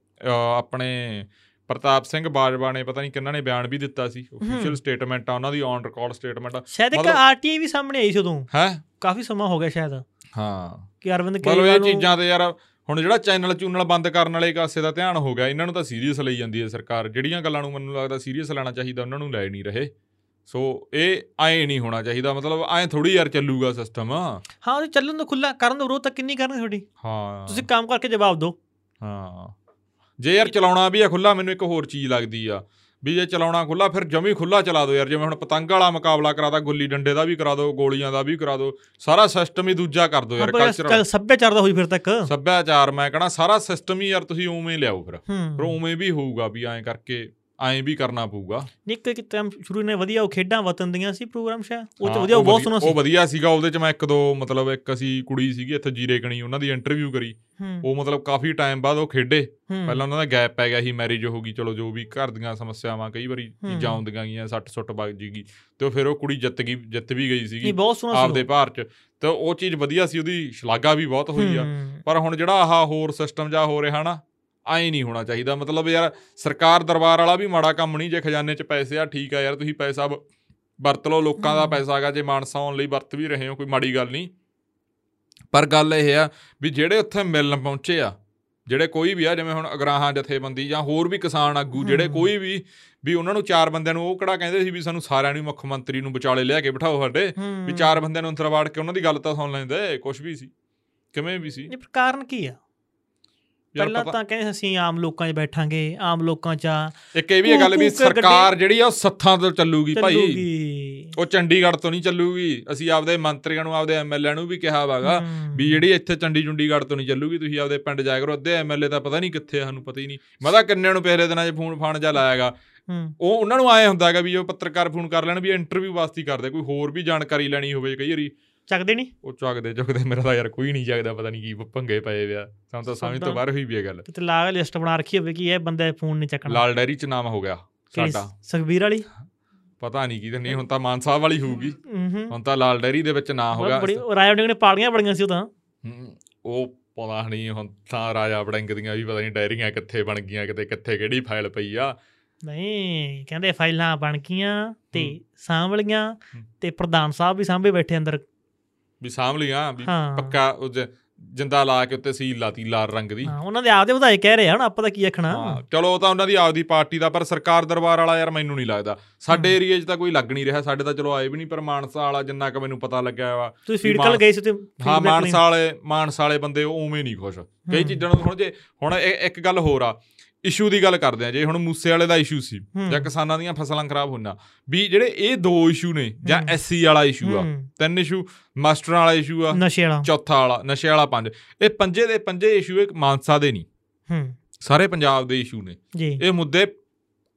ਆਪਣੇ ਪ੍ਰਤਾਪ ਸਿੰਘ ਬਾਜਵਾ ਨੇ ਪਤਾ ਨਹੀਂ ਕਿੰਨਾਂ ਨੇ ਬਿਆਨ ਵੀ ਦਿੱਤਾ ਸੀ ਅਫੀਸ਼ੀਅਲ ਸਟੇਟਮੈਂਟ ਆ ਉਹਨਾਂ ਦੀ ਔਨ ਰਿਕਾਰਡ ਸਟੇਟਮੈਂਟ ਸ਼ਾਇਦ ਇੱਕ ਮਤਲਬ- ਆਰਟੀਆਈ ਵੀ ਸਾਹਮਣੇ ਆਈ ਸੀ ਉਦੋਂ। ਹੈ? ਕਾਫੀ ਸਮਾਂ ਹੋ ਗਿਆ ਸ਼ਾਇਦ। ਹਾਂ। ਕਿ ਅਰਵਿੰਦ ਮਤਲਬ ਇਹ ਕੇਜਰੀਵਾਲ ਨੂੰ ਚੀਜ਼ਾਂ ਤੇ ਯਾਰ ਹੁਣ ਜਿਹੜਾ ਚੈਨਲ ਚੂਨਲ ਬੰਦ ਕਰਨ ਵਾਲੇ ਕਾਸੇ ਦਾ ਧਿਆਨ ਹੋ ਗਿਆ ਇਹਨਾਂ ਨੂੰ ਤਾਂ ਸੀਰੀਅਸ ਲਈ ਜਾਂਦੀ ਹੈ ਸਰਕਾਰ। ਜਿਹੜੀਆਂ ਗੱਲਾਂ ਨੂੰ ਮੈਨੂੰ ਲੱਗਦਾ ਸੀਰੀਅਸ ਲੈਣਾ ਚਾਹੀਦਾ ਉਹਨਾਂ ਨੂੰ ਲੈ ਨਹੀਂ ਰਹੇ। ਸੋ ਇਹ ਐਂ ਨਹੀਂ ਹੋਣਾ ਚਾਹੀਦਾ ਮਤਲਬ ਐਂ ਥੋੜੀ ਯਾਰ ਚੱਲੂਗਾ ਸਿਸਟਮ ਹਾਂ ਉਹ ਚੱਲਣ ਤੋਂ ਖੁੱਲਾ ਕਰਨ ਦਾ ਵਿਰੋਧ ਤਾਂ ਕਿੰਨੀ ਕਰਨੀ ਤੁਹਾਡੀ? ਹਾਂ। ਤੁਸੀਂ ਕੰਮ ਕਰਕੇ ਜਵਾਬ ਦਿਓ। ਹਾਂ। ਜੇ ਯਾਰ ਚਲਾਉਣਾ ਵੀ ਆ ਖੁੱਲਾ ਮੈਨੂੰ ਇੱਕ ਹੋਰ ਚੀਜ਼ ਲੱਗਦੀ ਆ। ਵੀ ਜੇ ਚਲਾਉਣਾ ਖੁੱਲਾ ਫਿਰ ਜਮੀ ਖੁੱਲਾ ਚਲਾ ਦਿਓ ਯਾਰ। ਜਿਵੇਂ ਹੁਣ ਪਤੰਗ ਵਾਲਾ ਮੁਕਾਬਲਾ ਕਰਾਦਾ ਗੁੱਲੀ ਡੰਡੇ ਦਾ ਵੀ ਕਰਾ ਦਿਓ ਗੋਲੀਆਂ ਦਾ ਵੀ ਕਰਾ ਦਿਓ ਸਾਰਾ ਸਿਸਟਮ ਹੀ ਦੂਜਾ ਕਰ ਦਿਓ ਯਾਰ ਕਲਚਰ ਕੱਲ ਸੱਭਿਆਚਾਰ ਦਾ ਹੋਈ ਫਿਰ ਤੱਕ। ਸੱਭਿਆਚਾਰ ਮੈਂ ਕਹਣਾ ਸਾਰਾ ਸਿਸਟਮ ਹੀ ਯਾਰ ਤੁਸੀਂ ਉਵੇਂ ਲਿਆਓ ਫਿਰ। ਫਿਰ ਹੂੰ ਉਵੇਂ ਵੀ ਹੋਊਗਾ ਵੀ ਐਂ ਕਰਕੇ ਐਂ ਵੀ ਕਰਨਾ ਪਊਗਾ। ਨਿੱਕ ਕਿ ਟਾਈਮ ਸ਼ੁਰੂ ਨੇ ਵਧੀਆ ਉਹ ਖੇਡਾਂ ਵਤਨ ਦੀਆਂ ਸੀ ਪ੍ਰੋਗਰਾਮ ਸ਼ਾ ਉਹ ਤੇ ਵਧੀਆ ਉਹ ਬਹੁਤ ਸੋਹਣਾ ਉਹ ਸੀ ਵਧੀਆ ਸੀਗਾ ਉਹਦੇ ਚ ਮੈਂ ਇੱਕ ਦੋ ਮਤਲਬ ਇੱਕ ਅਸੀਂ ਕੁੜੀ ਸੀਗੀ ਇੱਥੇ ਜੀਰੇ ਕਣੀ ਉਹਨਾਂ ਦੀ ਇੰਟਰਵਿਊ ਕਰੀ। ਉਹ ਮਤਲਬ ਕਾਫੀ ਟਾਈਮ ਬਾਅਦ ਉਹ ਖੇਡੇ। ਪਹਿਲਾਂ ਉਹਨਾਂ ਦਾ ਗੈਪ ਪੈ ਗਿਆ ਸੀ ਮੈਰਿਜ ਹੋ ਗਈ ਚਲੋ ਜੋ ਵੀ ਘਰ ਦੀਆਂ ਸਮੱਸਿਆਵਾਂ ਕਈ ਵਾਰੀ ਚੀਜ਼ਾਂ। ਆਉਂਦੀਆਂ ਗਈਆਂ ਸੱਟ ਸੁੱਟ ਵੱਜ ਜੀਗੀ। ਤੇ ਫਿਰ ਉਹ ਕੁੜੀ ਜਿੱਤ ਗਈ ਜਿੱਤ ਵੀ ਗਈ ਸੀਗੀ ਆਪਦੇ ਭਾਰ ਚ। ਤੇ ਉਹ ਚੀਜ਼ ਵਧੀਆ ਸੀ ਉਹਦੀ ਸ਼ਲਾਘਾ ਵੀ ਬਹੁਤ ਹੋਈ ਆ। ਪਰ ਹੁਣ ਜਿਹੜਾ ਆਹ ਹੋਰ ਸਿਸਟਮ ਜਾ ਹੋ ਰਿਹਾ ਨਾ ਐਂ ਨਹੀਂ ਹੋਣਾ ਚਾਹੀਦਾ। ਮਤਲਬ ਯਾਰ ਸਰਕਾਰ ਦਰਬਾਰ ਵਾਲਾ ਵੀ ਮਾੜਾ ਕੰਮ ਨਹੀਂ ਜੇ ਖਜ਼ਾਨੇ 'ਚ ਪੈਸੇ ਆ ਠੀਕ ਆ ਯਾਰ ਤੁਸੀਂ ਪੈਸਾ ਵਰਤ ਲਓ ਲੋਕਾਂ ਦਾ ਪੈਸਾ ਹੈਗਾ ਜੇ ਮਾਨਸਾ ਆਉਣ ਲਈ ਵਰਤ ਵੀ ਰਹੇ ਹੋ ਕੋਈ ਮਾੜੀ ਗੱਲ ਨਹੀਂ। ਪਰ ਗੱਲ ਇਹ ਆ ਵੀ ਜਿਹੜੇ ਉੱਥੇ ਮਿਲਣ ਪਹੁੰਚੇ ਆ ਜਿਹੜੇ ਕੋਈ ਵੀ ਆ ਜਿਵੇਂ ਹੁਣ ਅਗਰਾਹਾਂ ਜਥੇਬੰਦੀ ਜਾਂ ਹੋਰ ਵੀ ਕਿਸਾਨ ਆਗੂ ਜਿਹੜੇ। ਕੋਈ ਵੀ ਵੀ ਉਹਨਾਂ ਨੂੰ ਚਾਰ ਬੰਦਿਆਂ ਨੂੰ ਉਹ ਕਿਹੜਾ ਕਹਿੰਦੇ ਸੀ ਵੀ ਸਾਨੂੰ ਸਾਰਿਆਂ ਨੂੰ ਮੁੱਖ ਮੰਤਰੀ ਨੂੰ ਵਿਚਾਲੇ ਲਿਆ ਕੇ ਬਿਠਾਓ ਸਾਡੇ ਵੀ। ਚਾਰ ਬੰਦਿਆਂ ਨੂੰ ਅੰਦਰ ਵਾੜ ਕੇ ਉਹਨਾਂ ਦੀ ਗੱਲ ਤਾਂ ਸੁਣ ਲੈਂਦੇ ਕੁਝ ਵੀ ਸੀ ਕਿਵੇਂ ਵੀ ਸੀ ਇਹ ਕਾਰਨ ਕੀ ਆ ਪਹਿਲਾਂ ਤਾਂ ਕਹਿੰਦੇ ਸੀ ਅਸੀਂ ਆਮ ਲੋਕਾਂ 'ਚ ਬੈਠਾਂਗੇ ਆਮ ਲੋਕਾਂ 'ਚ ਇੱਕ ਇਹ ਵੀ ਗੱਲ ਵੀ ਸਰਕਾਰ ਜਿਹੜੀ ਆ ਉਹ ਸੱਥਾਂ ਤੋਂ ਚੱਲੂਗੀ ਭਾਈ ਚੱਲੂਗੀ ਉਹ ਚੰਡੀਗੜ੍ਹ ਤੋਂ ਨਹੀਂ ਚੱਲੂਗੀ। ਅਸੀਂ ਆਪਦੇ ਮੰਤਰੀਆਂ ਨੂੰ ਆਪਦੇ ਐਮਐਲਏ ਨੂੰ ਵੀ ਕਿਹਾ ਵਾਗਾ। ਵੀ ਜਿਹੜੀ ਇੱਥੇ ਚੰਡੀ ਚੁੰਡੀਗੜ੍ਹ ਤੋਂ ਨਹੀਂ ਚੱਲੂਗੀ ਤੁਸੀਂ ਆਪਦੇ ਪਿੰਡ ਜਾਇਆ ਕਰੋ। ਅੱਧੇ ਐਮਐਲਏ ਤਾਂ ਪਤਾ ਨਹੀਂ ਕਿੱਥੇ ਆ ਸਾਨੂੰ ਪਤਾ ਹੀ ਨਹੀਂ। ਮੈਂ ਤਾਂ ਕਿੰਨੇ ਨੂੰ ਪਿਛਲੇ ਦਿਨਾਂ 'ਚ ਫੋਨ ਫਾਨ ਜਾ ਲਾਇਆਗਾ ਉਹ ਉਹਨਾਂ ਨੂੰ ਆਏ ਹੁੰਦਾ ਹੈਗਾ ਵੀ ਉਹ ਪੱਤਰਕਾਰ ਫੋਨ ਕਰ ਲੈਣ ਵੀ ਇੰਟਰਵਿਊ ਵਾਸਤੇ ਕਰਦੇ। ਕੋਈ ਹੋਰ ਵੀ ਜਾਣਕਾਰੀ ਲੈਣੀ ਹੋਵੇ ਕਈ ਵਾਰੀ। ਚੱਕਦੇ ਨਹੀਂ? ਉਹ ਚੱਕਦੇ ਚੁੱਕਦੇ। ਮੇਰਾ ਤਾਂ ਯਾਰ ਕੋਈ ਨਹੀਂ ਜਾਗਦਾ ਪਤਾ ਨਹੀਂ ਕੀ ਭੰਗੇ ਪਏ ਵਿਆ ਸਾਨੂੰ ਤਾਂ ਸਮਝ ਤੋਂ ਬਾਹਰ ਹੋਈ ਵੀ ਇਹ ਗੱਲ। ਕਿਤੇ ਲਾਗ ਲਿਸਟ ਬਣਾ ਰੱਖੀ ਹੋਵੇ ਕਿ ਇਹ ਬੰਦੇ ਫੋਨ ਨਹੀਂ ਚੱਕਣਾ। ਲਾਲ ਡੈਰੀ 'ਚ ਨਾਮ ਹੋ ਗਿਆ ਸਾਡਾ। ਸੁਖਬੀਰ ਵਾਲੀ? ਪਤਾ ਨਹੀਂ ਕੀ ਤੇ ਨਹੀਂ ਹੁਣ ਤਾਂ ਮਾਨ ਸਾਹਿਬ ਵਾਲੀ ਹੋਊਗੀ। ਹੁਣ ਤਾਂ ਲਾਲ ਡੈਰੀ ਦੇ ਵਿੱਚ ਨਾਂ ਹੋ ਗਿਆ ਬੜੀ ਰਾਜਾ ਵੜਿੰਗ ਨੇ ਪਾਲੀਆਂ ਬੜੀਆਂ ਸੀ ਉਹ ਤਾਂ। ਉਹ ਪਤਾ ਨਹੀਂ ਹੁਣ ਤਾਂ ਰਾਜਾ ਵੜਿੰਗ ਦੀਆਂ ਵੀ ਪਤਾ ਨਹੀਂ ਡਾਇਰੀਆਂ ਕਿੱਥੇ ਬਣ ਗਈਆਂ ਕਿਤੇ ਕਿੱਥੇ ਕਿਹੜੀ ਫਾਈਲ ਪਈ ਆ। ਨਹੀਂ ਕਹਿੰਦੇ ਫਾਈਲਾਂ ਬਣ ਗਈਆਂ ਤੇ। ਸਾਂਭ ਲਈਆਂ ਹੂੰ। ਤੇ ਪ੍ਰਧਾਨ ਸਾਹਿਬ ਵੀ ਸਾਂਭੇ ਬੈਠੇ ਅੰਦਰ। ਵੀ ਸਾਂਭ ਲਈਆਂ ਵੀ ਪੱਕਾ ਉਹ ਜਿੰਦਾ ਲਾ ਕੇ ਉੱਤੇ ਸੀਲ ਲਾਤੀ ਲਾਲ ਰੰਗ ਦੀ ਹਾਂ ਉਹਨਾਂ ਦੇ ਆਪਦੇ ਵਧਾਏ ਕਹਿ ਰਹੇ ਆ ਹੁਣ ਆਪਾਂ ਤਾਂ ਕੀ ਆਖਣਾ ਹਾਂ ਚਲੋ ਉਹ ਤਾਂ ਉਹਨਾਂ ਦੀ ਆਪਦੀ ਪਾਰਟੀ ਦਾ ਪਰ ਸਰਕਾਰ ਦਰਬਾਰ ਵਾਲਾ ਯਾਰ ਮੈਨੂੰ ਨਹੀਂ ਲੱਗਦਾ ਸਾਡੇ। ਏਰੀਆ 'ਚ ਤਾਂ ਕੋਈ ਲੱਗ ਨਹੀਂ ਰਿਹਾ ਸਾਡੇ ਤਾਂ ਚਲੋ ਆਏ ਵੀ ਨਹੀਂ ਪਰ ਮਾਨਸਾ ਵਾਲਾ ਜਿੰਨਾ ਕਿ ਮੈਨੂੰ ਪਤਾ ਲੱਗਿਆ ਵਾ ਤੁਸੀਂ ਫੀਡ ਮਾਨ- ਕਾਲ ਗਏ ਸੀ ਤੇ ਹਾਂ? ਮਾਨਸਾ ਵਾਲੇ ਮਾਨਸਾ ਵਾਲੇ ਬੰਦੇ ਉਵੇਂ ਨਹੀਂ ਖੁਸ਼ ਕਈ। ਚੀਜ਼ਾਂ ਨੂੰ ਹੁਣ ਜੇ ਹੁਣ ਇੱਕ ਗੱਲ ਹੋਰ ਆ ਇਸ਼ੂ ਦੀ ਗੱਲ ਕਰਦੇ ਆ ਜੇ ਹੁਣ ਮੂਸੇ ਵਾਲੇ ਦਾ ਇਸ਼ੂ ਸੀ। ਜਾਂ ਕਿਸਾਨਾਂ ਦੀਆਂ ਫਸਲਾਂ ਖਰਾਬ ਹੋਣਾ ਵੀ ਜਿਹੜੇ ਇਹ ਦੋ ਇਸ਼ੂ ਨੇ ਜਾਂ। ਐਸਸੀ ਵਾਲਾ ਇਸ਼ੂ ਆ ਤਿੰਨ ਇਸ਼ੂ ਮਾਸਟਰਾਂ ਵਾਲਾ ਇਸ਼ੂ ਆ ਨਸ਼ੇ ਵਾਲਾ। ਚੌਥਾ ਵਾਲਾ ਨਸ਼ੇ ਵਾਲਾ ਪੰਜ ਇਹ ਪੰਜੇ ਦੇ ਪੰਜੇ ਇਸ਼ੂ ਇੱਕ ਮਾਨਸਾ ਦੇ ਨਹੀਂ। ਹੂੰ। ਸਾਰੇ ਪੰਜਾਬ ਦੇ ਇਸ਼ੂ ਨੇ। ਇਹ ਮੁੱਦੇ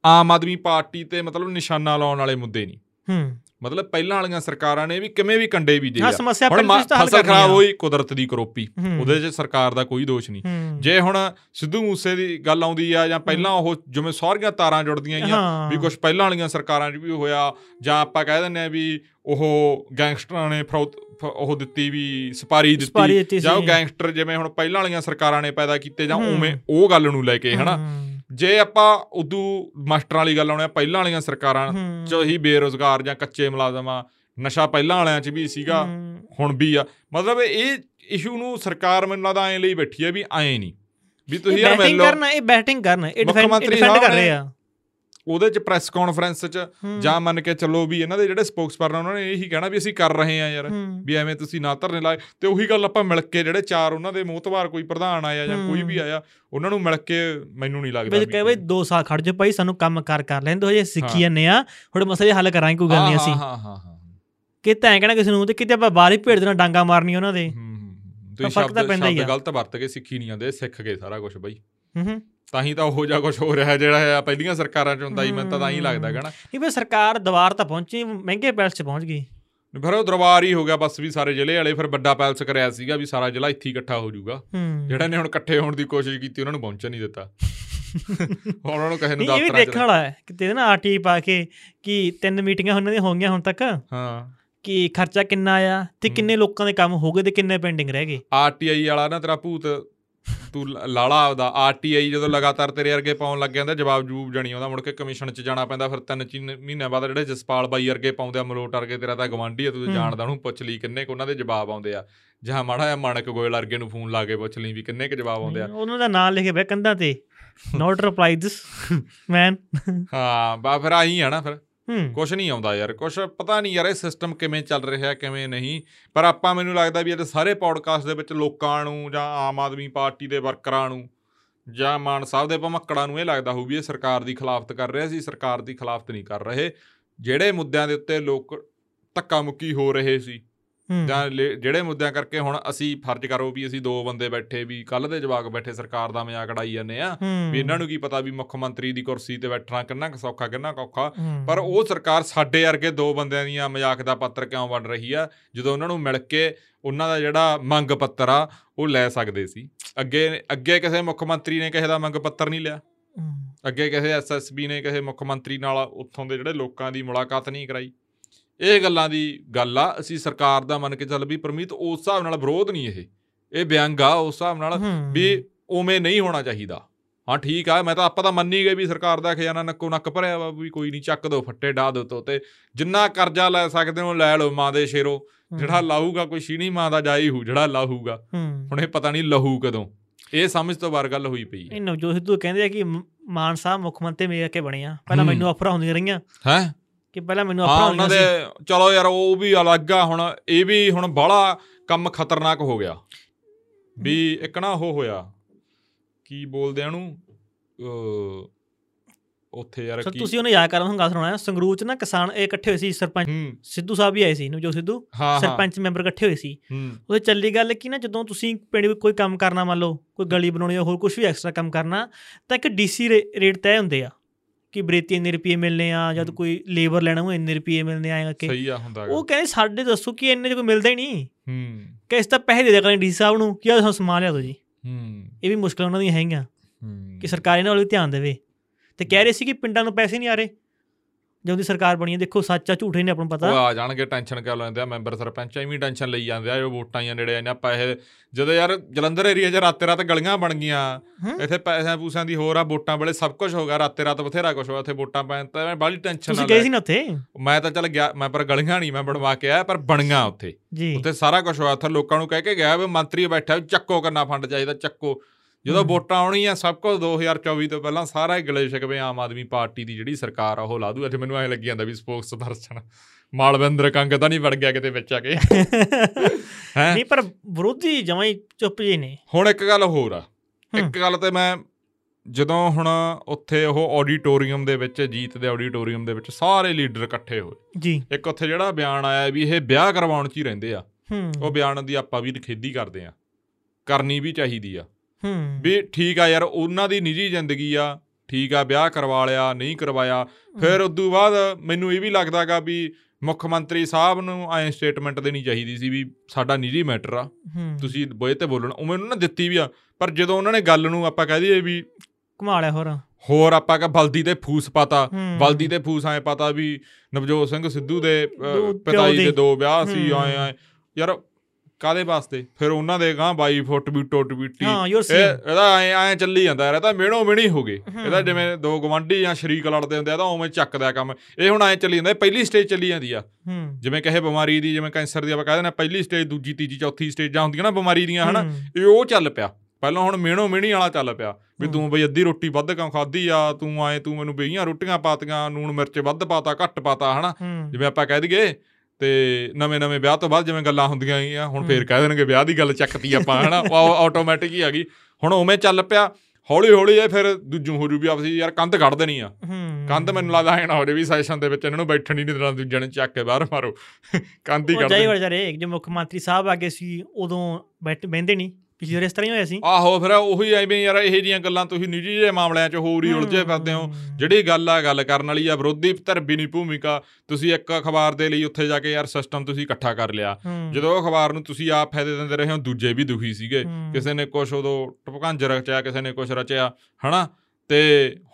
ਆਮ ਆਦਮੀ ਪਾਰਟੀ ਤੇ ਮਤਲਬ ਨਿਸ਼ਾਨਾ ਲਾਉਣ ਵਾਲੇ ਮੁੱਦੇ ਨਹੀਂ। ਹੂੰ। ਮਤਲਬ ਪਹਿਲਾਂ ਵਾਲੀਆਂ ਸਰਕਾਰਾਂ ਨੇ ਵੀ ਕਿਵੇਂ ਵੀ ਕੰਡੇ ਬੀਜੇ ਆ। ਹੁਣ ਫਸਲ ਖਰਾਬ। ਹੋਈ ਕੁਦਰਤ ਦੀ ਕਰੋਪੀ। ਉਹਦੇ 'ਚ ਸਰਕਾਰ ਦਾ ਕੋਈ ਦੋਸ਼ ਨਹੀਂ। ਜੇ ਹੁਣ ਸਿੱਧੂ ਮੂਸੇ ਦੀ ਗੱਲ ਆਉਂਦੀ ਆ ਜਾਂ ਪਹਿਲਾਂ ਉਹ ਜਿਵੇਂ ਸਾਰੀਆਂ ਤਾਰਾਂ ਜੁੜਦੀਆਂ ਆਈਆਂ ਹਾਂ। ਵੀ ਕੁਝ ਪਹਿਲਾਂ ਵਾਲੀਆਂ ਸਰਕਾਰਾਂ 'ਚ ਵੀ ਹੋਇਆ ਜਾਂ ਆਪਾਂ ਕਹਿ ਦਿੰਦੇ ਆ ਵੀ ਉਹ ਗੈਂਗਸਟਰਾਂ ਨੇ ਉਹ ਦਿੱਤੀ ਵੀ ਸਪਾਰੀ ਦਿੱਤੀ ਜਾਂ ਉਹ। ਗੈਂਗਸਟਰ ਜਿਵੇਂ ਹੁਣ ਪਹਿਲਾਂ ਵਾਲੀਆਂ ਸਰਕਾਰਾਂ ਨੇ ਪੈਦਾ ਕੀਤੇ ਜਾਂ। ਉਵੇਂ ਉਹ ਗੱਲ ਨੂੰ ਲੈ ਕੇ ਹਨਾ? ਜੇ ਆਪਾਂ ਉਦੋਂ ਮਾਸਟਰਾਂ ਵਾਲੀ ਗੱਲ ਆਉਣੇ ਆ ਪਹਿਲਾਂ ਵਾਲੀਆਂ ਸਰਕਾਰਾਂ ਚ ਹੀ ਬੇਰੋਜ਼ਗਾਰ ਜਾਂ ਕੱਚੇ ਮੁਲਾਜ਼ਮ ਆ ਨਸ਼ਾ ਪਹਿਲਾਂ ਵਾਲਿਆਂ 'ਚ ਵੀ ਸੀਗਾ ਹੁਣ ਵੀ ਆ। ਮਤਲਬ ਇਹ ਇਸ਼ੂ ਨੂੰ ਸਰਕਾਰ ਮੈਨੂੰ ਲੱਗਦਾ ਐਂ ਲਈ ਬੈਠੀ ਹੈ ਵੀ ਐਂ ਨਹੀਂ। ਵੀ ਤੁਸੀਂ ਯਾਰ ਮਿਲ ਬੈਟਿੰਗ ਕਰਨਾ ਇਹ ਬੈਟਿੰਗ ਕਰਨਾ ਇਹ ਡਿਫੈਂਡ ਕਰ ਰਹੇ ਆ। ਉਹਦੇ 'ਚ ਪ੍ਰੈਸ ਕਾਨਫਰੰਸ 'ਚ ਹੂੰ, ਜਾਂ ਮੰਨ ਕੇ ਚੱਲੋ ਵੀ ਇਹਨਾਂ ਦੇ ਜਿਹੜੇ ਸਪੋਕਸਪਰਸਨ ਉਹਨਾਂ ਨੇ ਇਹੀ ਕਹਿਣਾ ਵੀ ਅਸੀਂ ਕਰ ਰਹੇ ਆ ਯਾਰ ਹੂੰ, ਵੀ ਐਵੇਂ ਤੁਸੀਂ ਨਾ ਧਰਨੇ ਲਾਏ। ਤੇ ਉਹੀ ਗੱਲ ਆਪਾਂ ਮਿਲ ਕੇ ਜਿਹੜੇ ਚਾਰ ਉਹਨਾਂ ਦੇ ਮੋਹਤਵਾਰ ਕੋਈ ਪ੍ਰਧਾਨ ਆਇਆ ਜਾਂ ਕੋਈ ਵੀ ਹੂੰ। ਆਇਆ ਉਹਨਾਂ ਨੂੰ ਮਿਲ ਕੇ ਮੈਨੂੰ ਨਹੀਂ ਲੱਗਦਾ ਵੀ ਕਹੇ ਬਈ 2 ਸਾਲ ਖੜ ਜਾ ਭਾਈ ਸਾਨੂੰ ਕੰਮ ਕਰ ਕਰ ਲੈਣ ਦੋ ਜੇ ਸਿੱਖੀ ਹਾਂ। ਜਾਂਦੇ ਆ ਥੋੜੇ ਮਸਲੇ ਹੱਲ ਕਰਾਂਗੇ ਕੋਈ ਗੱਲ ਨਹੀਂ ਹਾਂ, ਅਸੀਂ। ਹਾਂ ਹਾਂ ਹਾਂ। ਕਿਤੇ ਐਂ ਕਹਿਣਾ ਕਿਸੇ ਨੂੰ ਤੇ ਕਿਤੇ ਆਪਾਂ ਬਾਹਰ ਹੀ ਭੇੜ ਦੇਣਾ ਡਾਂਗਾ ਮਾਰਨੀ ਉਹਨਾਂ ਦੇ। ਹੂੰ, ਹੂੰ, ਹੂੰ। ਤਾਂ ਸ਼ਬਦ ਹੀ। ਗਲਤ ਵਰਤ ਕੇ ਸਿੱਖੀ ਨਹੀਂ ਜਾਂਦੇ ਸਿੱਖ ਗਏ ਸਾਰਾ ਕੁਝ ਬਈ। ਹੂੰ ਹੂੰ ਤਾਂ ਹੀ ਤਾਂ ਉਹੋ ਜਿਹਾ ਕੁਝ ਹੋ ਰਿਹਾ ਜਿਹੜਾ ਆ ਪਹਿਲੀਆਂ ਸਰਕਾਰਾਂ 'ਚ ਹੁੰਦਾ ਸੀ ਮੈਨੂੰ ਤਾਂ ਤਾਂ ਹੀ ਲੱਗਦਾ ਹੈਗਾ ਨਾ। ਨਹੀਂ ਵੀ ਸਰਕਾਰ ਦਵਾਰ ਤਾਂ ਪਹੁੰਚੀ ਮਹਿੰਗੇ ਪੈਲਸ 'ਚ ਪਹੁੰਚ ਗਈ। ਫਿਰ ਉਹ ਦਰਬਾਰ ਹੀ ਹੋ ਗਿਆ ਬਸ ਵੀ ਸਾਰੇ ਜ਼ਿਲ੍ਹੇ ਵਾਲੇ ਫਿਰ ਵੱਡਾ ਪੈਲਸ ਕਰਿਆ ਸੀਗਾ ਵੀ ਸਾਰਾ ਜ਼ਿਲ੍ਹਾ ਇੱਥੇ ਹੀ ਇਕੱਠਾ ਹੋ ਜਾਊਗਾ। ਹੂੰ। ਜਿਹੜਾ ਨੇ ਹੁਣ ਇਕੱਠੇ ਹੋਣ ਦੀ ਕੋਸ਼ਿਸ਼ ਕੀਤੀ ਉਹਨਾਂ ਨੂੰ ਪਹੁੰਚਣ ਨਹੀਂ ਦਿੱਤਾ। <laughs> ਉਹਨਾਂ ਨੂੰ ਕਿਸੇ ਨੂੰ ਨਹੀਂ ਇਹ ਵੀ ਦੇਖਣ ਵਾਲਾ ਹੈ ਕਿਤੇ ਨਾ ਆਰਟੀ ਪਾ ਕੇ ਕਿ ਤਿੰਨ ਮੀਟਿੰਗਾਂ ਉਹਨਾਂ ਦੀਆਂ ਹੋਈਆਂ ਹੁਣ ਤੱਕ। ਹਾਂ। ਕਿ ਖਰਚਾ ਕਿੰਨਾ ਆਇਆ ਤੇ ਹੂੰ। ਕਿੰਨੇ ਲੋਕਾਂ ਦੇ ਕੰਮ ਹੋ ਗਏ ਤੇ ਕਿੰਨੇ ਪੈਂਡਿੰਗ ਰਹਿ ਗਏ। ਆਰਟੀਆਈ ਵਾਲਾ ਨਾ ਤੇਰਾ ਭੂਤ ਤੂੰ ਲਾਲਾ ਆਪਦਾ ਆਰਟੀਆਈ ਜਦੋਂ ਲਗਾਤਾਰ ਤੇਰੇ ਵਰਗੇ ਪਾਉਣ ਲੱਗ ਜਾਂਦਾ ਜਵਾਬ ਜੂਬ ਜਣੀ ਆਉਂਦਾ ਮੁੜ ਕੇ ਕਮਿਸ਼ਨ 'ਚ ਜਾਣਾ ਪੈਂਦਾ ਫਿਰ ਤਿੰਨ ਚੀਨ ਮਹੀਨਿਆਂ ਬਾਅਦ ਜਿਹੜੇ ਜਸਪਾਲ ਬਾਈ ਵਰਗੇ ਪਾਉਂਦੇ ਆ ਮਲੋਟ ਵਰਗੇ ਤੇਰਾ ਤਾਂ ਗਵਾਂਢੀ ਆ ਤੂੰ। ਜਾਣਦਾ ਉਹਨੂੰ ਪੁੱਛ ਲਈ ਕਿੰਨੇ ਕੁ ਉਹਨਾਂ ਦੇ ਜਵਾਬ ਆਉਂਦੇ ਆ। ਜਾਂ ਮਾੜਾ ਜਿਹਾ ਮਾਣਕ ਗੋਇਲ ਵਰਗੇ ਨੂੰ ਫੋਨ ਲਾ ਕੇ ਪੁੱਛ ਲਈ ਵੀ ਕਿੰਨੇ ਕੁ ਜਵਾਬ ਆਉਂਦੇ ਆ। ਉਹਨਾਂ ਦਾ ਨਾਮ ਲਿਖੇ ਬੈ ਕੰਧਾਂ ਤੇ। ਨੋਟ ਰਿਪਲਾਈ ਦਿਸ ਮੈਨ ਹਾਂ ਬਾ ਫਿਰ ਆਹੀ ਆ ਨਾ ਫਿਰ। ਹੂੰ। ਕੁਛ ਨਹੀਂ ਆਉਂਦਾ ਯਾਰ, ਕੁਛ ਪਤਾ ਨਹੀਂ ਯਾਰ ਇਹ ਸਿਸਟਮ ਕਿਵੇਂ ਚੱਲ ਰਿਹਾ, ਕਿਵੇਂ ਨਹੀਂ। ਪਰ ਆਪਾਂ ਮੈਨੂੰ ਲੱਗਦਾ ਵੀ ਇਹ ਸਾਰੇ ਪੌਡਕਾਸਟ ਦੇ ਵਿੱਚ ਲੋਕਾਂ ਨੂੰ ਜਾਂ ਆਮ ਆਦਮੀ ਪਾਰਟੀ ਦੇ ਵਰਕਰਾਂ ਨੂੰ ਜਾਂ ਮਾਨ ਸਾਹਿਬ ਦੇ ਭਮੱਕੜਾਂ ਨੂੰ ਇਹ ਲੱਗਦਾ ਹੋਊ ਵੀ ਇਹ ਸਰਕਾਰ ਦੀ ਖਿਲਾਫਤ ਕਰ ਰਹੇ ਸੀ, ਸਰਕਾਰ ਦੀ ਖਿਲਾਫਤ ਨਹੀਂ ਕਰ ਰਹੇ। ਜਿਹੜੇ ਮੁੱਦਿਆਂ ਦੇ ਉੱਤੇ ਲੋਕ ਧੱਕਾ ਮੁੱਕੀ ਹੋ ਰਹੇ ਸੀ ਹੂੰ ਜਾਂ ਜਿਹੜੇ ਮੁੱਦਿਆਂ ਕਰਕੇ ਹੁਣ ਅਸੀਂ ਫਰਜ਼ ਕਰੋ ਵੀ ਅਸੀਂ ਦੋ ਬੰਦੇ ਬੈਠੇ ਵੀ ਕੱਲ ਦੇ ਜਵਾਕ ਬੈਠੇ ਸਰਕਾਰ ਦਾ ਮਜ਼ਾਕ ਉਡਾਈ ਜਾਂਦੇ ਆ ਵੀ ਇਹਨਾਂ ਨੂੰ ਕੀ ਪਤਾ ਵੀ ਮੁੱਖ ਮੰਤਰੀ ਦੀ ਕੁਰਸੀ ਤੇ ਬੈਠਣਾ ਕਿੰਨਾ ਸੌਖਾ ਕਿੰਨਾ ਔਖਾ। ਪਰ ਉਹ ਸਰਕਾਰ ਸਾਡੇ ਵਰਗੇ ਦੋ ਬੰਦਿਆਂ ਦੀਆਂ ਮਜ਼ਾਕ ਦਾ ਪਾਤਰ ਕਿਉਂ ਬਣ ਰਹੀ ਆ? ਜਦੋਂ ਉਹਨਾਂ ਨੂੰ ਮਿਲ ਕੇ ਉਹਨਾਂ ਦਾ ਜਿਹੜਾ ਮੰਗ ਪੱਤਰ ਆ ਉਹ ਲੈ ਸਕਦੇ ਸੀ। ਅੱਗੇ ਅੱਗੇ ਕਿਸੇ ਮੁੱਖ ਮੰਤਰੀ ਨੇ ਕਿਸੇ ਦਾ ਮੰਗ ਪੱਤਰ ਨਹੀਂ ਲਿਆ। ਅੱਗੇ ਕਿਸੇ ਐਸਐਸਬੀ ਨੇ ਕਿਸੇ ਮੁੱਖ ਮੰਤਰੀ ਨਾਲ ਉੱਥੋਂ ਦੇ ਜਿਹੜੇ ਲੋਕਾਂ ਦੀ ਮੁਲਾਕਾਤ ਨਹੀਂ ਕਰਾਈ। ਇਹ ਗੱਲਾਂ ਦੀ ਗੱਲ ਆ ਅਸੀਂ ਸਰਕਾਰ ਦਾ ਮੰਨ ਕੇ ਚੱਲ ਵੀ ਪਰਮੀਤ ਉਸ ਹਿਸਾਬ ਨਾਲ ਵਿਰੋਧ ਨਹੀਂ ਇਹ। ਇਹ ਵਿਅੰਗ ਆ ਉਸ ਹਿਸਾਬ ਨਾਲ ਵੀ ਉਵੇਂ ਨਹੀਂ ਹੋਣਾ ਚਾਹੀਦਾ। ਹਾਂ ਠੀਕ ਆ ਮੈਂ ਤਾਂ ਆਪਾਂ ਤਾਂ ਮੰਨੀ ਗਏ ਵੀ ਸਰਕਾਰ ਦਾ ਖਜ਼ਾਨਾ ਨੱਕੋ ਨੱਕ ਭਰਿਆ ਵਾ ਵੀ ਕੋਈ ਨਹੀਂ ਚੱਕ ਦੋ ਫੱਟੇ ਡਾ ਦੋ ਤੋ ਤੇ ਜਿੰਨਾ ਕਰਜ਼ਾ ਲੈ ਸਕਦੇ ਹੋ ਲੈ ਲਓ ਮਾਂ ਦੇ ਸ਼ੇਰੋ। ਜਿਹੜਾ ਲਾਹੂਗਾ ਕੋਈ ਸ਼ੀਣੀ ਮਾਂ ਦਾ ਜਾਈ ਹੂ ਜਿਹੜਾ ਲਾਹੂਗਾ ਹੁਣ ਇਹ ਪਤਾ ਨਹੀਂ ਲਹੂ ਕਦੋਂ। ਇਹ ਸਮਝ ਤੋਂ ਬਾਹਰ ਗੱਲ ਹੋਈ ਪਈ ਹੈ। ਇਹ ਨਵਜੋਤ ਸਿੱਧੂ ਕਹਿੰਦੇ ਆ ਕਿ ਮਾਨ ਸਾਹਿਬ ਮੁੱਖ ਮੰਤਰੀ ਮੇਰੇ ਕੇ ਬਣੇ ਆ। ਪਹਿਲਾਂ। ਮੈਨੂੰ ਆਫਰਾਂ ਹੁੰਦੀਆਂ ਰਹੀਆਂ। ਹੈ? ਕਿ ਪਹਿਲਾਂ ਮੈਨੂੰ ਆਫਰਾਂ ਉਹਨਾਂ ਦੇ ਚਲੋ ਯਾਰ ਉਹ ਵੀ ਅਲੱਗ ਆ ਹੁਣ ਇਹ ਵੀ ਹੁਣ ਬੜਾ ਕੰਮ ਖਤਰਨਾਕ ਹੋ ਗਿਆ। ਵੀ ਇੱਕ ਨਾ ਉਹ ਹੋਇਆ ਕੀ ਬੋਲਦੇ ਆ ਉਹਨੂੰ? ਉੱਥੇ ਯਾਰ ਕੀ ਤੁਸੀਂ ਉਹਨੇ ਯਾਦ ਕਰਨ ਨੂੰ ਗੱਲ ਸੁਣਾਇਆ ਸੰਗਰੂਰ ਚ ਨਾ ਕਿਸਾਨ ਇਹ ਇਕੱਠੇ ਹੋਏ ਸੀ ਸਰਪੰਚ ਸਿੱਧੂ ਸਾਹਿਬ ਵੀ ਆਏ ਸੀ ਨਵਜੋਤ ਸਿੱਧੂ? ਸਰਪੰਚ ਮੈਂਬਰ ਇਕੱਠੇ ਹੋਏ ਸੀ। ਉਹਦੇ ਚੱਲੀ ਗੱਲ ਕਿ ਨਾ ਜਦੋਂ ਤੁਸੀਂ ਪਿੰਡ ਵਿੱਚ ਕੋਈ ਕੰਮ ਕਰਨਾ ਮੰਨ ਲਓ ਕੋਈ ਗਲੀ ਬਣਾਉਣੀ ਜਾਂ ਹੋਰ ਕੁਝ ਵੀ ਐਕਸਟਰਾ ਕੰਮ ਕਰਨਾ ਤਾਂ ਇੱਕ ਡੀਸੀ ਰੇਟ ਤੈਅ ਹੁੰਦੇ ਆ। ਕਿ ਬਰੇਤੀ ਇੰਨੇ ਰੁਪਏ ਮਿਲਨੇ ਆ ਜਦ। ਕੋਈ ਲੇਬਰ ਲੈਣਾ ਉਹ ਇੰਨੇ ਰੁਪਏ ਮਿਲਨੇ ਆਏਗਾ ਕਿ ਸਹੀ ਆ ਹੁੰਦਾ। ਉਹ ਕਹਿੰਦੇ ਸਾਡੇ ਦੱਸੋ ਕਿ ਇੰਨੇ ਚ ਕੋਈ ਮਿਲਦਾ ਹੀ ਨਹੀਂ। ਹੂੰ। ਕਿ ਇਸ ਤਾਂ ਪੈਸੇ ਦੇ ਦਿਆ ਕਰਾਂ ਡੀਸੀ ਸਾਹਿਬ ਨੂੰ ਕਿ ਤੁਹਾਨੂੰ ਸਮਾਨ ਲਿਆ ਦਿਓ ਜੀ। ਹੂੰ। ਇਹ ਵੀ ਮੁਸ਼ਕਲ ਉਹਨਾਂ ਦੀਆਂ ਹੈਗੀਆਂ ਹੂੰ। ਕਿ ਸਰਕਾਰ ਇਹਨਾਂ ਵੱਲ ਵੀ ਧਿਆਨ ਦੇਵੇ। ਤੇ ਕਹਿ ਰਹੇ ਸੀ ਕਿ ਪਿੰਡਾਂ ਨੂੰ ਪੈਸੇ ਨਹੀਂ ਆ ਰਹੇ। ਜਦੋਂ ਦੀ ਸਰਕਾਰ ਬਣੀ ਹੈ ਦੇਖੋ ਸੱਚਾ ਝੂਠੇ ਨੇ ਆਪਾਂ ਨੂੰ ਉਹ ਪਤਾ ਆ ਜਾਣਗੇ ਟੈਨਸ਼ਨ ਕਿਉਂ ਲੈਂਦੇ ਆ ਮੈਂਬਰ ਸਰਪੰਚ ਐਵੇਂ ਟੈਨਸ਼ਨ ਲਈ ਜਾਂਦੇ ਆ ਜੋ ਵੋਟਾਂ ਜਾਂ ਨੇੜੇ ਆਈਆਂ ਪੈਸੇ ਜਦੋਂ ਯਾਰ ਜਲੰਧਰ ਏਰੀਆ 'ਚ ਰਾਤੇ ਰਾਤ ਗਲੀਆਂ ਬਣ ਗਈਆਂ। ਇੱਥੇ ਪੈਸਿਆਂ ਪੂਸਿਆਂ ਦੀ ਹੋਰ ਆ ਵੋਟਾਂ ਵੇਲੇ ਸਭ ਕੁਝ ਹੋ ਗਿਆ ਰਾਤੇ ਰਾਤ ਬਥੇਰਾ ਕੁਝ ਹੋਇਆ ਇੱਥੇ ਵੋਟਾਂ ਪੈਣ ਤਾਂ ਮੈਂ ਬਾਹਲੀ ਟੈਨਸ਼ਨ ਤੁਸੀਂ ਨਾਲ ਗਏ ਸੀ ਨਾ ਉੱਥੇ? ਮੈਂ ਤਾਂ ਚੱਲ ਗਿਆ ਮੈਂ ਪਰ ਗਲੀਆਂ ਨਹੀਂ ਮੈਂ ਬਣਵਾ ਕੇ ਆਇਆ ਪਰ ਬਣੀਆਂ ਉੱਥੇ। ਉੱਥੇ ਸਾਰਾ ਕੁਝ ਹੋਇਆ ਉੱਥੇ ਲੋਕਾਂ ਨੂੰ ਕਹਿ ਕੇ ਗਿਆ ਵੀ ਮੰਤਰੀ ਬੈਠਾ ਵੀ ਚੱਕੋ ਕਰਨਾ ਫੰਡ ਚਾਹੀਦਾ ਚੱਕੋ। ਜਦੋਂ। ਵੋਟਾਂ ਆਉਣੀਆਂ ਸਭ ਕੁਝ 2024 ਤੋਂ ਪਹਿਲਾਂ ਸਾਰਾ ਹੀ ਗਲੇ ਸ਼ਿਕਵੇ ਆਮ ਆਦਮੀ ਪਾਰਟੀ ਦੀ ਜਿਹੜੀ ਸਰਕਾਰ ਆ ਉਹ ਲਾ ਦੂ। ਅੱਜ ਮੈਨੂੰ ਐਂ ਲੱਗੀ ਜਾਂਦਾ ਵੀ ਸਪੋਕਸ ਪਰਸਨ ਮਾਲਵਿੰਦਰ ਕੰਗ ਤਾਂ ਨਹੀਂ ਵੜ ਗਿਆ ਕਿਤੇ ਵਿੱਚ ਆ ਕੇ। <laughs> ਹੈ? ਨਹੀਂ ਪਰ ਵਿਰੋਧੀ ਜਮਾਂ ਹੀ ਚੁੱਪ ਜੇ ਨੇ। ਹੁਣ ਇੱਕ ਗੱਲ ਹੋਰ ਆ। ਇੱਕ ਗੱਲ ਤੇ ਮੈਂ ਜਦੋਂ ਹੁਣ ਉੱਥੇ ਉਹ ਆਡੀਟੋਰੀਅਮ ਦੇ ਵਿੱਚ ਜੀਤ ਦੇ ਆਡੀਟੋਰੀਅਮ ਦੇ ਵਿੱਚ ਸਾਰੇ ਲੀਡਰ ਇਕੱਠੇ ਹੋਏ। ਜੀ। ਇੱਕ ਉੱਥੇ ਜਿਹੜਾ ਬਿਆਨ ਆਇਆ ਵੀ ਇਹ ਵਿਆਹ ਕਰਵਾਉਣ 'ਚ ਹੀ ਰਹਿੰਦੇ ਆ। ਉਹ ਬਿਆਨ ਦੀ ਆਪਾਂ ਵੀ ਨਿਖੇਧੀ ਕਰਦੇ ਆ। ਕਰਨੀ ਵੀ ਚਾਹੀਦੀ ਆ। ਵੀ ਠੀਕ ਆ ਯਾਰ ਉਹਨਾਂ ਦੀ ਨਿੱਜੀ ਜ਼ਿੰਦਗੀ ਆ ਠੀਕ ਆ ਵਿਆਹ ਕਰਵਾ ਲਿਆ ਨਹੀਂ ਕਰਵਾਇਆ। ਫਿਰ ਉਦੋਂ ਬਾਅਦ ਮੈਨੂੰ ਇਹ ਵੀ ਲੱਗਦਾਗਾ ਵੀ ਮੁੱਖ ਮੰਤਰੀ ਸਾਹਿਬ ਨੂੰ ਐਂ ਸਟੇਟਮੈਂਟ ਦੇਣੀ ਚਾਹੀਦੀ ਸੀ ਵੀ ਸਾਡਾ ਨਿੱਜੀ ਮੈਟਰ ਆ। ਤੁਸੀਂ ਬੋਏ ਤੇ ਬੋਲਣ ਉਹ ਮੈਨੂੰ ਨਾ ਦਿੱਤੀ ਵੀ ਆ ਪਰ ਜਦੋਂ ਉਹਨਾਂ ਨੇ ਗੱਲ ਨੂੰ ਆਪਾਂ ਕਹਿ ਦਈਏ ਵੀ ਘੁਮਾ ਲਿਆ ਹੋਰ। ਹੋਰ ਆਪਾਂ ਕਹ ਬਲਦੀ ਤੇ ਫੂਸ ਪਤਾ। ਬਲਦੀ ਤੇ ਫੂਸ ਐ ਪਤਾ ਵੀ ਨਵਜੋਤ ਸਿੰਘ ਸਿੱਧੂ ਦੇ ਅ, ਦੋ ਦੇ ਵਿਆਹ ਸੀ। ਆਏ ਆਏ ਯਾਰ ਕਾਦੇ ਵਾਸਤੇ? ਫਿਰ ਉਹਨਾਂ ਦੇ ਗਾਂ 22 ਫੁੱਟ ਵੀ ਟੁੱਟ ਬੀਟੀ ਇਹਦਾ ਐ ਐ ਚੱਲੀ ਜਾਂਦਾ ਯਾਰ ਇਹ ਤਾਂ ਮਿਹਣੋ ਮਿਹਣੀ ਹੋ ਗਏ। ਇਹਦਾ ਜਿਵੇਂ ਦੋ ਗਵੰਡੀ ਜਾਂ ਸ਼ਰੀਕ ਲੜਦੇ ਹੁੰਦੇ ਆ ਤਾਂ ਉਵੇਂ ਚੱਕਦਾ ਕੰਮ। ਇਹ ਹੁਣ ਐ ਚੱਲੀ ਜਾਂਦਾ ਪਹਿਲੀ ਸਟੇਜ ਚੱਲੀ ਜਾਂਦੀ ਆ। ਜਿਵੇਂ ਕਹੇ ਬਿਮਾਰੀ ਦੀ ਜਿਵੇਂ ਕੈਂਸਰ ਦੀ ਆਪਾਂ ਕਹਿੰਦੇ ਨੇ ਪਹਿਲੀ ਸਟੇਜ ਦੂਜੀ ਤੀਜੀ ਚੌਥੀ ਸਟੇਜਾਂ ਹੁੰਦੀਆਂ ਨਾ ਬਿਮਾਰੀ ਦੀਆਂ ਹਨਾ। ਇਹ ਉਹ ਚੱਲ ਪਿਆ। ਪਹਿਲਾਂ ਹੁਣ ਮਿਹਣੋ ਮਿਹਣੀ ਵਾਲਾ ਚੱਲ ਪਿਆ। ਵੀ। ਤੂੰ ਬਈ ਅੱਧੀ ਰੋਟੀ ਵੱਧ ਕਿਉਂ ਖਾਧੀ ਆ? ਤੂੰ ਆਏ ਤੂੰ ਮੈਨੂੰ ਬਈਆਂ ਰੋਟੀਆਂ ਪਾਤੀਆਂ ਨੂਣ ਮਿਰਚ ਵੱਧ ਪਾਤਾ ਘੱਟ ਪਾਤਾ ਹਨਾ? ਜਿਵੇਂ ਆਪਾਂ ਕਹਿ ਦਈਏ ਤੇ ਨਵੇਂ ਨਵੇਂ ਵਿਆਹ ਤੋਂ ਬਾਅਦ ਜਿਵੇਂ ਗੱਲਾਂ ਹੁੰਦੀਆਂ ਗਈਆਂ ਹੁਣ ਫੇਰ ਹੂੰ। ਕਹਿ ਦੇਣਗੇ ਵਿਆਹ ਦੀ ਗੱਲ ਚੱਕਤੀ ਆਪਾਂ ਹਨਾ? ਉਹ ਆਟੋਮੈਟਿਕ ਹੀ ਆ ਗਈ। ਹੁਣ ਉਵੇਂ ਚੱਲ ਪਿਆ ਹੌਲੀ ਹੌਲੀ ਇਹ ਫਿਰ ਦੂਜੂ ਹੋ ਜੂ ਵੀ ਆਪਸੀ ਯਾਰ ਕੰਧ ਕੱਢ ਦੇਣੀ ਆ। ਹੂੰ। ਕੰਧ ਮੈਨੂੰ ਲੱਗਦਾ ਐ ਨਾ ਹੋ ਜੇ ਵੀ ਸੈਸ਼ਨ ਦੇ ਵਿੱਚ ਇਹਨਾਂ ਨੂੰ ਬੈਠਣ ਹੀ ਨਹੀਂ ਦੇਣਾ ਦੂਜੇ ਨੂੰ ਚੱਕ ਕੇ ਬਾਹਰ ਮਾਰੋ। ਕੰਧ ਹੀ ਕੱਢ ਜਾਈ ਦੇਣੀ। ਵਰਜਾਰੇ ਜੇ ਮੁੱਖ ਮੰਤਰੀ ਸਾਹਿਬ ਆ ਗਏ ਸੀ ਉਦੋਂ ਬੈਠ ਬਹਿੰਦੇ ਨਹੀਂ ਪਿਛਲੀ ਵਾਰ ਇਸ ਤਰ੍ਹਾਂ ਹੀ ਹੋਇਆ ਸੀ ਆਹੋ ਫਿਰ ਉਹੀ ਐਵੇਂ ਯਾਰ ਇਹੋ ਜੀਆਂ ਗੱਲਾਂ ਤੁਸੀਂ ਨਿੱਜੀ ਜਿਹੇ ਮਾਮਲਿਆਂ 'ਚ ਹੋਰ ਹੀ ਉਲਝੇ ਫਿਰਦੇ ਹੋ। ਜਿਹੜੀ ਗੱਲ ਆ ਗੱਲ ਕਰਨ ਵਾਲੀ ਆ ਵਿਰੋਧੀ ਧਰਬੀ ਨਹੀਂ ਭੂਮਿਕਾ। ਤੁਸੀਂ ਇੱਕ ਅਖਬਾਰ ਦੇ ਲਈ ਉੱਥੇ ਜਾ ਕੇ ਯਾਰ ਸਿਸਟਮ ਤੁਸੀਂ ਇਕੱਠਾ ਕਰ ਲਿਆ। ਜਦੋਂ ਉਹ ਅਖਬਾਰ ਨੂੰ ਤੁਸੀਂ ਆਪ ਫਾਇਦੇ ਦਿੰਦੇ ਰਹੇ ਹੋ ਦੂਜੇ ਵੀ ਦੁਖੀ ਸੀਗੇ। ਕਿਸੇ ਨੇ ਕੁਛ ਉਦੋਂ ਟਪਕੰਜ ਰਚਿਆ ਕਿਸੇ ਨੇ ਕੁਛ ਰਚਿਆ ਹਨਾ? ਤੇ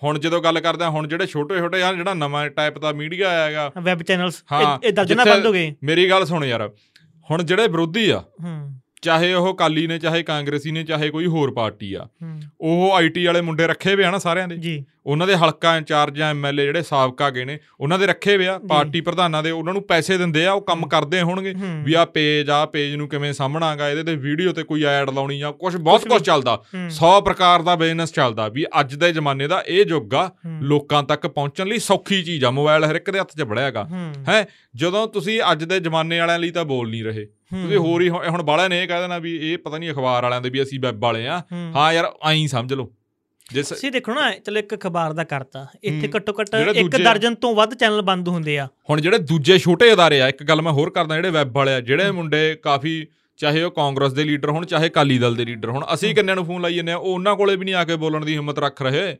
ਹੁਣ ਜਦੋਂ ਗੱਲ ਕਰਦੇ ਹੁਣ ਜਿਹੜੇ ਛੋਟੇ ਛੋਟੇ ਆ ਜਿਹੜਾ ਨਵਾਂ ਟਾਈਪ ਦਾ ਮੀਡੀਆ ਆਇਆਗਾ। ਵੈਬ ਚੈਨਲਸ ਇਹ ਦਰਜਨਾ ਬੰਦ ਹੋ ਗਏ। ਮੇਰੀ ਗੱਲ ਸੁਣ ਯਾਰ ਹੁਣ ਜਿਹੜੇ ਵਿਰੋਧੀ ਆ ਚਾਹੇ ਉਹ ਕਾਲੀ ਨੇ ਚਾਹੇ ਕਾਂਗਰਸੀ ਨੇ ਚਾਹੇ ਕੋਈ ਹੋਰ ਪਾਰਟੀ ਆ ਉਹ ਆਈਟੀ ਵਾਲੇ ਮੁੰਡੇ ਰੱਖੇ ਹੋਏ ਆ ਨਾ ਸਾਰਿਆਂ ਦੇ? ਜੀ। ਉਹਨਾਂ ਦੇ ਹਲਕਾ ਇੰਚਾਰਜ ਜਾਂ ਐਮਐਲਏ ਜਿਹੜੇ ਸਾਬਕਾ ਗਏ ਨੇ ਉਹਨਾਂ ਦੇ ਰੱਖੇ ਹੋਏ ਆ ਪਾਰਟੀ ਪ੍ਰਧਾਨਾਂ ਦੇ ਉਹਨਾਂ ਨੂੰ ਪੈਸੇ ਦਿੰਦੇ ਆ ਉਹ ਕੰਮ ਕਰਦੇ ਹੋਣਗੇ। ਵੀ ਆ ਪੇਜ ਆ ਪੇਜ ਨੂੰ ਕਿਵੇਂ ਸਾਹਮਣਾਗਾ ਇਹਦੇ ਤੇ ਵੀਡੀਓ ਤੇ ਕੋਈ ਐਡ ਲਾਉਣੀ ਜਾਂ ਕੁਝ ਬਹੁਤ ਕੁਝ। ਚੱਲਦਾ। ਹੂੰ। 100 ਪ੍ਰਕਾਰ ਦਾ ਬਿਜ਼ਨਸ ਚੱਲਦਾ ਵੀ ਅੱਜ ਦੇ ਜ਼ਮਾਨੇ ਦਾ ਇਹ ਯੁੱਗ ਆ। ਲੋਕਾਂ ਤੱਕ ਪਹੁੰਚਣ ਲਈ ਸੌਖੀ ਚੀਜ਼ ਆ ਮੋਬਾਈਲ ਹਰ ਇੱਕ ਦੇ ਹੱਥ 'ਚ ਹੂੰ। ਹੈ? ਜਦੋਂ ਤੁਸੀਂ ਅੱਜ ਦੇ ਜ਼ਮਾਨੇ ਵਾਲਿਆਂ ਲਈ ਤਾਂ ਬੋਲ ਨਹੀਂ ਰਹੇ। ਤੁਸੀਂ ਹੋਰ ਹੀ ਹੁਣ ਬਾਲਿਆਂ ਨੇ ਇਹ ਕਹਿ ਦੇਣਾ ਵੀ ਇਹ ਪਤਾ ਨਹੀਂ ਅਖਬਾਰ ਵਾਲਿਆਂ ਦੇ ਵੀ ਅਸੀਂ ਵੈਬ ਵਾਲੇ ਆ। ਹੂੰ। ਯਾਰ ਐਂ ਸਮਝ ਲਓ। ਜਿਸ ਤੁਸੀਂ ਦੇਖੋ ਨਾ ਚਲੋ ਇੱਕ ਅਖਬਾਰ ਦਾ ਕਰਤਾ। ਇੱਥੇ। ਘੱਟੋ ਘੱਟ ਇੱਕ ਦਰਜਨ ਤੋਂ ਵੱਧ ਚੈਨਲ ਬੰਦ ਹੁੰਦੇ ਆ। ਹੁਣ ਜਿਹੜੇ ਦੂਜੇ ਛੋਟੇ ਅਦਾਰੇ ਆ ਇੱਕ ਗੱਲ ਮੈਂ ਹੋਰ ਕਰਦਾ ਜਿਹੜੇ ਵੈਬ ਵਾਲੇ ਆ ਜਿਹੜੇ ਮੁੰਡੇ ਕਾਫੀ ਚਾਹੇ ਉਹ ਕਾਂਗਰਸ ਦੇ ਲੀਡਰ ਹੋਣ ਚਾਹੇ ਕਾਲੀ ਦਲ ਦੇ ਲੀਡਰ ਹੋਣ ਅਸੀਂ ਕਿੰਨਿਆਂ ਨੂੰ ਫੋਨ ਲਾਈ ਜੰਨੇ ਆ? ਉਹ ਉਹਨਾਂ ਕੋਲੇ ਵੀ ਨਹੀਂ ਆ ਕੇ ਬੋਲਣ ਦੀ ਹਿੰਮਤ ਰੱਖ ਰਹੇ।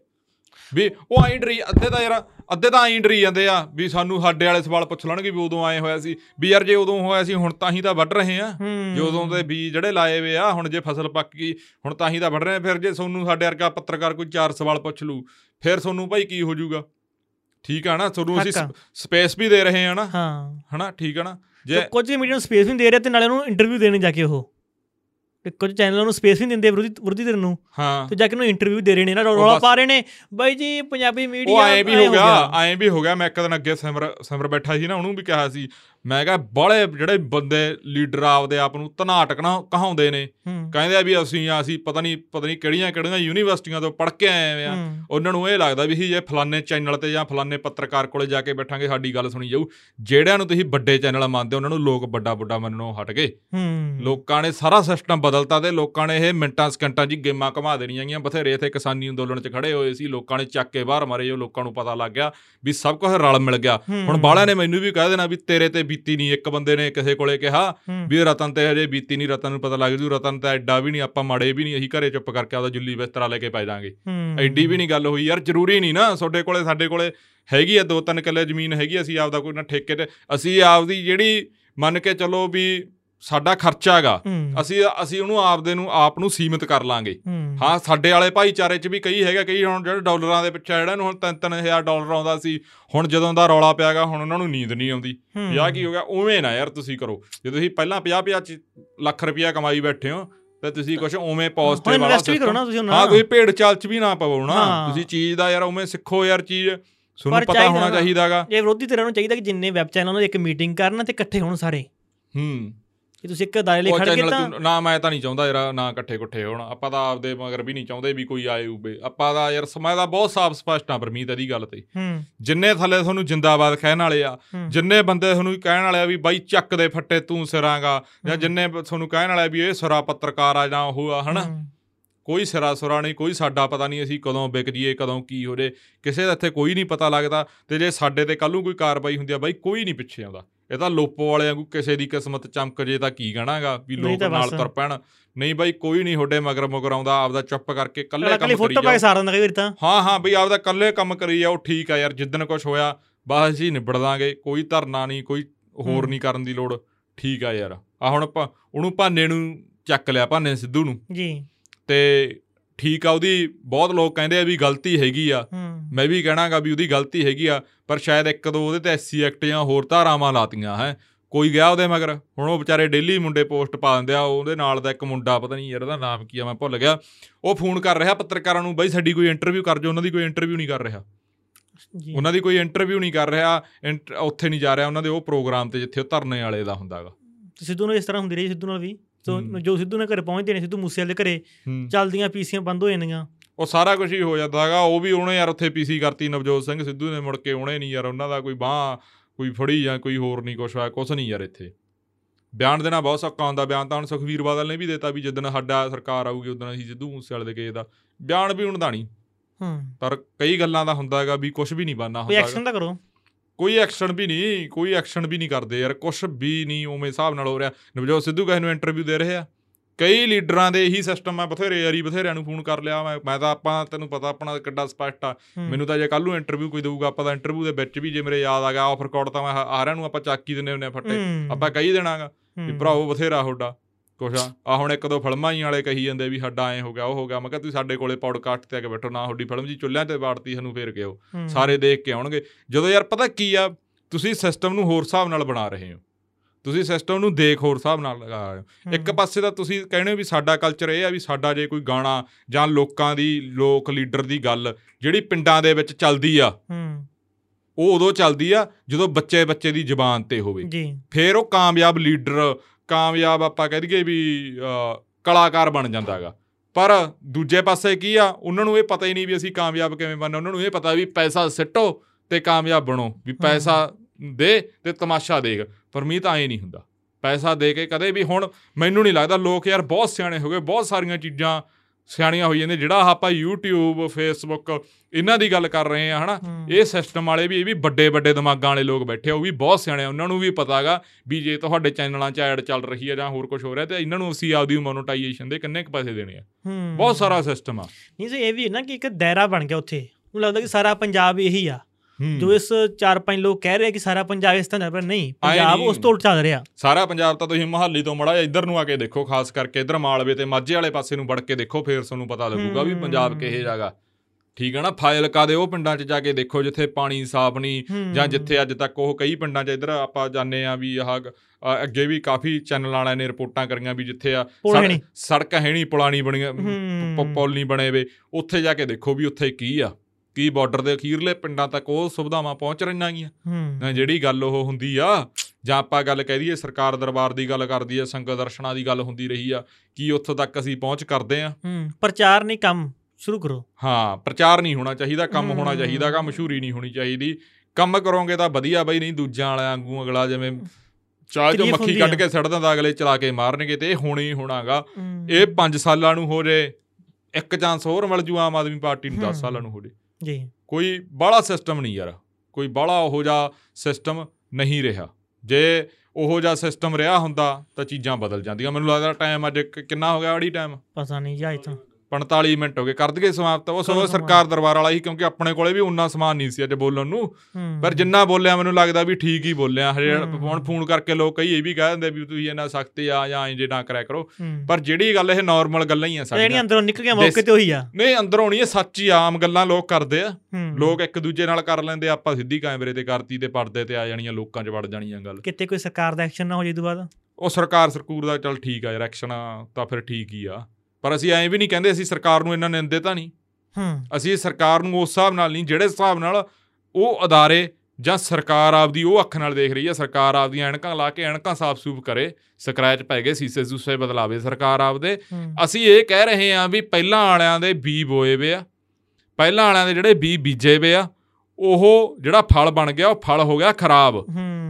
ਵੀ ਉਹ ਐਂ ਡਰੀ ਅੱਧੇ ਤਾਂ ਯਾਰ ਅੱਧੇ ਤਾਂ ਐਂ ਡਰੀ ਜਾਂਦੇ ਆ ਵੀ ਸਾਨੂੰ ਸਾਡੇ ਵਾਲੇ ਸਵਾਲ ਪੁੱਛ ਲੈਣਗੇ ਵੀ ਉਦੋਂ ਆਏ ਹੋਇਆ ਸੀ। ਵੀ ਯਾਰ ਜੇ ਉਦੋਂ ਹੋਇਆ ਸੀ ਹੁਣ ਤਾਂ ਹੀ ਤਾਂ ਵੱਢ ਰਹੇ ਆ। ਹੂੰ। ਜੇ ਉਦੋਂ ਦੇ ਬੀਜ ਜਿਹੜੇ ਲਾਏ ਵੇ ਆ ਹੁਣ ਜੇ ਫਸਲ ਪੱਕ ਗਈ ਹੁਣ ਤਾਂ ਹੀ ਤਾਂ ਵੱਢ ਰਹੇ ਆ। ਫਿਰ ਜੇ ਤੁਹਾਨੂੰ ਸਾਡੇ ਵਰਗਾ ਪੱਤਰਕਾਰ ਕੋਈ ਚਾਰ ਸਵਾਲ ਪੁੱਛ ਲੂ ਫਿਰ ਤੁਹਾਨੂੰ ਭਾਈ ਕੀ ਹੋ ਜਾਊਗਾ? ਠੀਕ ਆ ਨਾ? ਤੁਹਾਨੂੰ ਅਸੀਂ। ਸਪੇਸ ਵੀ ਦੇ ਰਹੇ ਆ ਨਾ। ਹਾਂ। ਹਨਾ? ਠੀਕ ਆ ਨਾ? ਜੇ ਕੁਝ ਮੀਡੀਆ ਨੂੰ ਸਪੇਸ ਨਹੀਂ ਦੇ ਰਹੇ ਤੇ ਨਾਲੇ ਉਹਨੂੰ ਇੰਟਰਵਿਊ ਦੇਣੇ ਜਾ ਕੇ ਉਹ। ਕੁਝ ਚੈਨਲਾਂ ਨੂੰ ਸਪੇਸ ਨਹੀਂ ਦਿੰਦੇ ਵਿਰੋਧੀ ਵਿਰੋਧੀ ਧਿਰ ਨੂੰ। ਹਾਂ। ਤੇ ਜਾ ਕੇ ਉਹਨੂੰ ਇੰਟਰਵਿਊ ਦੇ ਰਹੇ ਨੇ ਨਾ ਰੌਲਾ ਪਾ ਰਹੇ ਨੇ। ਬਾਈ ਜੀ ਪੰਜਾਬੀ ਮੀਡੀਆ ਉਹ ਐਂ ਵੀ ਹੋ ਗਿਆ ਐਂ ਵੀ ਹੋ ਗਿਆ ਮੈਂ ਇੱਕ ਦਿਨ ਅੱਗੇ ਸਿਮਰ ਸਿਮਰ ਬੈਠਾ ਸੀ ਨਾ ਉਹਨੂੰ ਵੀ ਕਿਹਾ ਸੀ ਮੈਂ ਕਿਹਾ ਬਾਲੇ ਜਿਹੜੇ ਬੰਦੇ ਲੀਡਰ ਆਪਦੇ ਆਪ ਨੂੰ ਧਨਾਟਕ ਨਾ ਕਹਾਉਂਦੇ ਨੇ। ਕਹਿੰਦੇ ਆ ਵੀ ਅਸੀਂ ਆ ਅਸੀਂ ਪਤਾ ਨਹੀਂ ਪਤਾ ਨਹੀਂ ਕਿਹੜੀਆਂ ਕਿਹੜੀਆਂ ਯੂਨੀਵਰਸਿਟੀਆਂ ਤੋਂ ਪੜ੍ਹ ਕੇ ਆਏ ਆ। ਉਹਨਾਂ ਨੂੰ ਇਹ ਲੱਗਦਾ ਵੀ ਜੇ ਫਲਾਣੇ ਚੈਨਲ ਤੇ ਜਾਂ ਫਲਾਣੇ ਪੱਤਰਕਾਰ ਕੋਲੇ ਜਾ ਕੇ ਬੈਠਾਂਗੇ ਸਾਡੀ ਗੱਲ ਸੁਣੀ ਜਾਊ। ਜਿਹੜਿਆਂ ਨੂੰ ਤੁਸੀਂ ਵੱਡੇ ਚੈਨਲ ਮੰਨਦੇ ਉਹਨਾਂ ਨੂੰ ਲੋਕ ਵੱਡਾ ਵੱਡਾ ਮੰਨਣੋਂ ਹਟ ਗਏ। ਲੋਕਾਂ ਨੇ ਸਾਰਾ ਸਿਸਟਮ ਬਦਲਤਾ ਤੇ ਲੋਕਾਂ ਨੇ ਇਹ ਮਿੰਟਾਂ ਸਕਿੰਟਾਂ 'ਚ ਗੇਮਾਂ ਘੁਮਾ ਦੇਣੀਆਂ ਗੀਆਂ ਬਥੇਰੇ ਇੱਥੇ ਕਿਸਾਨੀ ਅੰਦੋਲਨ 'ਚ ਖੜੇ ਹੋਏ ਸੀ ਲੋਕਾਂ ਨੇ ਚੱਕ ਕੇ ਬਾਹਰ ਮਾਰੇ ਜੋ ਲੋਕਾਂ ਨੂੰ ਪਤਾ ਲੱਗ ਗਿਆ ਵੀ ਸਭ ਕੁਝ ਰਲ ਮਿਲ ਗਿਆ। ਹੁਣ ਹੂੰ। ਬਾਹਲਿਆਂ ਨੇ ਮੈਨੂੰ ਵੀ ਕਹਿ ਦੇਣਾ ਵੀ ਤੇਰੇ ਤੇ ਬੀਤੀ ਨਹੀਂ ਇੱਕ ਬੰਦੇ ਨੇ ਕਿਸੇ ਕੋਲੇ ਕਿਹਾ। ਵੀ ਰਤਨ ਤੇ ਹਜੇ ਬੀਤੀ ਨਹੀਂ ਰਤਨ ਨੂੰ ਪਤਾ ਲੱਗ ਜੂ ਰਤਨ ਤਾਂ ਐਡਾ ਵੀ ਨਹੀਂ ਆਪਾਂ ਮਾੜੇ ਵੀ ਨਹੀਂ ਅਸੀਂ ਘਰੇ ਚੁੱਪ ਕਰਕੇ ਆਪਦਾ ਜੁੱਲੀ ਬਿਸਤਰਾ ਲੈ ਕੇ ਪੈ ਜਾਾਂਗੇ। ਐਡੀ ਵੀ ਨਹੀਂ ਗੱਲ ਹੋਈ ਯਾਰ ਜ਼ਰੂਰੀ ਨਹੀਂ ਨਾ ਤੁਹਾਡੇ ਕੋਲੇ ਸਾਡੇ ਕੋਲੇ ਹੈਗੀ ਆ ਦੋ ਤਿੰਨ ਕਿੱਲੇ ਜ਼ਮੀਨ ਹੈਗੀ ਅਸੀਂ ਆਪਦਾ ਕੋਈ ਨਾ ਠੇਕੇ ਤੇ ਅਸੀਂ ਆਪਦੀ ਜਿਹੜੀ ਮੰਨ ਕੇ ਚੱਲੋ ਵੀ ਸਾਡਾ ਖਰਚਾ ਹੈਗਾ। ਅਸੀਂ ਅਸੀਂ ਉਹਨੂੰ ਆਪਦੇ ਨੂੰ ਆਪ ਨੂੰ ਸੀਮਿਤ ਕਰ ਲਾਂਗੇ। ਹੂੰ। ਸਾਡੇ ਵਾਲੇ ਭਾਈਚਾਰੇ 'ਚ ਵੀ ਕਈ ਹੈਗਾ ਕਈ ਹੁਣ ਜਿਹੜੇ ਡਾਲਰਾਂ ਦੇ ਪਿੱਛੇ ਜਿਹੜਾ ਨੂੰ ਹੁਣ 3-3000 ਡਾਲਰ ਆਉਂਦਾ ਸੀ ਹੁਣ ਜਦੋਂ ਦਾ ਰੌਲਾ ਪਿਆਗਾ ਹੁਣ ਉਹਨਾਂ ਨੂੰ ਨੀਂਦ ਨਹੀਂ ਆਉਂਦੀ। ਵਿਆਹ ਕੀ ਹੋ ਗਿਆ? ਉਵੇਂ ਨਾ ਯਾਰ ਤੁਸੀਂ ਕਰੋ। ਜੇ ਤੁਸੀਂ ਪਹਿਲਾਂ 50-50 ਲੱਖ ਰੁਪਇਆ ਕਮਾਈ ਬੈਠੇ ਹੋ ਤੇ ਤੁਸੀਂ ਕੁਝ ਉਵੇਂ ਪੋਜ਼ਿਟਿਵ ਵਾਲਾ ਇਨਵੈਸਟ ਵੀ ਕਰੋ ਨਾ ਤੁਸੀਂ ਹੁਣ ਹਾਂ ਤੁਸੀਂ ਭੇਡ ਚਾਲ 'ਚ ਵੀ ਨਾ ਪਵੋ ਨਾ। ਤੁਸੀਂ ਚੀਜ਼ ਦਾ ਯਾਰ ਉਵੇਂ ਸਿੱਖੋ ਯਾਰ ਚੀਜ਼। ਤੁਹਾਨੂੰ ਪਤਾ ਹੋਣਾ ਨਾ। ਚਾਹੀਦਾਗਾ ਜੇ ਵਿਰੋਧੀ ਧਿਰਾਂ ਨੂੰ ਚਾਹੀਦਾ ਕਿ ਜਿੰਨੇ ਵੈਬ ਚੈਨਲ ਉਹਨਾਂ ਦੇ ਇੱਕ ਮੀਟਿੰਗ ਕਰਨ ਤੇ ਇਕੱਠੇ ਹੋਣ ਸਾਰੇ। ਹੂੰ। ਕਿ ਤੁਸੀਂ ਇੱਕ ਦਾਇਰੇ ਖੜ ਕੇ ਤਾਂ ਨਾ ਮੈਂ ਤਾਂ ਨਹੀਂ ਚਾਹੁੰਦਾ ਯਾਰ ਨਾ ਇਕੱਠੇ ਇਕੱਠੇ ਹੋਣ। ਆਪਾਂ ਤਾਂ ਆਪਦੇ ਮਗਰ ਵੀ ਨਹੀਂ ਚਾਹੁੰਦੇ ਵੀ ਕੋਈ ਆਏ ਉਬੇ ਆਪਾਂ ਦਾ ਯਾਰ ਸਮਾਂ ਦਾ ਬਹੁਤ ਸਾਫ਼ ਸਪਸ਼ਟ ਆ ਪਰਮੀਤ ਇਹਦੀ ਗੱਲ ਤੇ। ਜਿੰਨੇ ਥੱਲੇ ਤੁਹਾਨੂੰ ਜਿੰਦਾਬਾਦ ਕਹਿਣ ਵਾਲੇ ਆ। ਜਿੰਨੇ ਬੰਦੇ ਤੁਹਾਨੂੰ ਕਹਿਣ ਵਾਲੇ ਆ ਵੀ ਬਾਈ ਚੱਕ ਦੇ ਫੱਟੇ ਤੂੰ ਸਿਰਾਂਗਾ ਜਾਂ। ਜਿੰਨੇ ਤੁਹਾਨੂੰ ਕਹਿਣ ਵਾਲੇ ਆ ਵੀ ਇਹ ਸਿਰਾ ਪੱਤਰਕਾਰ ਆ ਜਾਂ ਉਹ ਆ ਹਨਾ। ਕੋਈ ਸਿਰਾ ਸੁਰਾ ਨਹੀਂ ਕੋਈ ਸਾਡਾ ਪਤਾ ਨਹੀਂ ਅਸੀਂ ਕਦੋਂ ਵਿਕ ਜੀਏ ਕਦੋਂ ਕੀ ਹੋ ਜੇ ਕਿਸੇ ਦਾ ਇੱਥੇ ਕੋਈ ਨਹੀਂ ਪਤਾ ਲੱਗਦਾ ਤੇ ਜੇ ਸਾਡੇ ਤੇ ਕੱਲ ਨੂੰ ਕੋਈ ਕਾਰਵਾਈ ਹੁੰਦੀ ਆ ਬਾਈ ਕੋਈ ਨਹੀਂ ਪਿੱਛੇ ਆਉਂਦਾ। ਇਹ ਤਾਂ ਲੋਪੋ ਵਾਲਿਆਂ ਨੂੰ ਕਿਸੇ ਦੀ ਕਿਸਮਤ ਚਮਕ ਜੇ ਤਾਂ ਕੀ ਗਣਾਗਾ ਵੀ ਲੋਕ ਨਾਲ। ਤੁਰ ਪੈਣ। ਨਹੀਂ ਬਾਈ ਕੋਈ ਨਹੀਂ ਤੁਹਾਡੇ ਮਗਰ ਮਗਰ ਆਉਂਦਾ ਆਪਦਾ ਚੁੱਪ ਕਰਕੇ ਕੱਲੇ ਕੰਮ ਕਰੀ ਫੋਟੋ ਪਾ ਕੇ ਜਾਓ। ਸਾਰ ਦਿੰਦਾ ਕਈ ਵਾਰੀ ਤਾਂ। ਹਾਂ ਹਾਂ ਬਈ ਆਪਦਾ ਕੱਲੇ ਕੰਮ ਕਰੀ ਜਾਓ ਠੀਕ ਆ ਯਾਰ ਜਿੱਦਣ ਕੁਝ ਹੋਇਆ ਬਸ ਅਸੀਂ ਨਿਬੜ ਦਾਂਗੇ ਕੋਈ ਧਰਨਾ ਨਹੀਂ ਕੋਈ ਹੋਰ। ਨਹੀਂ ਕਰਨ ਦੀ ਲੋੜ। ਠੀਕ ਆ ਯਾਰ। ਆ ਹੁਣ ਆਪਾਂ ਉਹਨੂੰ ਭਾਨੇ ਨੂੰ ਚੱਕ ਲਿਆ ਭਾਨੇ ਸਿੱਧੂ ਨੂੰ। ਜੀ। ਤੇ ਠੀਕ ਆ ਉਹਦੀ ਬਹੁਤ ਲੋਕ ਕਹਿੰਦੇ ਆ ਵੀ ਗਲਤੀ ਹੈਗੀ ਆ। ਮੈਂ ਵੀ ਕਹਿਣਾਗਾ ਵੀ ਉਹਦੀ ਗਲਤੀ ਹੈਗੀ ਆ ਪਰ ਸ਼ਾਇਦ ਇੱਕ ਦੋ ਉਹਦੇ ਤੇ ਐਸਸੀ ਐਕਟ ਜਾਂ ਹੋਰ ਧਾਰਾਵਾਂ ਲਾਤੀਆਂ ਹੈ। ਕੋਈ ਗਿਆ ਉਹਦੇ ਮਗਰ? ਹੁਣ ਉਹ ਵਿਚਾਰੇ ਡੇਲੀ ਮੁੰਡੇ ਪੋਸਟ ਪਾ ਦਿੰਦੇ ਆ ਉਹਦੇ ਨਾਲ ਦਾ ਇੱਕ ਮੁੰਡਾ ਪਤਾ ਨਹੀਂ ਯਾਰ ਉਹਦਾ ਨਾਮ ਕੀ ਆ ਮੈਂ ਭੁੱਲ ਗਿਆ। ਉਹ ਫੋਨ ਕਰ ਰਿਹਾ ਪੱਤਰਕਾਰਾਂ ਨੂੰ ਬਈ ਸਾਡੀ ਕੋਈ ਇੰਟਰਵਿਊ ਕਰ ਜੋ ਉਹਨਾਂ ਦੀ ਕੋਈ ਇੰਟਰਵਿਊ ਨਹੀਂ ਕਰ ਰਿਹਾ। ਉਹਨਾਂ ਦੀ ਕੋਈ ਇੰਟਰਵਿਊ ਨਹੀਂ ਕਰ ਰਿਹਾ ਉੱਥੇ ਨਹੀਂ ਜਾ ਰਿਹਾ ਉਹਨਾਂ ਦੇ ਉਹ ਪ੍ਰੋਗਰਾਮ ਤੇ ਜਿੱਥੇ ਉਹ ਧਰਨੇ ਵਾਲੇ ਦਾ ਹੁੰਦਾਗਾ। ਸਿੱਧੂ ਨਾਲ ਇਸ ਤਰ੍ਹਾਂ ਹੁੰਦੀ ਰਹੀ ਸਿੱਧੂ ਨਾਲ ਵੀ? ਸੋ। ਜੋ ਸਿੱਧੂ ਨੇ ਘਰੇ ਪਹੁੰਚਦੇ ਨੇ ਸਿੱਧੂ ਮੂਸੇਵਾਲੇ ਦੇ ਘਰੇ ਚੱਲਦੀਆਂ ਪੀਸੀਆਂ ਬੰਦ ਹੋ ਜਾਂਦੀਆਂ। ਉਹ ਸਾਰਾ ਕੁਝ ਹੀ ਹੋ ਜਾਂਦਾਗਾ ਉਹ ਵੀ ਉਹਨੇ ਯਾਰ ਉੱਥੇ ਪੀਸੀ ਕਰਤੀ ਨਵਜੋਤ ਸਿੰਘ। ਸਿੱਧੂ ਨੇ ਮੁੜ ਕੇ ਉਹਨੇ ਨਹੀਂ ਯਾਰ ਉਹਨਾਂ ਦਾ ਕੋਈ ਬਾਹ ਕੋਈ ਫੜੀ ਜਾਂ ਕੋਈ ਹੋਰ ਨਹੀਂ ਕੁਛ ਹੋਇਆ ਕੁਛ ਨਹੀਂ ਯਾਰ ਇੱਥੇ। ਬਿਆਨ ਦੇਣਾ ਬਹੁਤ ਸੌਖਾ ਹੁੰਦਾ। ਬਿਆਨ ਤਾਂ ਹੁਣ ਸੁਖਵੀਰ ਬਾਦਲ ਨੇ ਵੀ ਦਿੱਤਾ ਵੀ ਜਿੱਦਣ ਸਾਡਾ ਸਰਕਾਰ ਆਊਗੀ ਉਦੋਂ ਅਸੀਂ ਸਿੱਧੂ ਮੂਸੇਵਾਲੇ ਦੇ ਕੇਸ ਦਾ। ਬਿਆਨ ਵੀ ਹੁੰਦਾ ਨਹੀਂ। ਹੂੰ। ਪਰ ਕਈ ਗੱਲਾਂ ਦਾ ਹੁੰਦਾ ਹੈਗਾ ਵੀ ਕੁਝ ਵੀ ਨਹੀਂ ਬਣਨਾ ਕੋਈ ਹੁੰਦਾ ਐਕਸ਼ਨ ਤਾਂ ਕਰੋ। ਕੋਈ ਐਕਸ਼ਨ ਵੀ ਨਹੀਂ ਕੋਈ ਐਕਸ਼ਨ ਵੀ ਨਹੀਂ ਕਰਦੇ ਯਾਰ ਕੁਝ ਵੀ ਨਹੀਂ ਉਵੇਂ ਹਿਸਾਬ ਨਾਲ ਹੋ ਰਿਹਾ ਨਵਜੋਤ ਸਿੱਧੂ ਕਿਸੇ ਨੂੰ ਇੰਟਰਵਿਊ ਦੇ ਰਹੇ ਆ ਕਈ ਲੀਡਰਾਂ ਦੇ ਇਹੀ ਸਿਸਟਮ ਆ ਬਥੇਰੇ ਯਾਰੀ ਬਥੇਰਿਆਂ ਨੂੰ ਫੋਨ ਕਰ ਲਿਆ ਮੈਂ ਮੈਂ ਤਾਂ ਆਪਾਂ ਤੈਨੂੰ ਪਤਾ ਆਪਣਾ ਕਿੱਡਾ ਸਪਸ਼ਟ ਆ। ਮੈਨੂੰ ਤਾਂ ਜੇ ਕੱਲ ਨੂੰ ਇੰਟਰਵਿਊ ਕੋਈ ਦੇਊਗਾ ਆਪਾਂ ਤਾਂ ਇੰਟਰਵਿਊ ਦੇ ਵਿੱਚ ਵੀ ਜੇ ਮੇਰੇ ਯਾਦ ਆ ਗਿਆ ਆਫਰ ਕੋਡ ਤਾਂ ਮੈਂ ਸਾਰਿਆਂ ਨੂੰ ਆਪਾਂ ਚੱਕ ਹੀ ਦਿੰਨੇ ਹੁੰਨੇ ਫੱਟੇ। ਆਪਾਂ ਕਹੀ ਦੇਣਾਗਾ ਵੀ। ਭਰਾਓ ਬਥੇਰਾ ਤੁਹਾਡਾ ਕੁਛ ਆ। ਹੁਣ ਇੱਕ ਦੋ ਫਿਲਮਾਂ ਹੀ ਵਾਲੇ ਕਹੀ ਜਾਂਦੇ ਵੀ ਸਾਡਾ ਐ ਹੋ ਗਿਆ ਉਹ ਹੋ ਗਿਆ। ਮੈਂ ਕਿਹਾ ਤੁਸੀਂ ਸਾਡੇ ਕੋਲੇ ਪੌਡਕਾਸਟ ਤੇ ਆ ਕੇ ਬੈਠੋ ਨਾ ਤੁਹਾਡੀ ਫਿਲਮ ਜੀ ਚੁੱਲ੍ਹਿਆਂ ਤੇ ਬਾੜਤੀ ਸਾਨੂੰ ਫੇਰ ਹੂੰ। ਸਾਰੇ ਦੇਖ ਕੇ ਆਉਣਗੇ। ਜਦੋਂ ਯਾਰ ਪਤਾ ਕੀ ਆ ਤੁਸੀਂ ਸਿਸਟਮ ਨੂੰ ਹੋਰ ਹਿਸਾਬ ਨਾਲ ਬਣਾ ਰਹੇ ਹੋ। ਤੁਸੀਂ ਸਿਸਟਮ ਨੂੰ ਦੇਖ ਹੋਰ ਹਿਸਾਬ ਨਾਲ ਲਗਾ ਰਹੇ ਹੋ। ਇੱਕ। ਪਾਸੇ ਤਾਂ ਤੁਸੀਂ ਕਹਿੰਦੇ ਹੋ ਵੀ ਸਾਡਾ ਕਲਚਰ ਇਹ ਆ ਵੀ ਸਾਡਾ ਜੇ ਕੋਈ ਗਾਣਾ ਜਾਂ ਲੋਕਾਂ ਦੀ ਲੋਕ ਲੀਡਰ ਦੀ ਗੱਲ ਜਿਹੜੀ ਪਿੰਡਾਂ ਦੇ ਵਿੱਚ ਚੱਲਦੀ ਆ ਉਹ ਉਦੋਂ ਚੱਲਦੀ ਆ ਜਦੋਂ ਬੱਚੇ ਬੱਚੇ ਦੀ ਜ਼ੁਬਾਨ ਤੇ ਹੋਵੇ। ਜੀ। ਫਿਰ ਉਹ ਕਾਮਯਾਬ ਲੀਡਰ ਕਾਮਯਾਬ ਆਪਾਂ ਕਹਿ ਦਈਏ ਵੀ ਕਲਾਕਾਰ ਬਣ ਜਾਂਦਾਗਾ ਪਰ ਦੂਜੇ ਪਾਸੇ ਕੀ ਆ ਉਹਨਾਂ ਨੂੰ ਇਹ ਪਤਾ ਹੀ ਨਹੀਂ ਵੀ ਅਸੀਂ ਕਾਮਯਾਬ ਕਿਵੇਂ ਬਣਨਾ ਉਹਨਾਂ ਨੂੰ ਇਹ ਪਤਾ ਵੀ ਪੈਸਾ ਸਿੱਟੋ ਤੇ ਕਾਮਯਾਬ ਬਣੋ ਵੀ ਪੈਸਾ ਦੇ ਤੇ ਤਮਾਸ਼ਾ ਦੇਖ। ਪਰਮੀਤ ਐਂ ਨਹੀਂ ਹੁੰਦਾ। ਪੈਸਾ ਦੇ ਕੇ ਕਦੇ ਵੀ ਹੁਣ ਮੈਨੂੰ ਨਹੀਂ ਲੱਗਦਾ ਲੋਕ ਯਾਰ ਬਹੁਤ ਸਿਆਣੇ ਹੋ ਗਏ ਬਹੁਤ ਸਾਰੀਆਂ ਚੀਜ਼ਾਂ ਸਿਆਣੀਆਂ ਹੋਈ ਜਾਂਦੀਆਂ ਜਿਹੜਾ ਆਪਾਂ YouTube Facebook ਇਹਨਾਂ ਦੀ ਗੱਲ ਕਰ ਰਹੇ ਆ ਹਨਾ। ਇਹ ਸਿਸਟਮ ਵਾਲੇ ਵੀ ਇਹ ਵੀ ਵੱਡੇ ਵੱਡੇ ਦਿਮਾਗਾਂ ਵਾਲੇ ਲੋਕ ਬੈਠੇ ਆ ਉਹ ਵੀ ਬਹੁਤ ਸਿਆਣੇ ਆ ਉਹਨਾਂ ਨੂੰ ਵੀ ਪਤਾਗਾ ਵੀ ਜੇ ਤੁਹਾਡੇ ਚੈਨਲਾਂ 'ਚ ਐਡ ਚੱਲ ਰਹੀ ਹੈ ਜਾਂ ਹੋਰ ਕੁਝ ਹੋ ਰਿਹਾ ਤੇ ਇਹਨਾਂ ਨੂੰ ਅਸੀਂ ਆਪਦੀ ਮੋਨੋਟਾਈਜੇਸ਼ਨ ਦੇ ਕਿੰਨੇ ਕੁ ਪੈਸੇ ਦੇਣੇ ਆ। ਬਹੁਤ ਸਾਰਾ ਸਿਸਟਮ ਆ। ਨਹੀਂ ਸੋ ਇਹ ਵੀ ਨਾ ਕਿ ਇੱਕ ਦਾਇਰਾ ਬਣ ਗਿਆ ਉੱਥੇ। ਨੂੰ ਲੱਗਦਾ ਕਿ ਸਾਰਾ ਪੰਜਾਬ ਇਹੀ ਆ। ਜੋ ਇਸ ਚਾਰ ਪੰਜ ਲੋਕ ਕਹਿ ਰਹੇ ਕਿ ਸਾਰਾ ਪੰਜਾਬ ਇਸ ਤਰ੍ਹਾਂ ਪਰ ਨਹੀਂ ਪੰਜਾਬ। ਉਸ ਤੋਂ ਉਲਟ ਚੱਲ ਰਿਹਾ ਸਾਰਾ ਪੰਜਾਬ ਤਾਂ ਤੁਸੀਂ ਮਹਾਲੀ ਤੋਂ ਮੜਾ ਇੱਧਰ ਨੂੰ ਆ ਕੇ ਦੇਖੋ ਖਾਸ ਕਰਕੇ ਇੱਧਰ ਮਾਲਵੇ ਤੇ ਮਾਝੇ ਵਾਲੇ ਪਾਸੇ ਨੂੰ ਵੜ ਕੇ ਦੇਖੋ ਫੇਰ ਤੁਹਾਨੂੰ ਪਤਾ ਲੱਗੂਗਾ ਵੀ ਪੰਜਾਬ। ਕਿਹੇ ਜਾਗਾ ਠੀਕ ਹੈ ਨਾ ਫਾਜ਼ਿਲਕਾ ਦੇ ਉਹ ਪਿੰਡਾਂ 'ਚ ਜਾ ਕੇ ਦੇਖੋ ਜਿੱਥੇ ਪਾਣੀ ਸਾਫ਼ ਨਹੀਂ। ਜਾਂ ਜਿੱਥੇ ਅੱਜ ਤੱਕ ਉਹ ਕਈ ਪਿੰਡਾਂ 'ਚ ਇੱਧਰ ਆਪਾਂ ਜਾਣੇ ਆ ਵੀ ਆਹ ਅੱਗੇ ਵੀ ਕਾਫੀ ਚੈਨਲ ਵਾਲਿਆਂ ਨੇ ਰਿਪੋਰਟਾਂ ਕਰੀਆਂ ਵੀ ਜਿੱਥੇ ਆ। ਸੜਕ ਹੈ ਨਹੀਂ ਪੁਲਾਣੀ ਬਣੀਆਂ ਪੁਲ ਨਹੀਂ ਬਣੇ ਵੇ ਉੱਥੇ ਜਾ ਕੇ ਦੇਖੋ ਵੀ ਉੱਥੇ ਕੀ ਆ ਕੀ ਬਾਰਡਰ ਦੇ ਅਖੀਰਲੇ ਪਿੰਡਾਂ ਤੱਕ ਉਹ ਸੁਵਿਧਾਵਾਂ ਪਹੁੰਚ ਰਹੀਆਂ ਗੀਆਂ ਜਿਹੜੀ ਗੱਲ ਉਹ ਹੁੰਦੀ ਆ ਜਾਂ ਆਪਾਂ ਗੱਲ ਕਹਿ ਦਈਏ ਸਰਕਾਰ ਦਰਬਾਰ ਦੀ ਗੱਲ ਕਰਦੀ ਆ ਸੰਗਤ ਦਰਸ਼ਨਾਂ ਦੀ ਗੱਲ ਹੁੰਦੀ ਰਹੀ ਆ ਕੀ ਉੱਥੋਂ ਤੱਕ ਅਸੀਂ ਪਹੁੰਚ ਕਰਦੇ ਆ ਪ੍ਰਚਾਰ ਨਹੀਂ ਕੰਮ ਸ਼ੁਰੂ ਕਰੋ ਹਾਂ ਪ੍ਰਚਾਰ ਨਹੀਂ ਹੋਣਾ ਚਾਹੀਦਾ ਕੰਮ ਹੋਣਾ। ਚਾਹੀਦਾਗਾ ਮਸ਼ਹੂਰੀ ਨਹੀਂ ਹੋਣੀ ਚਾਹੀਦੀ ਕੰਮ ਕਰੋਗੇ ਤਾਂ ਵਧੀਆ ਬਈ ਨਹੀਂ ਦੂਜਿਆਂ ਵਾਲਿਆਂ ਵਾਂਗੂ ਅਗਲਾ ਜਿਵੇਂ ਚਾਹ ਜੋ ਤਕਲੀਫ ਮੱਖੀ ਕੱਢ। ਕੇ ਸੜ ਦਿੰਦਾ ਅਗਲੇ ਚਲਾ ਕੇ ਮਾਰਨਗੇ ਤੇ ਇਹ ਹੋਣਾ ਹੋਣਾਗਾ। ਇਹ 5 ਸਾਲਾਂ ਨੂੰ ਹੋ ਜੇ ਇੱਕ ਚਾਂਸ ਹੋਰ ਮਿਲ ਜੂ ਆਮ ਆਦਮੀ ਪਾਰਟੀ ਨੂੰ 10 ਹਮ। ਸਾਲਾਂ ਨੂੰ ਹੋ ਜੇ ਜੀ। ਕੋਈ ਬਾਹਲਾ ਸਿਸਟਮ ਨਹੀਂ ਯਾਰ। ਕੋਈ ਬਾਹਲਾ ਉਹੋ ਜਿਹਾ ਸਿਸਟਮ ਨਹੀਂ ਰਿਹਾ। ਜੇ ਉਹੋ ਜਿਹਾ ਸਿਸਟਮ ਰਿਹਾ ਹੁੰਦਾ ਤਾਂ ਚੀਜ਼ਾਂ ਬਦਲ ਜਾਂਦੀਆਂ। ਮੈਨੂੰ ਲੱਗਦਾ ਟਾਈਮ ਅੱਜ ਕਿੰਨਾ ਹੋ ਗਿਆ ਅੜੀ ਟਾਈਮ ਪਤਾ ਨਹੀਂ ਜਾਇ ਤਾਂ। 45 ਮਿੰਟ ਹੋ ਗਏ ਕਰ ਦਈਏ ਸਮਾਪਤ ਉਹ ਸੋ। ਸਰਕਾਰ ਦਰਬਾਰ ਵਾਲਾ ਹੀ ਕਿਉਂਕਿ ਆਪਣੇ ਕੋਲੇ ਵੀ ਉਨਾ ਸਮਾਨ ਨਹੀਂ ਸੀ ਅੱਜ ਬੋਲਣ ਨੂੰ। ਪਰ ਜਿੰਨਾ ਬੋਲਿਆ ਮੈਨੂੰ ਲੱਗਦਾ ਵੀ ਠੀਕ ਹੀ ਬੋਲਿਆ ਹਜੇ ਹੂੰ। ਹੁਣ ਫੋਨ ਕਰਕੇ ਲੋਕ ਕਈ ਇਹ ਵੀ ਕਹਿ ਦਿੰਦੇ ਵੀ ਤੁਸੀਂ ਇਹਨਾਂ ਸਖਤ ਆ ਜਾਂ ਇੰਜ ਨਾ ਕਰਿਆ ਕਰੋ। ਪਰ ਜਿਹੜੀ ਗੱਲ ਇਹ ਨਾਰਮਲ ਗੱਲਾਂ ਹੀ ਆ ਤੇ ਜਿਹੜੀਆਂ ਸਾਡੀਆਂ ਅੰਦਰੋਂ ਨਿਕਲ ਗਿਆ ਮੌਕੇ ਤੇ ਉਹੀ ਆ ਨਹੀਂ ਅੰਦਰੋਂ ਨਹੀਂ ਇਹ ਸੱਚ ਆਮ ਗੱਲਾਂ ਲੋਕ ਕਰਦੇ ਆ। ਲੋਕ ਇੱਕ ਦੂਜੇ ਨਾਲ ਕਰ ਲੈਂਦੇ ਆਪਾਂ ਸਿੱਧੀ ਕੈਮਰੇ ਤੇ ਕਰਤੀ ਤੇ ਪਰਦੇ ਤੇ ਆ ਜਾਣੀਆਂ ਲੋਕਾਂ 'ਚ ਵੜ ਜਾਣੀਆਂ ਗੱਲ ਕਿਤੇ ਕੋਈ ਸਰਕਾਰ ਦਾ ਐਕਸ਼ਨ ਨਾ ਹੋ ਜੇ ਤੋਂ ਬਾਅਦ ਉਹ ਸਰਕਾਰ ਸਰਕੂਰ ਦਾ ਚੱਲ ਠੀਕ ਆ ਯਾਰ ਐਕਸ਼ਨ ਤਾਂ ਫਿਰ ਠੀਕ ਹੀ ਆ ਪਰ ਅਸੀਂ ਐਂ ਵੀ ਨਹੀਂ ਕਹਿੰਦੇ ਅਸੀਂ ਸਰਕਾਰ ਨੂੰ ਇਹਨਾਂ ਨਿੰਦੇ ਤਾਂ ਨਹੀਂ। ਹੂੰ। ਅਸੀਂ ਸਰਕਾਰ ਨੂੰ ਉਸ ਹਿਸਾਬ ਨਾਲ ਨਹੀਂ ਜਿਹੜੇ ਹਿਸਾਬ ਨਾਲ ਉਹ ਅਦਾਰੇ ਜਾਂ ਸਰਕਾਰ ਆਪਦੀ ਉਹ ਅੱਖ ਨਾਲ ਦੇਖ ਰਹੀ ਹੈ ਸਰਕਾਰ ਆਪਦੀਆਂ ਐਨਕਾਂ ਲਾ ਕੇ ਐਨਕਾਂ ਸਾਫ਼-ਸੂਫ ਕਰੇ ਸਕ੍ਰੈਚ ਪੈ ਗਏ ਸੀਸੇ ਸੂਸੇ ਬਦਲਾਵੇ ਸਰਕਾਰ ਆਪਦੇ। ਅਸੀਂ ਇਹ ਕਹਿ ਰਹੇ ਹਾਂ ਵੀ ਪਹਿਲਾਂ ਵਾਲਿਆਂ ਦੇ ਬੀ ਬੋਏ ਵੇ ਆ ਪਹਿਲਾਂ ਵਾਲਿਆਂ ਦੇ ਜਿਹੜੇ ਬੀ ਬੀਜੇ ਵੇ ਆ ਉਹ ਜਿਹੜਾ ਫਲ ਬਣ ਗਿਆ ਉਹ ਫਲ ਹੋ ਗਿਆ ਖਰਾਬ।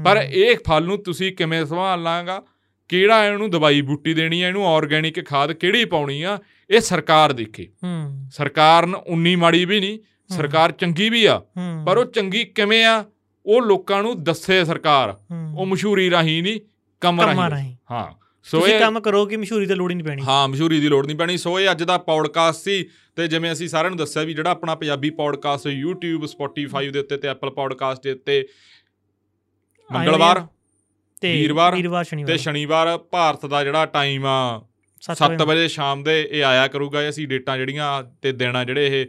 ਪਰ ਇਹ ਫਲ ਨੂੰ ਤੁਸੀਂ ਕਿਵੇਂ ਸੰਭਾਲਾਂਗਾ ਕਿਹੜਾ ਇਹਨੂੰ ਦਵਾਈ ਬੂਟੀ ਦੇਣੀ ਹੈ ਇਹਨੂੰ ਆਰਗੈਨਿਕ ਖਾਦ ਕਿਹੜੀ ਪਾਉਣੀ ਆ ਇਹ ਸਰਕਾਰ ਦੇਖੇ। ਹੂੰ। ਸਰਕਾਰ ਨ ਉਨੀ ਮਾੜੀ ਵੀ ਨਹੀਂ ਸਰਕਾਰ ਚੰਗੀ ਵੀ ਆ। ਪਰ ਉਹ ਚੰਗੀ ਕਿਵੇਂ ਆ ਉਹ ਲੋਕਾਂ ਨੂੰ ਦੱਸੇ ਸਰਕਾਰ। ਉਹ ਮਸ਼ਹੂਰੀ ਰਾਹੀਂ ਨਹੀਂ ਕੰਮ ਰਾਹੀਂ। ਹਾਂ। ਸੋ ਇਹ ਕੰਮ ਕਰੋ ਕਿ ਮਸ਼ਹੂਰੀ ਤੇ ਲੋੜ ਹੀ ਨਹੀਂ ਪੈਣੀ। ਹਾਂ ਮਸ਼ਹੂਰੀ ਦੀ ਲੋੜ ਨਹੀਂ ਪੈਣੀ। ਸੋ ਇਹ ਅੱਜ ਦਾ ਪੌਡਕਾਸਟ ਸੀ ਤੇ ਜਿਵੇਂ ਅਸੀਂ ਸਾਰਿਆਂ ਨੂੰ ਦੱਸਿਆ ਵੀ ਜਿਹੜਾ ਆਪਣਾ ਪੰਜਾਬੀ ਪੌਡਕਾਸਟ YouTube Spotify ਦੇ ਉੱਤੇ ਤੇ Apple Podcast ਦੇ ਉੱਤੇ ਮੰਗਲਵਾਰ ਤੇ ਵੀਰਵਾਰ ਵੀਰਵਾਰ ਤੇ ਸ਼ਨੀਵਾਰ ਭਾਰਤ ਦਾ ਜਿਹੜਾ ਟਾਈਮ ਆ ਸੱਤ 7 ਵਜੇ। ਸ਼ਾਮ ਦੇ ਇਹ ਆਇਆ ਕਰੂਗਾ ਅਸੀਂ ਡੇਟਾਂ ਜਿਹੜੀਆਂ ਤੇ ਆ ਜਿਹੜੇ ਇਹ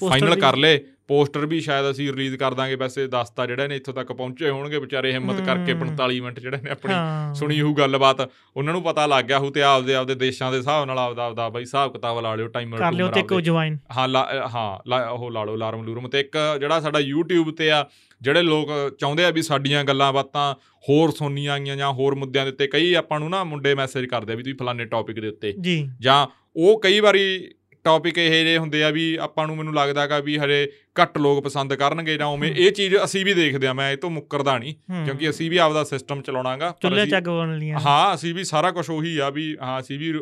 ਫਾਈਨਲ ਕਰ ਲਏ ਪੋਸਟਰ ਵੀ ਸ਼ਾਇਦ ਅਸੀਂ ਰਿਲੀਜ਼ ਕਰ ਦਾਂਗੇ ਵੈਸੇ ਦਸਤਾ ਜਿਹੜੇ ਨੇ ਇੱਥੋਂ ਤੱਕ ਪਹੁੰਚੇ ਹੋਣਗੇ ਵਿਚਾਰੇ ਹਿੰਮਤ ਕਰਕੇ ਹਮ। 45 ਮਿੰਟ ਜਿਹੜੇ ਨੇ ਆਪਣੀ। ਸੁਣੀ ਹੋਊ ਗੱਲਬਾਤ। ਉਹਨਾਂ ਨੂੰ ਪਤਾ ਲੱਗ ਗਿਆ ਹੋਊ ਤੇ ਆਪਦੇ ਆਪਦੇ ਦੇਸ਼ਾਂ ਦੇ ਹਿਸਾਬ ਨਾਲ ਆਪਦਾ ਆਪਦਾ ਬਈ ਹਿਸਾਬ ਕਿਤਾਬ ਲਾ ਲਿਓ ਟਾਈਮਰ ਕਰ ਲਿਓ ਤੇ ਕੋ ਜੁਆਇਨ ਹਾਂ ਲਾ- ਹਾਂ ਲਾ- ਉਹ ਲਾ ਲਓ ਅਲਾਰਮ ਲੂਰਮ ਤੇ ਇੱਕ ਜਿਹੜਾ ਸਾਡਾ YouTube ਤੇ ਆ ਜਿਹੜੇ ਲੋਕ ਚਾਹੁੰਦੇ ਆ ਵੀ ਸਾਡੀਆਂ ਗੱਲਾਂ ਬਾਤਾਂ ਹੋਰ ਸੁਣਨੀਆਂ ਆਈਆਂ ਜਾਂ ਹੋਰ ਮੁੱਦਿਆਂ ਦੇ ਉੱਤੇ ਕਈ ਆਪਾਂ ਨੂੰ ਨਾ ਮੁੰਡੇ ਮੈਸੇਜ ਕਰਦੇ ਆ ਵੀ ਤੁਸੀਂ ਫਲਾਣੇ ਟੌਪਿਕ ਦੇ ਉੱਤੇ ਜੀ। ਜਾਂ ਉਹ ਕਈ ਵਾਰੀ ਟੌਪਿਕ ਇਹ ਜਿਹੇ ਹੁੰਦੇ ਆ ਵੀ ਆਪਾਂ ਨੂੰ ਮੈਨੂੰ ਲੱਗਦਾਗਾ ਵੀ ਹਰੇ ਘੱਟ ਲੋਕ ਪਸੰਦ ਕਰਨਗੇ ਜਾਂ ਉਵੇਂ। ਇਹ ਚੀਜ਼ ਅਸੀਂ ਵੀ ਦੇਖਦੇ ਆ ਮੈਂ ਇਹ ਤੋਂ ਮੁੱਕਰਦਾ ਨਹੀਂ। ਕਿਉਂਕਿ ਅਸੀਂ ਵੀ ਆਪਦਾ ਸਿਸਟਮ ਚਲਾਉਣਾਗਾ ਚੁੱਲ੍ਹੇ ਚੱਗ ਬਣ ਲੀਆਂ ਹਾਂ ਅਸੀਂ ਵੀ ਸਾਰਾ ਕੁਝ ਉਹੀ ਆ ਵੀ ਹਾਂ ਅਸੀਂ ਵੀ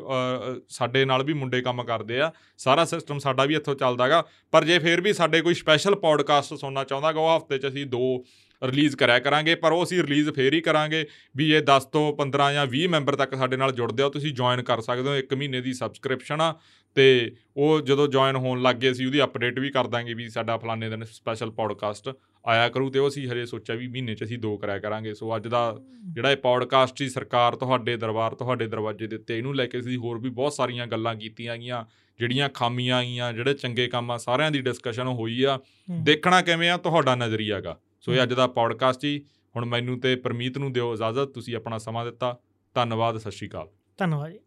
ਸਾਡੇ ਨਾਲ ਵੀ ਮੁੰਡੇ ਕੰਮ ਕਰਦੇ ਆ ਸਾਰਾ ਸਿਸਟਮ ਸਾਡਾ ਵੀ ਇੱਥੋਂ ਚੱਲਦਾਗਾ ਪਰ ਜੇ ਫੇਰ ਵੀ ਸਾਡੇ ਕੋਈ ਸਪੈਸ਼ਲ ਪੌਡਕਾਸਟ ਸੁਣਨਾ ਚਾਹੁੰਦਾਗਾ ਉਹ ਹਫ਼ਤੇ 'ਚ ਅਸੀਂ ਦੋ ਰਿਲੀਜ਼ ਕਰਿਆ ਕਰਾਂਗੇ ਪਰ ਉਹ ਅਸੀਂ ਰਿਲੀਜ਼ ਫੇਰ ਹੀ ਕਰਾਂਗੇ ਵੀ ਇਹ 10 ਤੋਂ 15 ਜਾਂ 20 ਮੈਂਬਰ ਤੱਕ ਸਾਡੇ ਨਾਲ ਜੁੜਦੇ ਹੋ ਤੁਸੀਂ ਜੁਆਇਨ ਕਰ ਸਕਦੇ ਹੋ ਇੱਕ ਮਹੀਨੇ ਦੀ ਸਬਸਕ੍ਰਿਪਸ਼ਨ ਆ ਤੇ ਉਹ ਜਦੋਂ ਜੁਆਇਨ ਹੋਣ ਲੱਗ ਗਏ ਅਸੀਂ ਉਹਦੀ ਅਪਡੇਟ ਵੀ ਕਰ ਦਾਂਗੇ ਵੀ ਸਾਡਾ ਫਲਾਣੇ ਦਿਨ ਸਪੈਸ਼ਲ ਪੌਡਕਾਸਟ ਆਇਆ ਕਰੂ ਤੇ ਉਹ ਅਸੀਂ ਹਰੇ ਸੋਚਿਆ ਵੀ ਮਹੀਨੇ 'ਚ ਅਸੀਂ ਦੋ ਕਰਿਆ ਕਰਾਂਗੇ ਸੋ ਅੱਜ ਦਾ ਜਿਹੜਾ ਇਹ ਪੌਡਕਾਸਟ ਸੀ ਸਰਕਾਰ ਤੁਹਾਡੇ ਦਰਬਾਰ ਤੁਹਾਡੇ ਦਰਵਾਜ਼ੇ ਦੇ ਉੱਤੇ ਇਹਨੂੰ ਲੈ ਕੇ ਅਸੀਂ ਹੋਰ ਵੀ ਬਹੁਤ ਸਾਰੀਆਂ ਗੱਲਾਂ ਕੀਤੀਆਂ ਗਈਆਂ ਜਿਹੜੀਆਂ ਖਾਮੀਆਂ ਆਈਆਂ ਜਿਹੜੇ ਚੰਗੇ ਕੰਮ ਆ ਸਾਰਿਆਂ ਦੀ ਡਿਸਕਸ਼ਨ ਹੋਈ ਆ। ਦੇਖਣਾ ਕਿਵੇਂ ਆ ਤੁਹਾਡਾ ਨਜ਼ਰੀਆਗਾ ਸੋ ਇਹ ਹੂੰ। ਅੱਜ ਦਾ ਪੌਡਕਾਸਟ ਜੀ। ਹੁਣ ਮੈਨੂੰ ਤੇ ਪਰਮੀਤ ਨੂੰ ਦਿਓ ਇਜਾਜ਼ਤ। ਤੁਸੀਂ ਆਪਣਾ ਸਮਾਂ ਦਿੱਤਾ। ਧੰਨਵਾਦ, ਸਤਿ ਸ਼੍ਰੀ ਅਕਾਲ। ਧੰਨਵਾਦ ਜੀ।